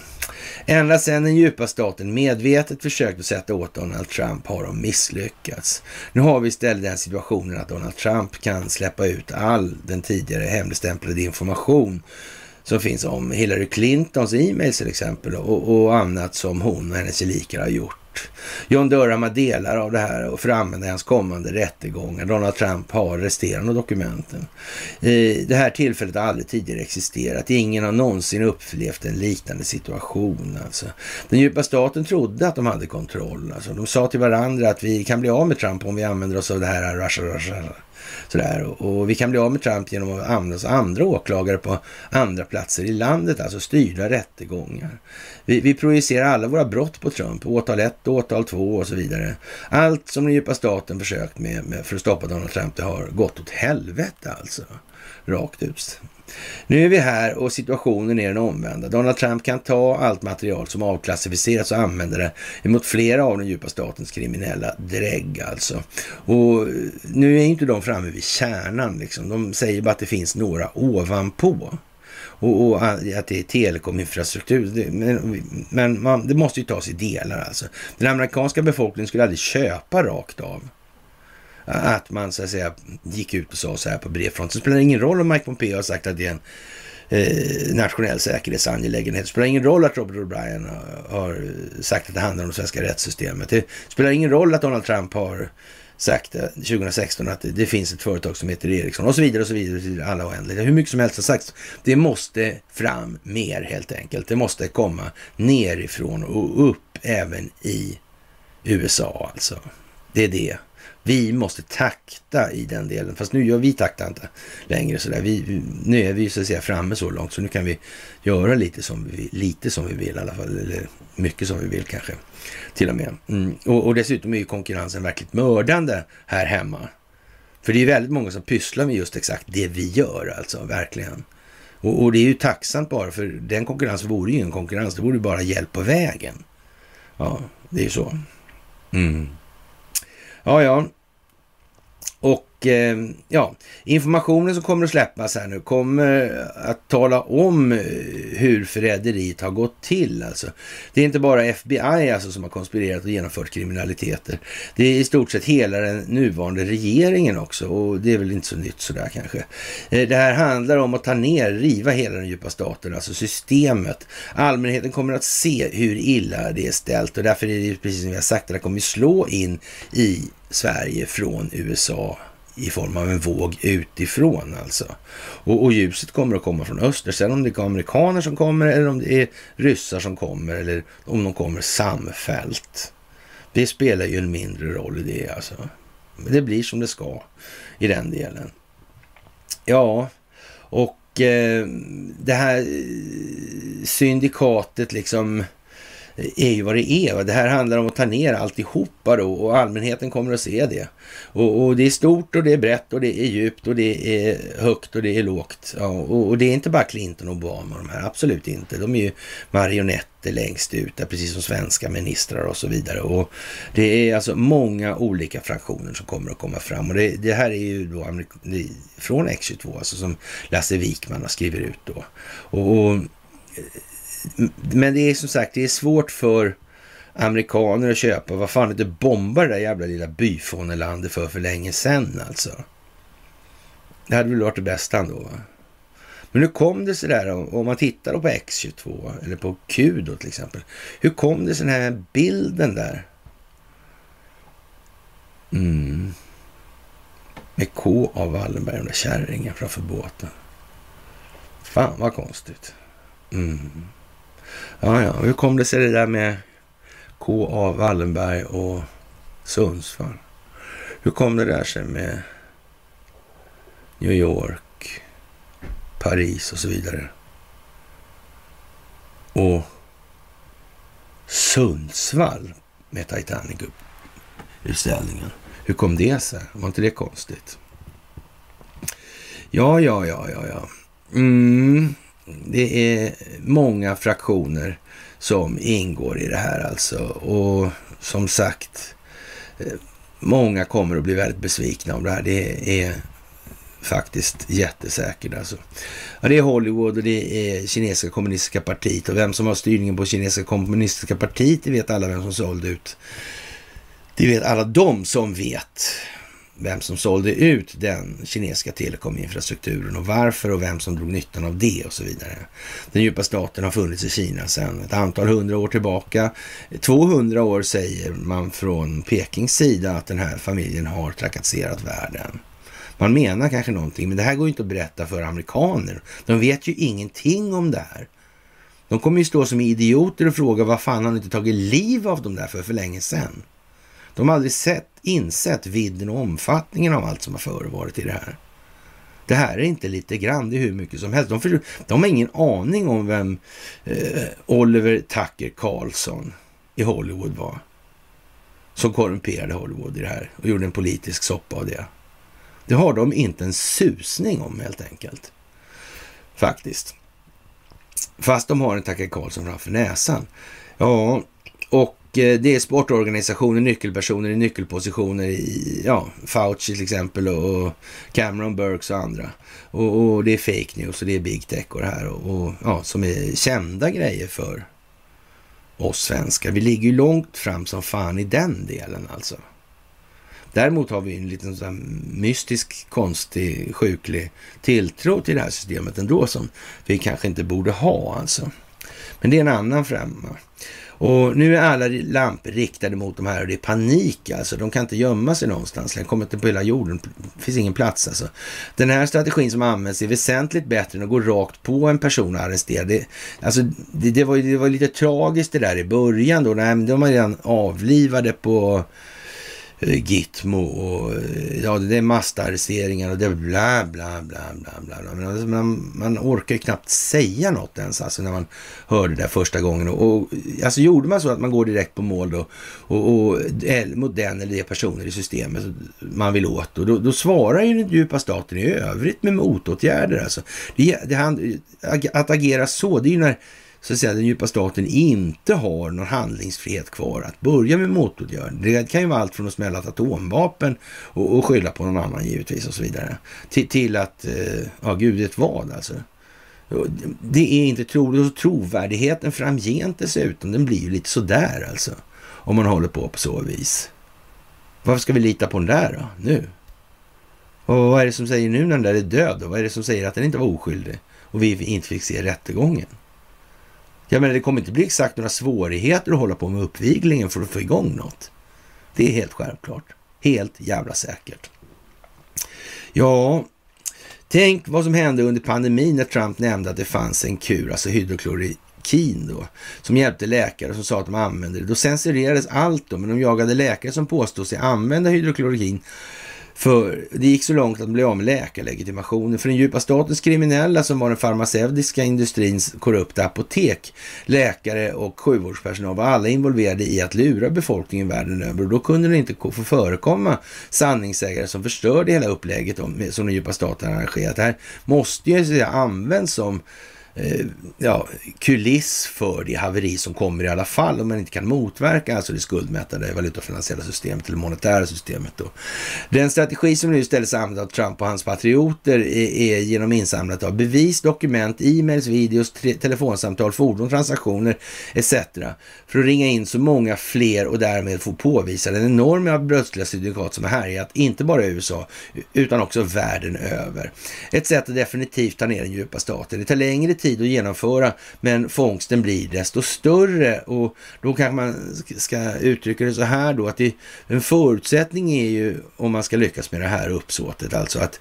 A: Ända sedan den djupa staten medvetet försökt att sätta åt Donald Trump har de misslyckats. Nu har vi istället den situationen att Donald Trump kan släppa ut all den tidigare hemligstämplade information som finns om Hillary Clintons alltså e-mails till exempel och, och annat som hon och hennes gelikar har gjort. John Durham har delar av det här för att använda i hans kommande rättegångar. Donald Trump har resterande dokumenten. Det här tillfället har aldrig tidigare existerat. Ingen har någonsin upplevt en liknande situation. Alltså. Den djupa staten trodde att de hade kontroll. Alltså. De sa till varandra att vi kan bli av med Trump om vi använder oss av det här Russia, Russia, Sådär. Och vi kan bli av med Trump genom att använda oss andra åklagare på andra platser i landet, alltså styrda rättegångar. Vi, vi projicerar alla våra brott på Trump, åtal 1, åtal 2 och så vidare. Allt som den djupa staten försökt med, med för att stoppa Donald Trump, det har gått åt helvete alltså. Rakt ut. Nu är vi här och situationen är den omvända. Donald Trump kan ta allt material som avklassificerats och använda det emot flera av den djupa statens kriminella drägg alltså. Och eh, nu är inte de framme vid kärnan liksom. De säger bara att det finns några ovanpå. Och, och, att det är telekominfrastruktur. Men, men man, det måste ju tas i delar alltså. Den amerikanska befolkningen skulle aldrig köpa rakt av att man så att säga gick ut och sa så här på brevfronten. Det spelar ingen roll om Mike Pompeo har sagt att det är en eh, nationell säkerhetsangelägenhet. Det spelar ingen roll att Robert O'Brien har, har sagt att det handlar om det svenska rättssystemet. Det spelar ingen roll att Donald Trump har sagt eh, 2016 att det finns ett företag som heter Ericsson och så vidare och så vidare. Alla oändliga. Hur mycket som helst har sagts. Det måste fram mer helt enkelt. Det måste komma nerifrån och upp även i USA alltså. Det är det. Vi måste takta i den delen. Fast nu gör vi takta inte längre sådär. Vi, nu är vi så att säga framme så långt så nu kan vi göra lite som vi, lite som vi vill i alla fall. Eller mycket som vi vill kanske till och med. Mm. Och, och dessutom är ju konkurrensen verkligt mördande här hemma. För det är väldigt många som pysslar med just exakt det vi gör alltså, verkligen. Och, och det är ju tacksamt bara för den konkurrensen vore ju ingen konkurrens, det vore ju bara hjälp på vägen. Ja, det är ju så. Mm. Ja, ja. Och Eh, ja, informationen som kommer att släppas här nu kommer att tala om eh, hur förräderiet har gått till. Alltså. Det är inte bara FBI alltså, som har konspirerat och genomfört kriminaliteter. Det är i stort sett hela den nuvarande regeringen också och det är väl inte så nytt sådär kanske. Eh, det här handlar om att ta ner, riva hela den djupa staten, alltså systemet. Allmänheten kommer att se hur illa det är ställt och därför är det precis som vi har sagt, det kommer slå in i Sverige från USA i form av en våg utifrån alltså. Och, och, ljuset kommer att komma från öster. Sen om det är amerikaner som kommer eller om det är ryssar som kommer eller om de kommer samfällt. Det spelar ju en mindre roll i det alltså. Men det blir som det ska i den delen. Ja, och eh, det här eh, syndikatet liksom är ju vad det är. Det här handlar om att ta ner alltihopa då och allmänheten kommer att se det. Och, och, det är stort och det är brett och det är djupt och det är högt och det är lågt. Ja, och, och, det är inte bara Clinton och Obama de här, absolut inte. De är ju marionetter längst ut, där, precis som svenska ministrar och så vidare. Och det är alltså många olika fraktioner som kommer att komma fram. Och det, det här är ju då från X22, alltså som Lasse Wikman har skrivit ut då. och, och men det är som sagt, det är svårt för amerikaner att köpa. Vad fan, det bombar det där jävla lilla byfånelandet för för länge sedan alltså. Det hade väl varit det bästa ändå. Va? Men hur kom det sig där om man tittar på X22 eller på Q då till exempel. Hur kom det sig den här bilden där? Mm. Med K av Wallenberg, den där kärringen framför båten. Fan vad konstigt. Mm. Ja, ja. Hur kom det sig det där med K.A. Wallenberg och Sundsvall? Hur kom det där sig med New York, Paris och så vidare? Och Sundsvall med Titanic-utställningen. Hur kom det sig? Var inte det konstigt? Ja, ja, ja, ja, ja. Mm. Det är många fraktioner som ingår i det här alltså. Och som sagt, eh, många kommer att bli väldigt besvikna om det här. Det är faktiskt jättesäkert. Alltså. Ja, det är Hollywood och det är kinesiska kommunistiska partiet och vem som har styrningen på kinesiska kommunistiska partiet, det vet alla vem som sålde ut. Det vet alla de som vet vem som sålde ut den kinesiska telekominfrastrukturen och varför och vem som drog nyttan av det och så vidare. Den djupa staten har funnits i Kina sedan ett antal hundra år tillbaka. 200 år säger man från Pekings sida att den här familjen har trakasserat världen. Man menar kanske någonting, men det här går ju inte att berätta för amerikaner. De vet ju ingenting om det här. De kommer ju stå som idioter och fråga vad fan har ni inte tagit liv av dem där för, för länge sedan? De har aldrig sett, insett vidden och omfattningen av allt som har förevarit i det här. Det här är inte lite grann, det är hur mycket som helst. De, för, de har ingen aning om vem eh, Oliver Tucker Carlson i Hollywood var. Som korrumperade Hollywood i det här och gjorde en politisk soppa av det. Det har de inte en susning om helt enkelt. Faktiskt. Fast de har en Tucker Carlson framför näsan. Ja, och Eh, det är sportorganisationer, nyckelpersoner i nyckelpositioner i, ja, Fauci till exempel och Cameron Burks och andra. Och, och, det är fake news och det är big tech och det här och, och, ja, som är kända grejer för oss svenskar. Vi ligger ju långt fram som fan i den delen alltså. Däremot har vi en liten sån mystisk, konstig, sjuklig tilltro till det här systemet ändå som vi kanske inte borde ha alltså. Men det är en annan främma. Och nu är alla lampor riktade mot de här och det är panik alltså. De kan inte gömma sig någonstans. De kommer inte på hela jorden. Det finns ingen plats alltså. Den här strategin som används är väsentligt bättre än att gå rakt på en person och arrestera. Det, alltså, det, det, var, det var lite tragiskt det där i början då. Nej, men de var redan avlivade på Eh, Gitmo och eh, ja, det är massarresteringar och det är bla, bla, bla, bla, bla. bla. Alltså, man, man orkar ju knappt säga något ens alltså när man hör det där första gången. Och, och alltså gjorde man så att man går direkt på mål då och, och eh, mot den eller de personer i systemet man vill åt och då, då svarar ju den djupa staten i övrigt med motåtgärder alltså. Det, det, att agera så, det är ju när så att säga, den djupa staten inte har någon handlingsfrihet kvar att börja med motåtgärder. Det kan ju vara allt från att smälla ett atomvapen och, och skylla på någon annan givetvis och så vidare. Till, till att, eh, ja gud vet vad alltså. Det är inte troligt och trovärdigheten framgent dessutom, den blir ju lite sådär alltså. Om man håller på på så vis. Varför ska vi lita på den där då, nu? Och vad är det som säger nu när den där är död? Och vad är det som säger att den inte var oskyldig och vi inte fick se rättegången? Jag menar, det kommer inte bli exakt några svårigheter att hålla på med uppviglingen för att få igång något. Det är helt självklart. Helt jävla säkert. Ja, tänk vad som hände under pandemin när Trump nämnde att det fanns en kur, alltså hydroklorikin då, som hjälpte läkare som sa att de använde det. Då censurerades allt då, men de jagade läkare som påstod sig använda hydroklorikin för det gick så långt att de blev av med läkarlegitimationen. För den djupa statens kriminella som var den farmaceutiska industrins korrupta apotek, läkare och sjukvårdspersonal var alla involverade i att lura befolkningen världen över. Och då kunde det inte få förekomma sanningssägare som förstörde hela upplägget som den djupa staten arrangerat. Det här måste ju användas som eh, ja, kuliss för det haveri som kommer i alla fall om man inte kan motverka alltså det skuldmättade valutafinansiella systemet eller monetära systemet. Då. Den strategi som nu istället används av Trump och hans patrioter är, är genom insamlat av bevis, dokument, e-mails, videos, telefonsamtal, fordon, transaktioner etc. för att ringa in så många fler och därmed få påvisa den enorma brottsliga syndikat som har härjat, inte bara i USA utan också världen över. Ett sätt att definitivt ta ner den djupa staten. Det tar längre tid tid att genomföra, men fångsten blir desto större. Och då kanske man ska uttrycka det så här då, att det, en förutsättning är ju, om man ska lyckas med det här uppsåtet, alltså att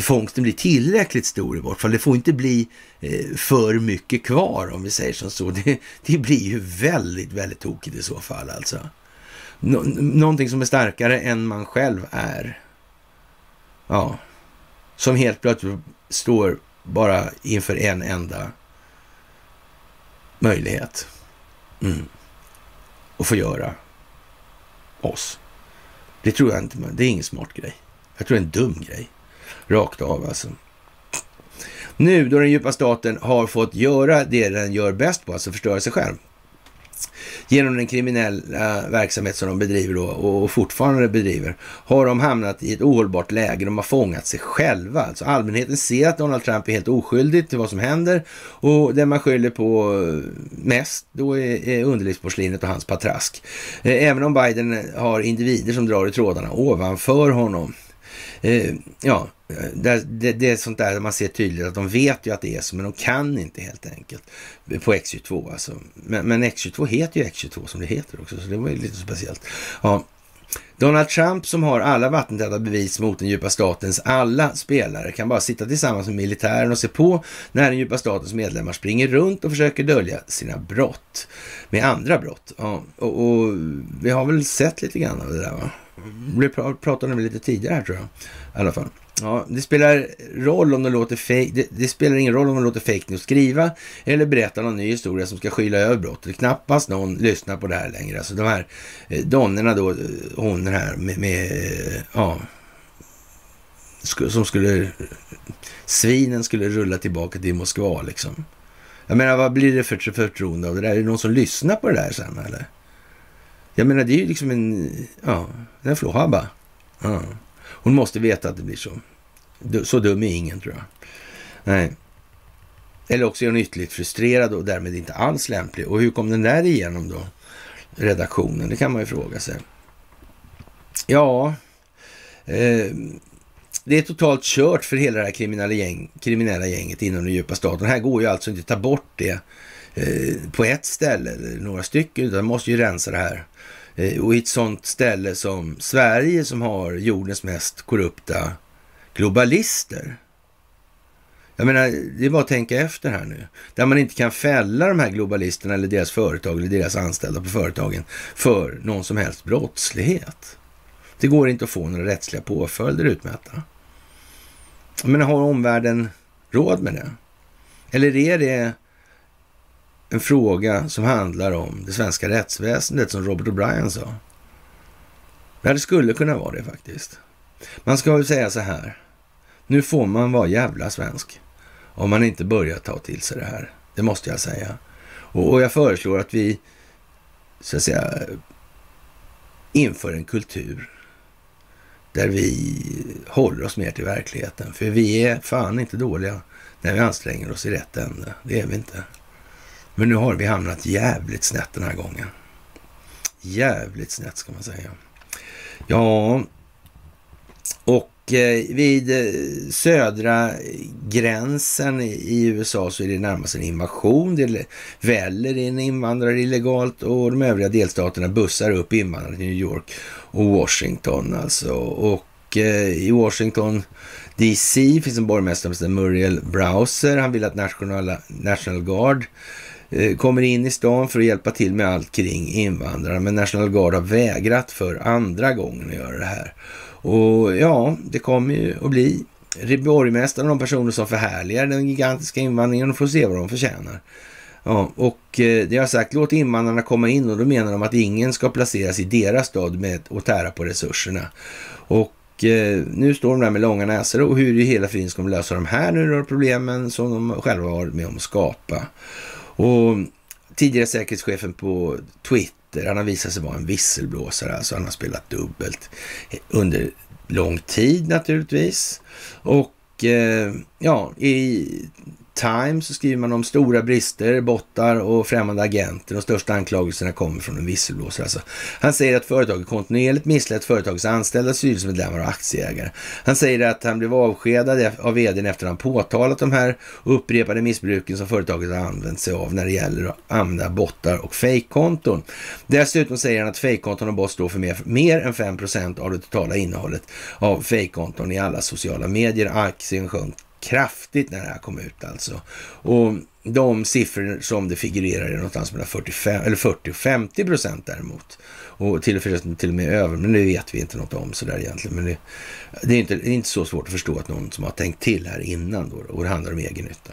A: fångsten blir tillräckligt stor i vårt fall. Det får inte bli eh, för mycket kvar om vi säger som så. Det, det blir ju väldigt, väldigt tokigt i så fall alltså. Nå någonting som är starkare än man själv är. Ja, som helt plötsligt står bara inför en enda möjlighet. Mm. Och få göra oss. Det tror jag inte, det är ingen smart grej. Jag tror det är en dum grej. Rakt av alltså. Nu då den djupa staten har fått göra det den gör bäst på, alltså förstöra sig själv, genom den kriminella verksamhet som de bedriver då och fortfarande bedriver, har de hamnat i ett ohållbart läge. De har fångat sig själva. Alltså allmänheten ser att Donald Trump är helt oskyldig till vad som händer och det man skyller på mest då är, underlivsporslinet och hans patrask. Eh, även om Biden har individer som drar i trådarna ovanför honom Eh, ja, det, det, det, är sånt där man ser tydligt att de vet ju att det är så, men de kan inte helt enkelt på X22 alltså. Men, men X22 heter ju X22 som det heter också, så det var ju lite speciellt. Ja. Donald Trump som har alla vattentäta bevis mot den djupa statens alla spelare kan bara sitta tillsammans med militären och se på när den djupa statens medlemmar springer runt och försöker dölja sina brott med andra brott. Ja, och, och vi har väl sett lite grann av det där va? Vi pratade om det lite tidigare här tror jag. I alla fall. Ja, det spelar roll om de låter fake, det, det, spelar ingen roll om de låter fake news skriva eller berätta någon ny historia som ska skyla över brottet. Knappast någon lyssnar på det här längre. Alltså de här eh, donnerna då, eh, hon den här med, med eh, ja, som skulle, svinen skulle rulla tillbaka till Moskva liksom. Jag menar, vad blir det för förtroende av det där? Är det någon som lyssnar på det där sen eller? Jag menar, det är ju liksom en, ja, en flåhabba. Ja. Hon måste veta att det blir så. Så dum är ingen, tror jag. Nej. Eller också är hon ytterligt frustrerad och därmed inte alls lämplig. Och hur kom den där igenom då? Redaktionen, det kan man ju fråga sig. Ja, eh, det är totalt kört för hela det här kriminella, gäng, kriminella gänget inom den djupa staten. Här går ju alltså inte att ta bort det eh, på ett ställe eller några stycken, utan man måste ju rensa det här Eh, Eh, och i ett sånt ställe som Sverige som har jordens mest korrupta globalister. Jag menar, det är bara att tänka efter här nu. Där man inte kan fälla de här globalisterna eller deras företag eller deras anställda på företagen för någon som helst brottslighet. Det går inte att få några rättsliga påföljder utmätta. Jag menar, har omvärlden råd med det? Eller är det en fråga som handlar om det svenska rättsväsendet, som Robert O'Brien sa. Ja, det skulle kunna vara det faktiskt. Man ska väl säga så här. Nu får man vara jävla svensk om man inte börjar ta till sig det här. Det måste jag säga. Och, och jag föreslår att vi, så att säga, inför en kultur där vi håller oss mer till verkligheten. För vi är fan inte dåliga när vi anstränger oss i rätt ände. Det är vi inte. Men nu har vi hamnat jävligt snett den här gången. Jävligt snett ska man säga. Ja, och eh, vid eh, södra gränsen i USA så är det närmast en invasion. Det väller in invandrare illegalt och de övriga delstaterna bussar upp invandrare till New York och Washington alltså. Och eh, i Washington DC finns en borgmästare som heter Muriel Browser. Han vill att National, National Guard Eh, kommer in i stan för att hjälpa till med allt kring invandrarna. Men National Guard har vägrat för andra gången att göra det här. Och ja, det kommer ju att bli borgmästaren och de personer som förhärligar den gigantiska invandringen och får se vad de förtjänar. Ja, och eh, det har sagt, låt invandrarna komma in och då menar de att ingen ska placeras i deras stad med att tära på resurserna. Och eh, nu står de där med långa näsor och hur i hela friden ska de lösa de här nu då problemen som de själva har varit med om att skapa. Och tidigare säkerhetschefen på Twitter, han har visat sig vara en visselblåsare, alltså han har spelat dubbelt under lång tid naturligtvis. Och eh, ja, i Times så skriver man om stora brister, bottar och främmande agenter. De största anklagelserna kommer från en visselblåsare. Alltså. Han säger att företaget kontinuerligt misslett företagets anställda, styrelsemedlemmar och aktieägare. Han säger att han blev avskedad av vdn efter att han påtalat de här upprepade missbruken som företaget har använt sig av när det gäller att använda bottar och fejkkonton. Dessutom säger han att fejkkonton och bots står för mer, mer än 5% av det totala innehållet av fejkkonton i alla sociala medier. Aktien sjönk kraftigt när det här kom ut alltså. Och de siffror som det figurerar är någonstans mellan 45, eller 40 och 50 procent däremot. Och till och, med, till och med över, men det vet vi inte något om sådär egentligen. Men det, det, är inte, det är inte så svårt att förstå att någon som har tänkt till här innan då, och det handlar om egen nytta.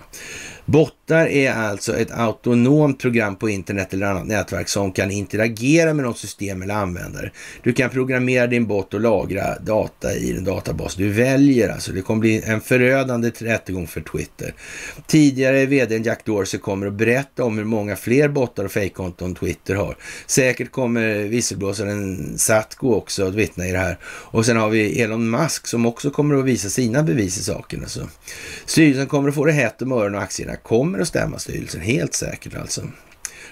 A: Bottar är alltså ett autonomt program på internet eller annat nätverk som kan interagera med något system eller användare. Du kan programmera din bot och lagra data i den databas du väljer. Alltså det kommer bli en förödande rättegång för Twitter. Tidigare vd Jack Jack Dorsey kommer att berätta om hur många fler bottar och fejkkonton Twitter har. Säkert kommer visselblåsaren Satko också att vittna i det här. Och sen har vi Elon Musk som också kommer att visa sina bevis i saken. Alltså. Styrelsen kommer att få det hett om öronen och aktierna kommer att stämma styrelsen, helt säkert alltså.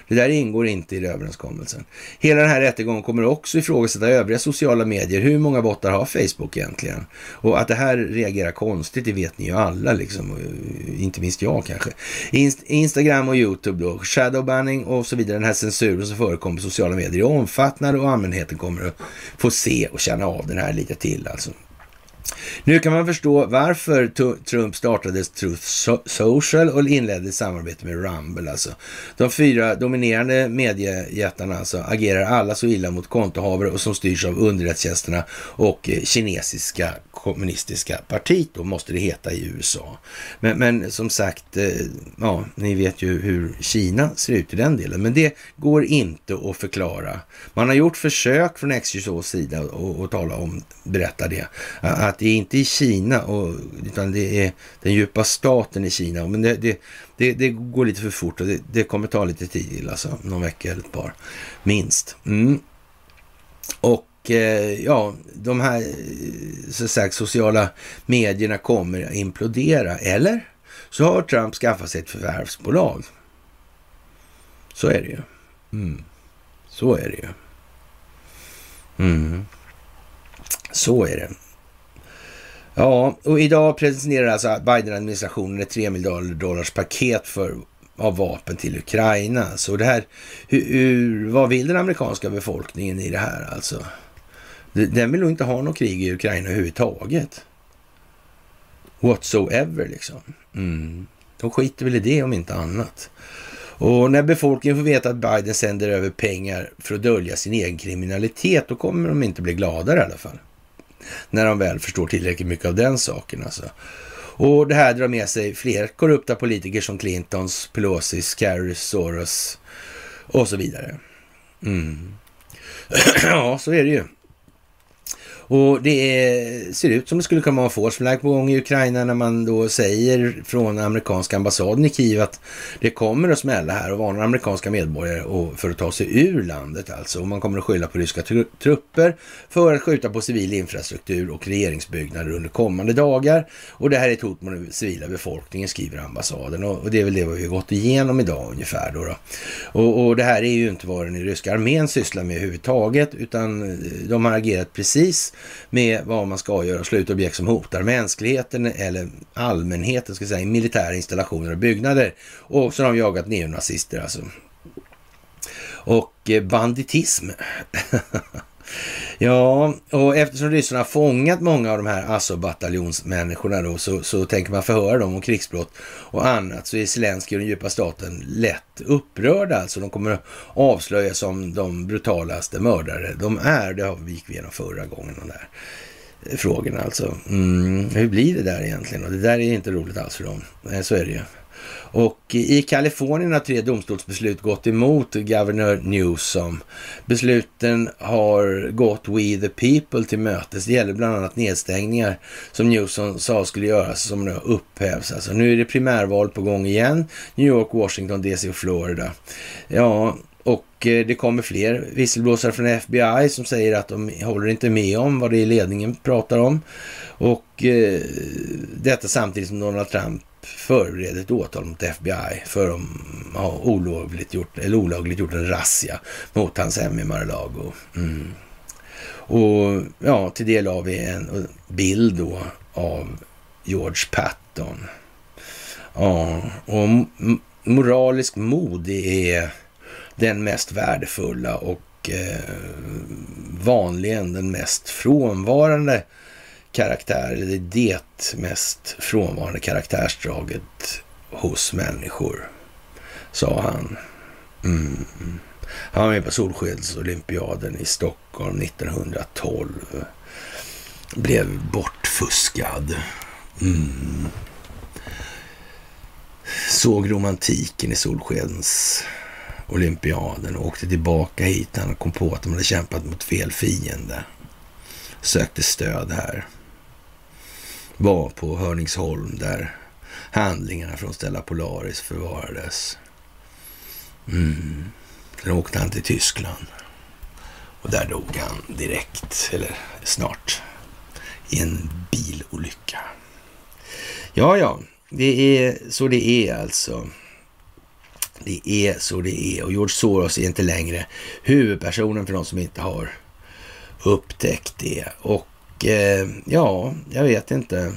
A: Det där ingår inte i överenskommelsen. Hela den här rättegången kommer också ifrågasätta övriga sociala medier. Hur många bottar har Facebook egentligen? Och att det här reagerar konstigt, det vet ni ju alla, liksom. Eh, inte minst jag kanske. Instagram och YouTube då, shadowbanning och så vidare. Den här censuren som förekommer på sociala medier är omfattande och allmänheten kommer att få se och känna av den här lite till alltså. Nu kan man förstå varför Trump startade Truth Social och inledde samarbete med Rumble. Alltså. De fyra dominerande mediejättarna alltså, agerar alla så illa mot kontohavare och som styrs av underrättelsetjänsterna och eh, kinesiska kommunistiska partiet då måste det heta i USA. Men, men som sagt, eh, ja, ni vet ju hur Kina ser ut i den delen. Men det går inte att förklara. Man har gjort försök från XJSOs sida att tala om, berätta det, att det är inte i Kina, och, utan det är den djupa staten i Kina. Men det, det, det, det går lite för fort och det, det, kommer ta lite tid, alltså någon vecka eller ett par, minst. Mm. Och eh, ja, de här eh, så sagt, sociala medierna kommer implodera. Eller så har Trump skaffat sig ett förvärvsbolag. Så är det ju. Mm. Så är det ju. Mm. Så är det. Ja, och idag presenterar alltså Biden-administrationen ett 3 miljarder dollars paket för, av vapen till Ukraina. Så det här, hur, hur, vad vill den amerikanska befolkningen i det här alltså? Den vill nog inte ha något krig i Ukraina överhuvudtaget. Whatsoever liksom. Mm. De skiter väl i det om inte annat. Och när befolkningen får veta att Biden sänder över pengar för att dölja sin egen kriminalitet, då kommer de inte bli gladare i alla fall. När de väl förstår tillräckligt mycket av den saken alltså. Och det här drar med sig fler korrupta politiker som Clintons, Pelosis, Kerry, Soros och så vidare. Mm. ja, så är det ju. Och det är, ser ut som det skulle kunna vara en force flag på gång i Ukraina när man då säger från amerikanska ambassaden i Kiev att det kommer att smälla här och varnar amerikanska medborgare och för att ta sig ur landet alltså. Och man kommer att skylla på ryska trupper för att skjuta på civil infrastruktur och regeringsbyggnader under kommande dagar. Och det här är ett hot mot den civila befolkningen, skriver ambassaden. Och, det är väl det vi har gått igenom idag ungefär. Då, då. Och, och det här är ju inte vad den ryska armén sysslar med överhuvudtaget, utan de har agerat precis med vad man ska göra, slutobjekt som hotar mänskligheten eller allmänheten, ska säga, i militära installationer och byggnader. Och så har de jagat neonazister alltså. Och eh, banditism. Ja, och eftersom ryssarna har fångat många av de här Azov-bataljonsmänniskorna då, så, så tänker man förhöra dem om krigsbrott och annat, så är Zelenskyj och den djupa staten lätt upprörda. Alltså de kommer att avslöjas som de brutalaste mördare de är. Det har vi gick vi igenom förra gången, de där frågorna alltså. Mm, hur blir det där egentligen? Och det där är inte roligt alls för dem. Så är det ju. Och i Kalifornien har tre domstolsbeslut gått emot governor Newsom. Besluten har gått We the People till mötes. Det gäller bland annat nedstängningar som Newsom sa skulle göras som nu upphävs. Alltså, nu är det primärval på gång igen. New York, Washington, DC och Florida. Ja, och eh, det kommer fler visselblåsare från FBI som säger att de håller inte med om vad det är ledningen pratar om. Och eh, detta samtidigt som Donald Trump förbereder ett åtal mot FBI för att ha olovligt gjort, eller olagligt gjort en razzia mot hans hem i Mar-a-Lago. Mm. Och ja, till del har vi en bild då av George Patton. Ja, och moralisk mod är den mest värdefulla och eh, vanligen den mest frånvarande karaktär, eller det mest frånvarande karaktärsdraget hos människor, sa han. Mm. Han var med på Solskensolympiaden i Stockholm 1912. Blev bortfuskad. Mm. Såg romantiken i Solskensolympiaden och åkte tillbaka hit. Han kom på att de hade kämpat mot fel fiende. Sökte stöd här var på Hörningsholm där handlingarna från Stella Polaris förvarades. Mm. Sen åkte han till Tyskland. Och där dog han direkt, eller snart, i en bilolycka. Ja, ja, det är så det är alltså. Det är så det är och George Soros är inte längre huvudpersonen för de som inte har upptäckt det. Och eh, ja, jag vet inte.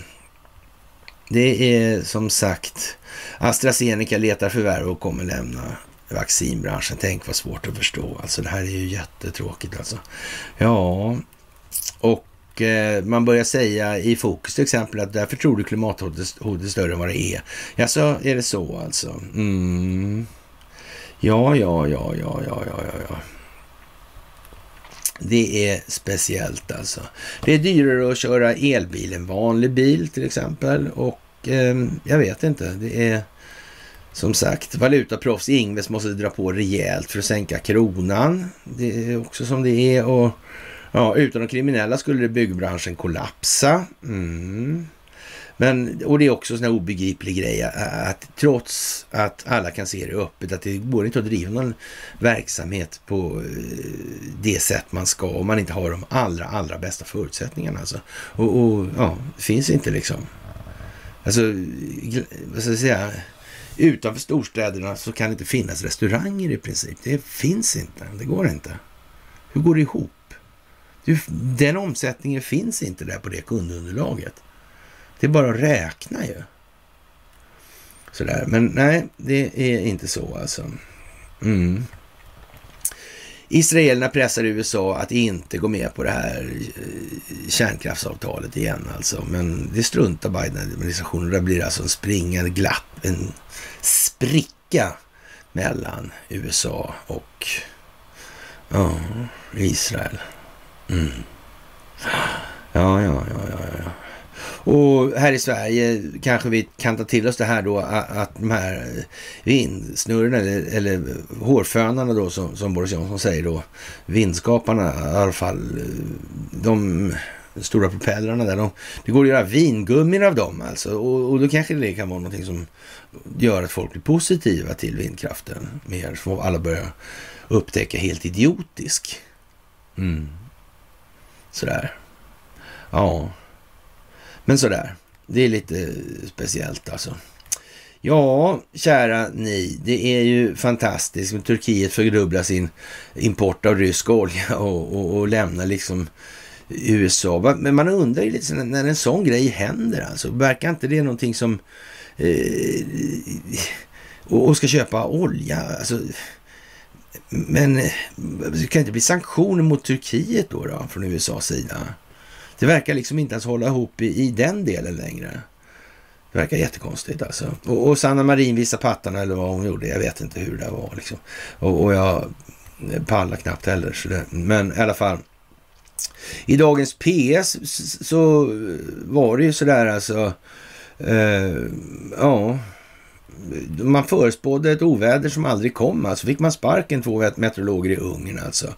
A: Det är som sagt AstraZeneca letar förvärv och kommer lämna vaccinbranschen. Tänk vad svårt att förstå. Alltså det här är ju jättetråkigt alltså. Ja, och eh, man börjar säga i Fokus till exempel att därför tror du klimathotet är större än vad det är. Ja, så är det så alltså. Mm. Ja, ja, ja, ja, ja, ja, ja, ja. Det är speciellt alltså. Det är dyrare att köra elbil än vanlig bil till exempel och eh, jag vet inte. Det är som sagt, valutaproffs Ingves måste dra på rejält för att sänka kronan. Det är också som det är. Och ja, utan de kriminella skulle byggbranschen kollapsa. Mm. Men, och det är också en sån här obegriplig grej att trots att alla kan se det öppet, att det går inte att driva någon verksamhet på eh, det sätt man ska om man inte har de allra, allra bästa förutsättningarna. Alltså. Och, och ja, det finns inte liksom. Alltså, vad ska jag säga? Utanför storstäderna så kan det inte finnas restauranger i princip. Det finns inte. Det går inte. Hur går det ihop? Den omsättningen finns inte där på det kundunderlaget. Det är bara att räkna ju. Sådär. Men nej, det är inte så alltså. Mm. Israelerna pressar USA att inte gå med på det här eh, kärnkraftsavtalet igen alltså. Men det struntar Biden-administrationen. Det blir alltså en springande glapp, en spricka mellan USA och ja, Israel. Mm. Ja, ja, ja, ja, ja. Och här i Sverige kanske vi kan ta till oss det här då att de här vindsnurrorna eller, eller hårfönarna då som, som Boris Johnson säger då, vindskaparna i alla fall, de stora propellrarna där, de, det går att göra vingummin av dem alltså och, och då kanske det kan vara någonting som gör att folk blir positiva till vindkraften mer, så alla börjar upptäcka helt idiotisk. Mm. Sådär. Ja. Men sådär, det är lite speciellt alltså. Ja, kära ni, det är ju fantastiskt. Turkiet fördubblar sin import av rysk olja och, och, och lämnar liksom USA. Men man undrar ju lite när en sån grej händer alltså. Verkar inte det någonting som... Eh, och ska köpa olja. Alltså, men eh, det kan inte bli sanktioner mot Turkiet då, då från USAs sida? Det verkar liksom inte ens hålla ihop i, i den delen längre. Det verkar jättekonstigt alltså. Och, och Sanna Marin visade pattarna eller vad hon gjorde. Jag vet inte hur det var liksom. Och, och jag pallar knappt heller. Så det, men i alla fall. I dagens PS så var det ju sådär alltså. Eh, ja, man förespådde ett oväder som aldrig kom. Alltså fick man sparken två meteorologer i Ungern alltså.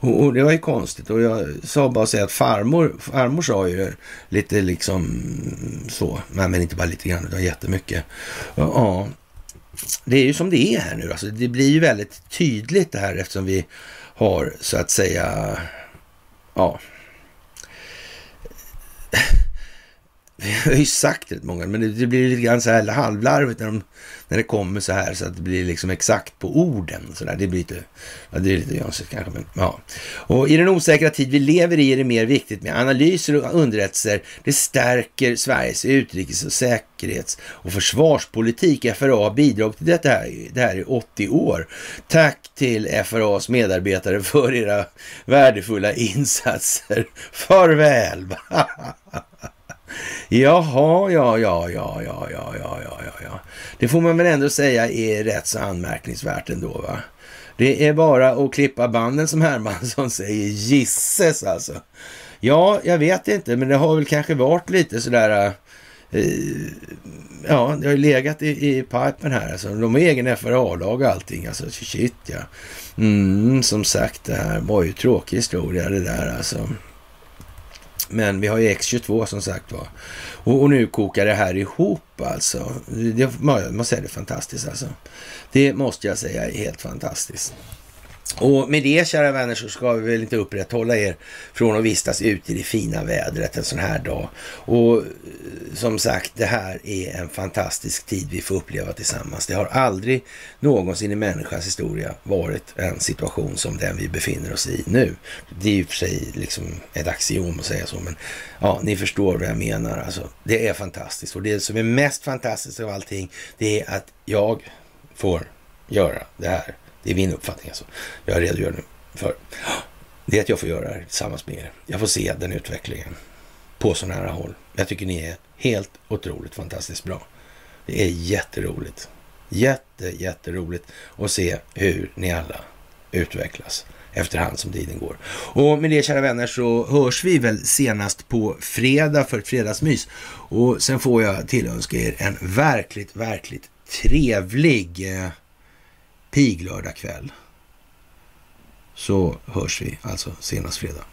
A: Och, och, det var ju konstigt. Och jag sa bara att säga att farmor, farmor sa ju lite liksom så. Nej, men inte bara lite grann, utan jättemycket. Ja, det är ju som det är här nu. Alltså, det blir ju väldigt tydligt det här eftersom vi har så att säga, ja, Vi har ju sagt rätt många, men det, det blir lite grann så här halvlarvigt när, de, när det kommer så här så att det blir liksom exakt på orden. Så där. Det blir lite, ja, det är lite jönsigt kanske, men ja. Och i den osäkra tid vi lever i är det mer viktigt med analyser och underrättelser. Det stärker Sveriges utrikes och säkerhets och försvarspolitik. FRA har bidragit till detta här, det här i 80 år. Tack till FRAs medarbetare för era värdefulla insatser. Farväl! Jaha, ja, ja, ja, ja, ja, ja, ja, ja, ja. Det får man väl ändå säga är rätt så anmärkningsvärt ändå, va? Det är bara att klippa banden som Hermansson säger. Gisses alltså. Ja, jag vet inte, men det har väl kanske varit lite sådär... Eh, ja, det har ju legat i, i pipen här. Alltså. De har egen FRA-lag och allting. Alltså, shit ja. Mm, som sagt, det här var ju tråkig historia det där alltså. Men vi har ju X22 som sagt var. Och, och, nu kokar det här ihop alltså. Det, jag man säger det är fantastiskt alltså. Det måste jag säga är helt fantastiskt. Och med det, kära vänner, så ska vi väl inte upprätthålla er från att vistas ute i det fina vädret en sån här dag. Och eh, som sagt, det här är en fantastisk tid vi får uppleva tillsammans. Det har aldrig någonsin i människans historia varit en situation som den vi befinner oss i nu. Det är i och för sig liksom ett axiom att säga så, men ja, ni förstår vad jag menar. Alltså, det är fantastiskt och det som är mest fantastiskt av allting, det är att jag får göra det här det är min uppfattning alltså. Jag redogör nu för. Det är att jag får göra det här tillsammans med er. Jag får se den utvecklingen på så nära håll. Jag tycker ni är helt otroligt fantastiskt bra. Det är jätteroligt. Jätte, jätteroligt att se hur ni alla utvecklas efterhand som tiden går. Och med det kära vänner så hörs vi väl senast på fredag för ett fredagsmys. Och sen får jag tillönska er en verkligt, verkligt trevlig eh, piglördag kväll så hörs vi alltså senast fredag.